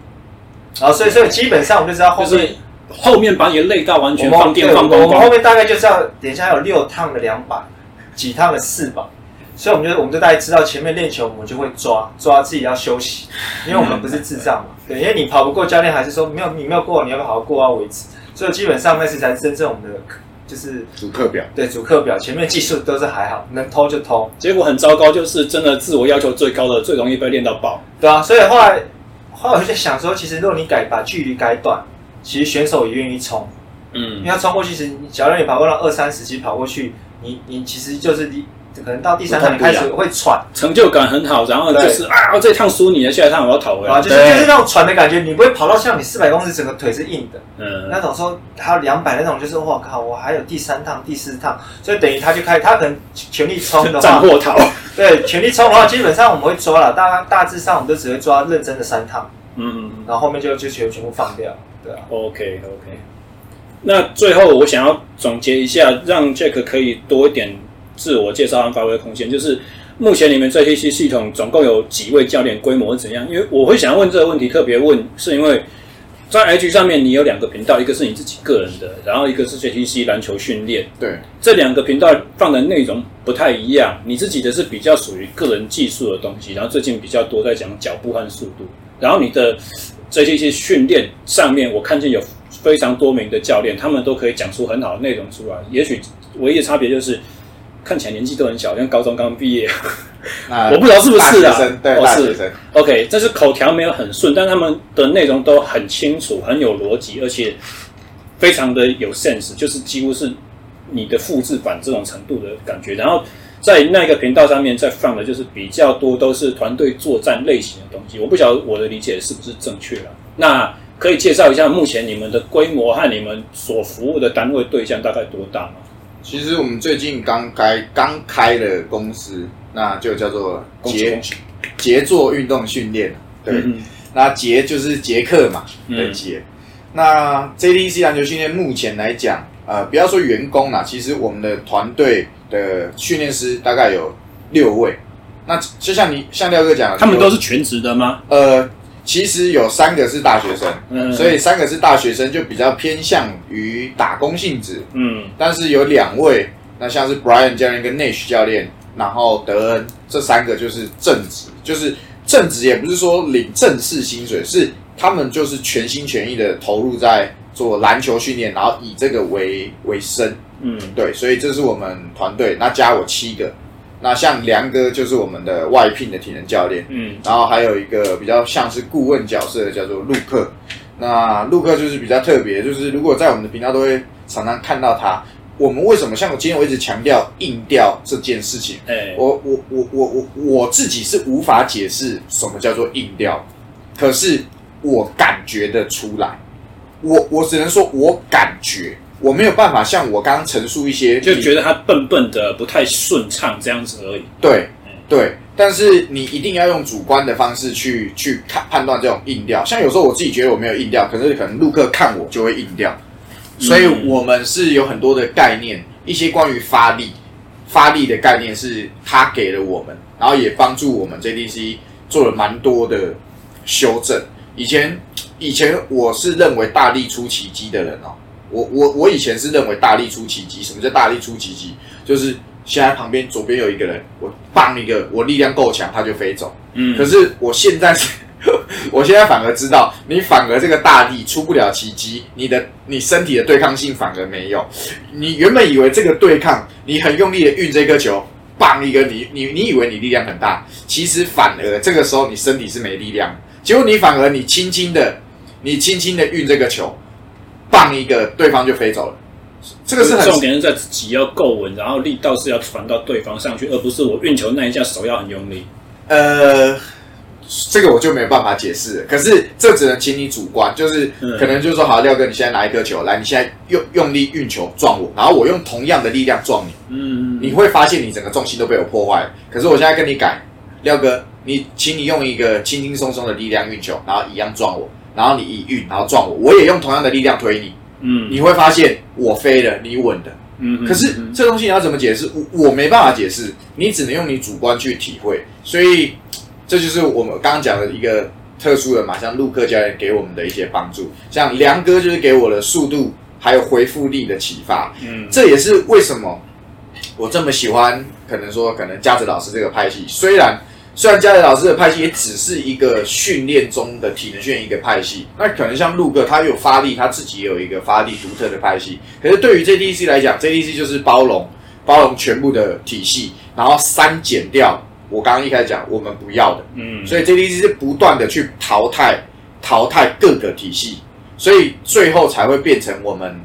然后所以所以基本上我们就知道后面。后面把你累到完全放电对放光光，我们后面大概就知道等一下有六趟的两百，几趟的四百，所以我们就我们就大概知道前面练球我们就会抓抓自己要休息，因为我们不是智障嘛，对，因为你跑不过教练还是说没有你没有过你要不要好好过啊为止，所以基本上那次才是真正我们的就是主课表。对主课表前面技术都是还好，能偷就偷，结果很糟糕，就是真的自我要求最高的，最容易被练到爆。对啊，所以后来后来我就在想说，其实如果你改把距离改短，其实选手也愿意冲。嗯因嗯为他冲过去，其实假如你跑过了二三十级跑过去，你你其实就是离可能到第三趟你开始会喘，成就感很好，然后就是啊，这趟输你了，下一趟我要讨回来，啊就是就是那种喘的感觉，你不会跑到像你四百公尺整个腿是硬的，嗯，那种说还有两百那种，就是我靠，我还有第三趟、第四趟，所以等于他就开，他可能全力冲的话，战货逃，对，全力冲的话，基本上我们会抓了，大大致上我们都只会抓认真的三趟，嗯，然后后面就就全全部放掉，对啊，OK OK，那最后我想要总结一下，让 Jack 可以多一点。自我介绍和发挥空间，就是目前你们 JTC 系统总共有几位教练，规模是怎样？因为我会想要问这个问题，特别问是因为在 H 上面你有两个频道，一个是你自己个人的，然后一个是 JTC 篮球训练。对，这两个频道放的内容不太一样。你自己的是比较属于个人技术的东西，然后最近比较多在讲脚步和速度。然后你的这些些训练上面，我看见有非常多名的教练，他们都可以讲出很好的内容出来。也许唯一的差别就是。看起来年纪都很小，像高中刚毕业。我不知道是不是啊？对，大学生。OK，但是口条没有很顺，但他们的内容都很清楚、很有逻辑，而且非常的有 sense，就是几乎是你的复制版这种程度的感觉。然后在那个频道上面再放的就是比较多都是团队作战类型的东西。我不晓得我的理解是不是正确了。那可以介绍一下目前你们的规模和你们所服务的单位对象大概多大吗？其实我们最近刚开刚开了公司，那就叫做杰杰作运动训练。对，那杰就是杰克嘛的杰。嗯、那 JDC 篮球训练目前来讲，呃，不要说员工啦，其实我们的团队的训练师大概有六位。那就像你像廖哥讲的，他们都是全职的吗？呃。其实有三个是大学生，嗯，所以三个是大学生就比较偏向于打工性质，嗯，但是有两位，那像是 Brian 教练跟 Nash 教练，然后德恩这三个就是正职，就是正职也不是说领正式薪水，是他们就是全心全意的投入在做篮球训练，然后以这个为为生，嗯，对，所以这是我们团队，那加我七个。那像梁哥就是我们的外聘的体能教练，嗯，然后还有一个比较像是顾问角色叫做陆克，那陆克就是比较特别，就是如果在我们的频道都会常常看到他。我们为什么像我今天我一直强调硬调这件事情？哎，我我我我我我自己是无法解释什么叫做硬调，可是我感觉得出来，我我只能说我感觉。我没有办法像我刚刚陈述一些，就觉得他笨笨的，不太顺畅这样子而已。对，对，但是你一定要用主观的方式去去看判断这种硬调。像有时候我自己觉得我没有硬调，可是可能陆客看我就会硬调。所以我们是有很多的概念，一些关于发力、发力的概念是他给了我们，然后也帮助我们 JDC 做了蛮多的修正。以前以前我是认为大力出奇迹的人哦。我我我以前是认为大力出奇迹，什么叫大力出奇迹？就是现在旁边左边有一个人，我放一个，我力量够强，他就飞走。嗯，可是我现在是，我现在反而知道，你反而这个大力出不了奇迹，你的你身体的对抗性反而没有。你原本以为这个对抗，你很用力的运这颗球，棒一个你你你以为你力量很大，其实反而这个时候你身体是没力量，结果你反而你轻轻的，你轻轻的运这个球。放一个，对方就飞走了。这个是很重点，是在自己要够稳，然后力道是要传到对方上去，而不是我运球那一下手要很用力。呃，这个我就没有办法解释了。可是这只能请你主观，就是可能就是说，好，廖哥，你现在拿一颗球来，你现在用用力运球撞我，然后我用同样的力量撞你，嗯，你会发现你整个重心都被我破坏了。可是我现在跟你改，廖哥，你请你用一个轻轻松松的力量运球，然后一样撞我。然后你一运，然后撞我，我也用同样的力量推你，嗯，你会发现我飞了，你稳的，嗯，可是这东西你要怎么解释？我我没办法解释，你只能用你主观去体会。所以这就是我们刚刚讲的一个特殊的嘛，像陆克教练给我们的一些帮助，像梁哥就是给我的速度还有回复力的启发，嗯，这也是为什么我这么喜欢，可能说可能嘉泽老师这个派系，虽然。虽然嘉里老师的派系也只是一个训练中的体能训练一个派系，那可能像陆哥他有发力，他自己也有一个发力独特的派系。可是对于 JDC 来讲，JDC 就是包容包容全部的体系，然后删减掉我刚刚一开始讲我们不要的，嗯，所以 JDC 是不断的去淘汰淘汰各个体系，所以最后才会变成我们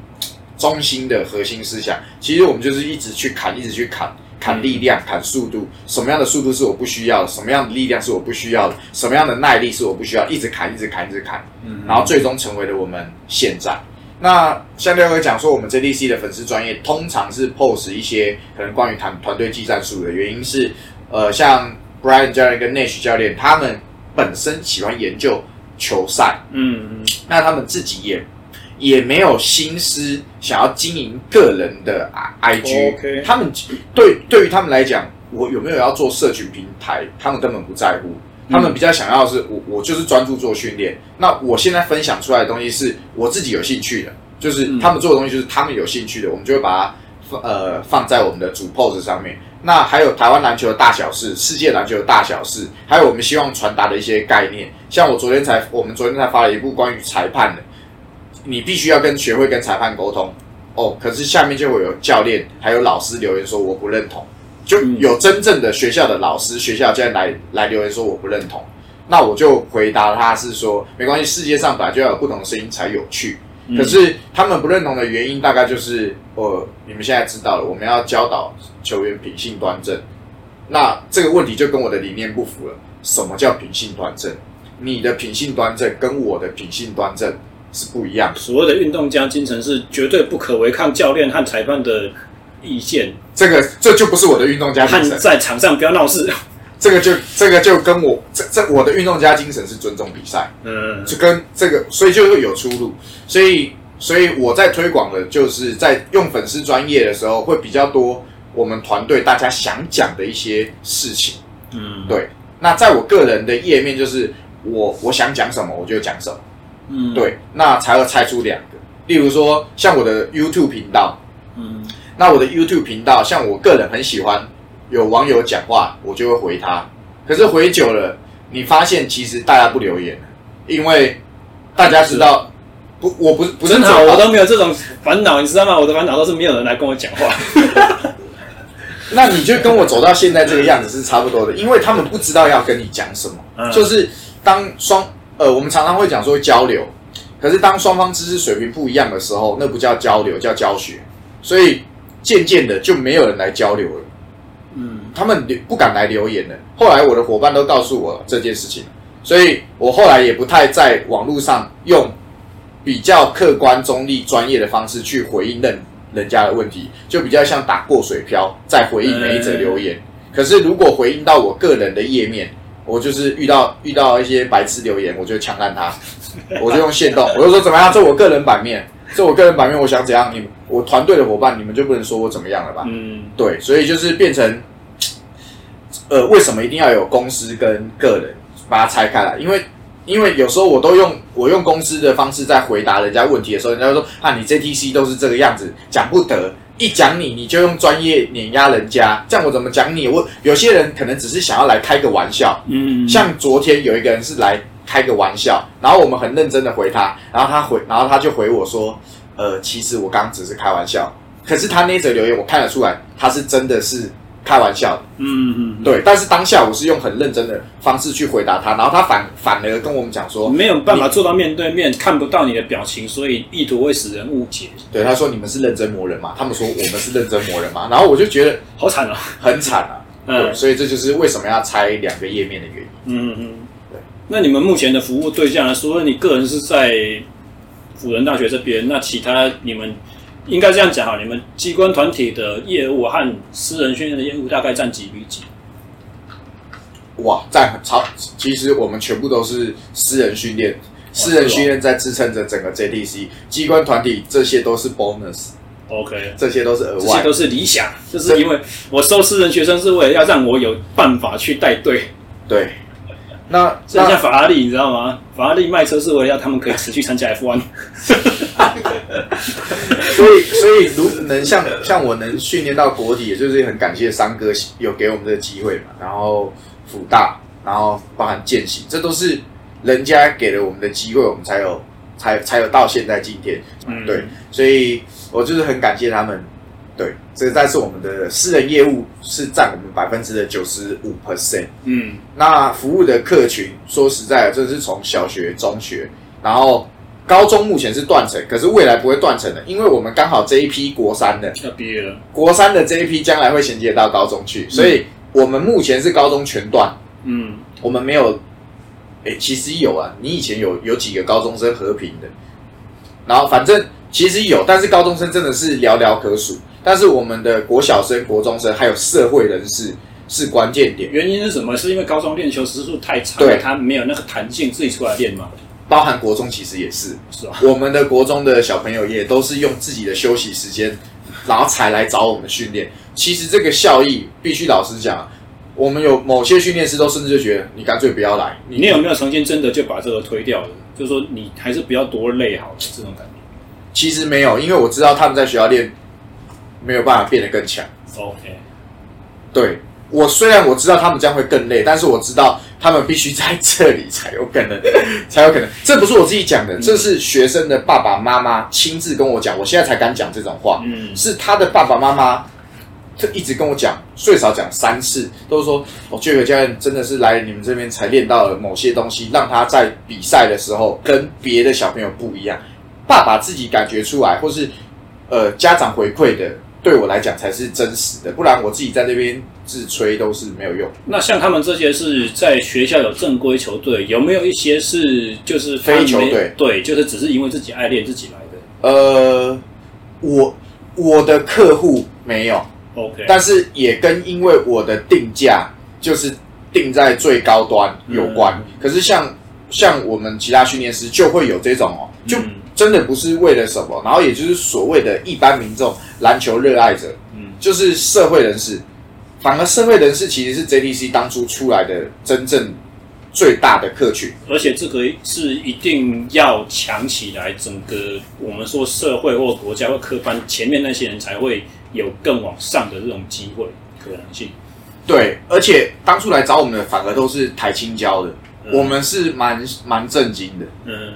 中心的核心思想。其实我们就是一直去砍，一直去砍。砍力量、砍速度，什么样的速度是我不需要的，什么样的力量是我不需要的，什么样的耐力是我不需要，一直砍，一直砍，一直砍，嗯，然后最终成为了我们现在。那像廖哥讲说，我们 JDC 的粉丝专业通常是 pose 一些可能关于团团队技战术的原因是，呃，像 Brian 教练跟 Nash 教练，他们本身喜欢研究球赛，嗯嗯，那他们自己也也没有心思想要经营个人的 IG，、oh, okay. 他们对对于他们来讲，我有没有要做社群平台，他们根本不在乎。他们比较想要的是我，我就是专注做训练。那我现在分享出来的东西是我自己有兴趣的，就是他们做的东西就是他们有兴趣的，我们就会把它放呃放在我们的主 pose 上面。那还有台湾篮球的大小事，世界篮球的大小事，还有我们希望传达的一些概念。像我昨天才，我们昨天才发了一部关于裁判的，你必须要跟学会跟裁判沟通哦。可是下面就会有教练还有老师留言说我不认同。就有真正的学校的老师、学校教练来来留言说我不认同，那我就回答他是说没关系，世界上本来就要有不同的声音才有趣。可是他们不认同的原因大概就是，呃，你们现在知道了，我们要教导球员品性端正。那这个问题就跟我的理念不符了。什么叫品性端正？你的品性端正跟我的品性端正是不一样的。所谓的运动家精神是绝对不可违抗教练和裁判的意见，这个这就不是我的运动家精神。在场上不要闹事。这个就这个就跟我这这我的运动家精神是尊重比赛，嗯，就跟这个所以就会有出入。所以所以我在推广的就是在用粉丝专业的时候会比较多我们团队大家想讲的一些事情，嗯，对。那在我个人的页面就是我我想讲什么我就讲什么，嗯，对。那才会拆出两个，例如说像我的 YouTube 频道，嗯。那我的 YouTube 频道，像我个人很喜欢有网友讲话，我就会回他。可是回久了，你发现其实大家不留言了，因为大家知道不，我不不是好，我都没有这种烦恼，你知道吗？我的烦恼都是没有人来跟我讲话。那你就跟我走到现在这个样子是差不多的，因为他们不知道要跟你讲什么。嗯、就是当双呃，我们常常会讲说交流，可是当双方知识水平不一样的时候，那不叫交流，叫教学。所以。渐渐的就没有人来交流了，嗯，他们不敢来留言了。后来我的伙伴都告诉我这件事情，所以我后来也不太在网络上用比较客观、中立、专业的方式去回应人人家的问题，就比较像打过水漂在回应每一则留言。可是如果回应到我个人的页面，我就是遇到遇到一些白痴留言，我就枪弹他，我就用线动，我就说怎么样，这我个人版面。这我个人版面，我想怎样，你我团队的伙伴，你们就不能说我怎么样了吧？嗯，对，所以就是变成，呃，为什么一定要有公司跟个人把它拆开来？因为因为有时候我都用我用公司的方式在回答人家问题的时候，人家说啊，你 JTC 都是这个样子，讲不得，一讲你你就用专业碾压人家，这样我怎么讲你？我有些人可能只是想要来开个玩笑，嗯，像昨天有一个人是来。开个玩笑，然后我们很认真的回他，然后他回，然后他就回我说，呃，其实我刚刚只是开玩笑，可是他那则留言我看得出来，他是真的是开玩笑的，嗯嗯嗯，对，但是当下我是用很认真的方式去回答他，然后他反反而跟我们讲说，没有办法做到面对面看不到你的表情，所以意图会使人误解。对，他说你们是认真磨人嘛，他们说我们是认真磨人嘛，然后我就觉得好惨啊，很惨啊，对，嗯，所以这就是为什么要拆两个页面的原因，嗯嗯。嗯。那你们目前的服务对象呢？除了你个人是在辅仁大学这边，那其他你们应该这样讲哈，你们机关团体的业务和私人训练的业务大概占几比几？哇，占很超！其实我们全部都是私人训练，私人训练在支撑着整个 JTC，机关团体这些都是 bonus。OK，这些都是额外，这些都是理想，就是因为我收私人学生是为了要让我有办法去带队。对。那像法拉利，你知道吗？法拉利卖车是为了要他们可以持续参加 F1。所以，所以如能像像我能训练到国体，也就是很感谢三哥有给我们这个机会嘛。然后辅大，然后包含见习，这都是人家给了我们的机会，我们才有才才有到现在今天。嗯，对，所以我就是很感谢他们。对，这个但是我们的私人业务是占我们百分之的九十五 percent。嗯，那服务的客群，说实在的，这是从小学、中学，然后高中目前是断层，可是未来不会断层的，因为我们刚好这一批国三的要毕业了，国三的这一批将来会衔接到高中去，所以我们目前是高中全断。嗯，我们没有，哎、欸，其实有啊，你以前有有几个高中生和平的，然后反正其实有，但是高中生真的是寥寥可数。但是我们的国小生、国中生还有社会人士是关键点。原因是什么？是因为高中练球时数太长，对，他没有那个弹性自己出来练吗？包含国中其实也是，是啊，我们的国中的小朋友也都是用自己的休息时间，然后才来找我们训练。其实这个效益必须老实讲，我们有某些训练师都甚至就觉得你干脆不要来。你，你有没有曾经真的就把这个推掉了？就是说你还是不要多累好了这种感觉。其实没有，因为我知道他们在学校练没有办法变得更强。OK，对。我虽然我知道他们将会更累，但是我知道他们必须在这里才有可能，才有可能。这不是我自己讲的，这是学生的爸爸妈妈亲自跟我讲，我现在才敢讲这种话。嗯，是他的爸爸妈妈，他一直跟我讲，最少讲三次，都是说，哦，Jack 教练真的是来你们这边才练到了某些东西，让他在比赛的时候跟别的小朋友不一样。爸爸自己感觉出来，或是呃家长回馈的。对我来讲才是真实的，不然我自己在那边自吹都是没有用。那像他们这些是在学校有正规球队，有没有一些是就是非球队？对，就是只是因为自己爱练自己来的。呃，我我的客户没有，OK，但是也跟因为我的定价就是定在最高端有关。嗯、可是像像我们其他训练师就会有这种哦，就。嗯真的不是为了什么，然后也就是所谓的一般民众、篮球热爱者，嗯，就是社会人士。反而社会人士其实是 JTC 当初出来的真正最大的客群，而且这个是一定要强起来，整个我们说社会或国家或科班前面那些人才会有更往上的这种机会可能性。对，而且当初来找我们的反而都是台青交的，嗯、我们是蛮蛮震惊的，嗯。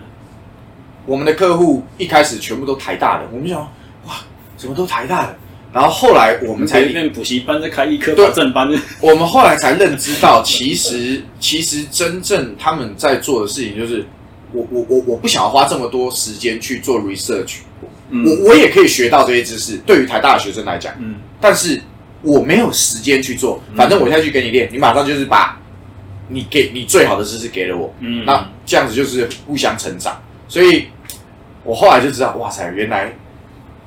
我们的客户一开始全部都台大的，我们想，哇，怎么都台大的？然后后来我们才练补习班，在开一科保证班。我们后来才认知到，其实其实真正他们在做的事情，就是我我我我不想要花这么多时间去做 research，嗯、我我也可以学到这些知识。对于台大的学生来讲，嗯，但是我没有时间去做，反正我下去给你练，你马上就是把你给你最好的知识给了我，嗯，那这样子就是互相成长，所以。我后来就知道，哇塞，原来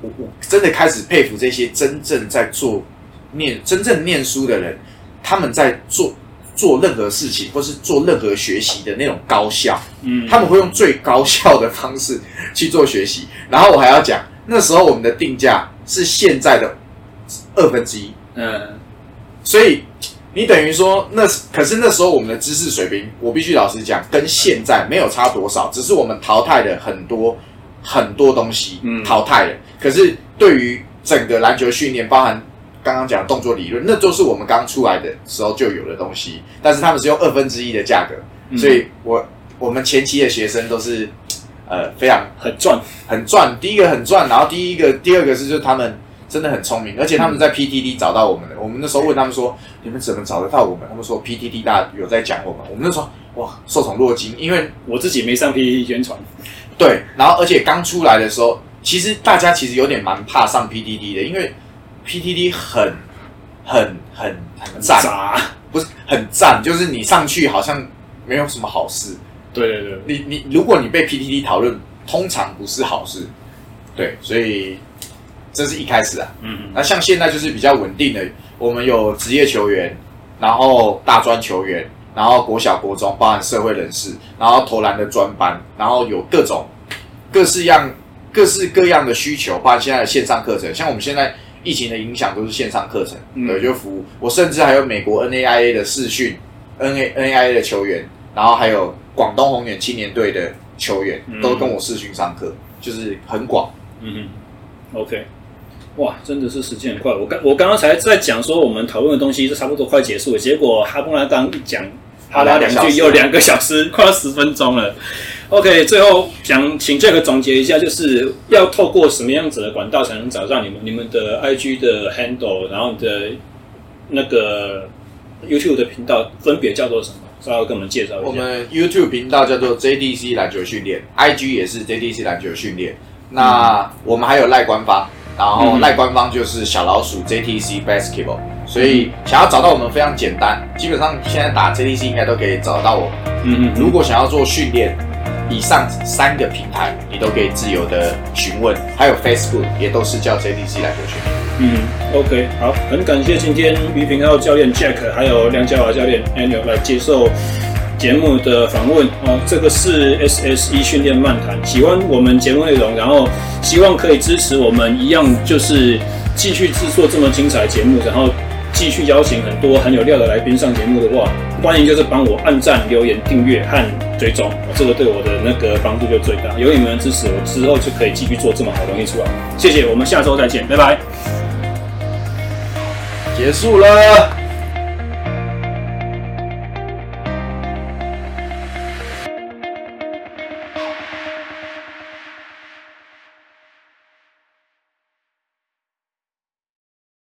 我我真的开始佩服这些真正在做念真正念书的人，他们在做做任何事情或是做任何学习的那种高效，嗯，他们会用最高效的方式去做学习。然后我还要讲，那时候我们的定价是现在的二分之一，嗯，所以你等于说那可是那时候我们的知识水平，我必须老实讲，跟现在没有差多少，只是我们淘汰了很多。很多东西淘汰了，嗯、可是对于整个篮球训练，包含刚刚讲的动作理论，那都是我们刚出来的时候就有的东西。但是他们是用二分之一的价格，嗯、所以我我们前期的学生都是呃非常很赚很赚。第一个很赚，然后第一个第二个是就是他们真的很聪明，而且他们在 PTT 找到我们的。我们那时候问他们说：“你们怎么找得到我们？”他们说：“PTT 大家有在讲我们。”我们那时候哇受宠若惊，因为我自己没上 PTT 宣传。对，然后而且刚出来的时候，其实大家其实有点蛮怕上 PDD 的，因为 PDD 很很很很赞，不是很赞，就是你上去好像没有什么好事。对对对，你你如果你被 ptd 讨论，通常不是好事。对，所以这是一开始啊。嗯嗯。那像现在就是比较稳定的，我们有职业球员，然后大专球员。然后国小、国中，包含社会人士，然后投篮的专班，然后有各种各式样、各式各样的需求，包含现在的线上课程。像我们现在疫情的影响，都是线上课程，嗯、对，就服务。我甚至还有美国 NAIA 的视讯，NA NAIA 的球员，然后还有广东宏远青年队的球员，都跟我视讯上课，就是很广。嗯哼，OK。哇，真的是时间很快。我刚我刚刚才在讲说我们讨论的东西是差不多快结束了，结果哈布拉刚一讲，哈拉两句又两个小时，快要十分钟了。OK，最后想请 Jack 总结一下，就是要透过什么样子的管道才能找到你们？你们的 IG 的 handle，然后你的那个 YouTube 的频道分别叫做什么？稍微跟我们介绍一下。我们 YouTube 频道叫做 JDC 篮球训练，IG 也是 JDC 篮球训练。那我们还有赖官方，然后赖官方就是小老鼠 JTC Basketball，所以想要找到我们非常简单，基本上现在打 JDC 应该都可以找到我们。嗯嗯。如果想要做训练，以上三个平台你都可以自由的询问，还有 Facebook 也都是叫 JDC 来做训练。嗯，OK，好，很感谢今天于平浩教练 Jack 还有梁家华教练 Annual 来接受节目的访问哦。这个是 SSE 训练漫谈，喜欢我们节目内容，然后希望可以支持我们一样，就是继续制作这么精彩节目，然后继续邀请很多很有料的来宾上节目的话，欢迎就是帮我按赞、留言、订阅和追踪，这个对我的那个帮助就最大。有你们的支持，我之后就可以继续做这么好东西出来。谢谢，我们下周再见，拜拜。结束了。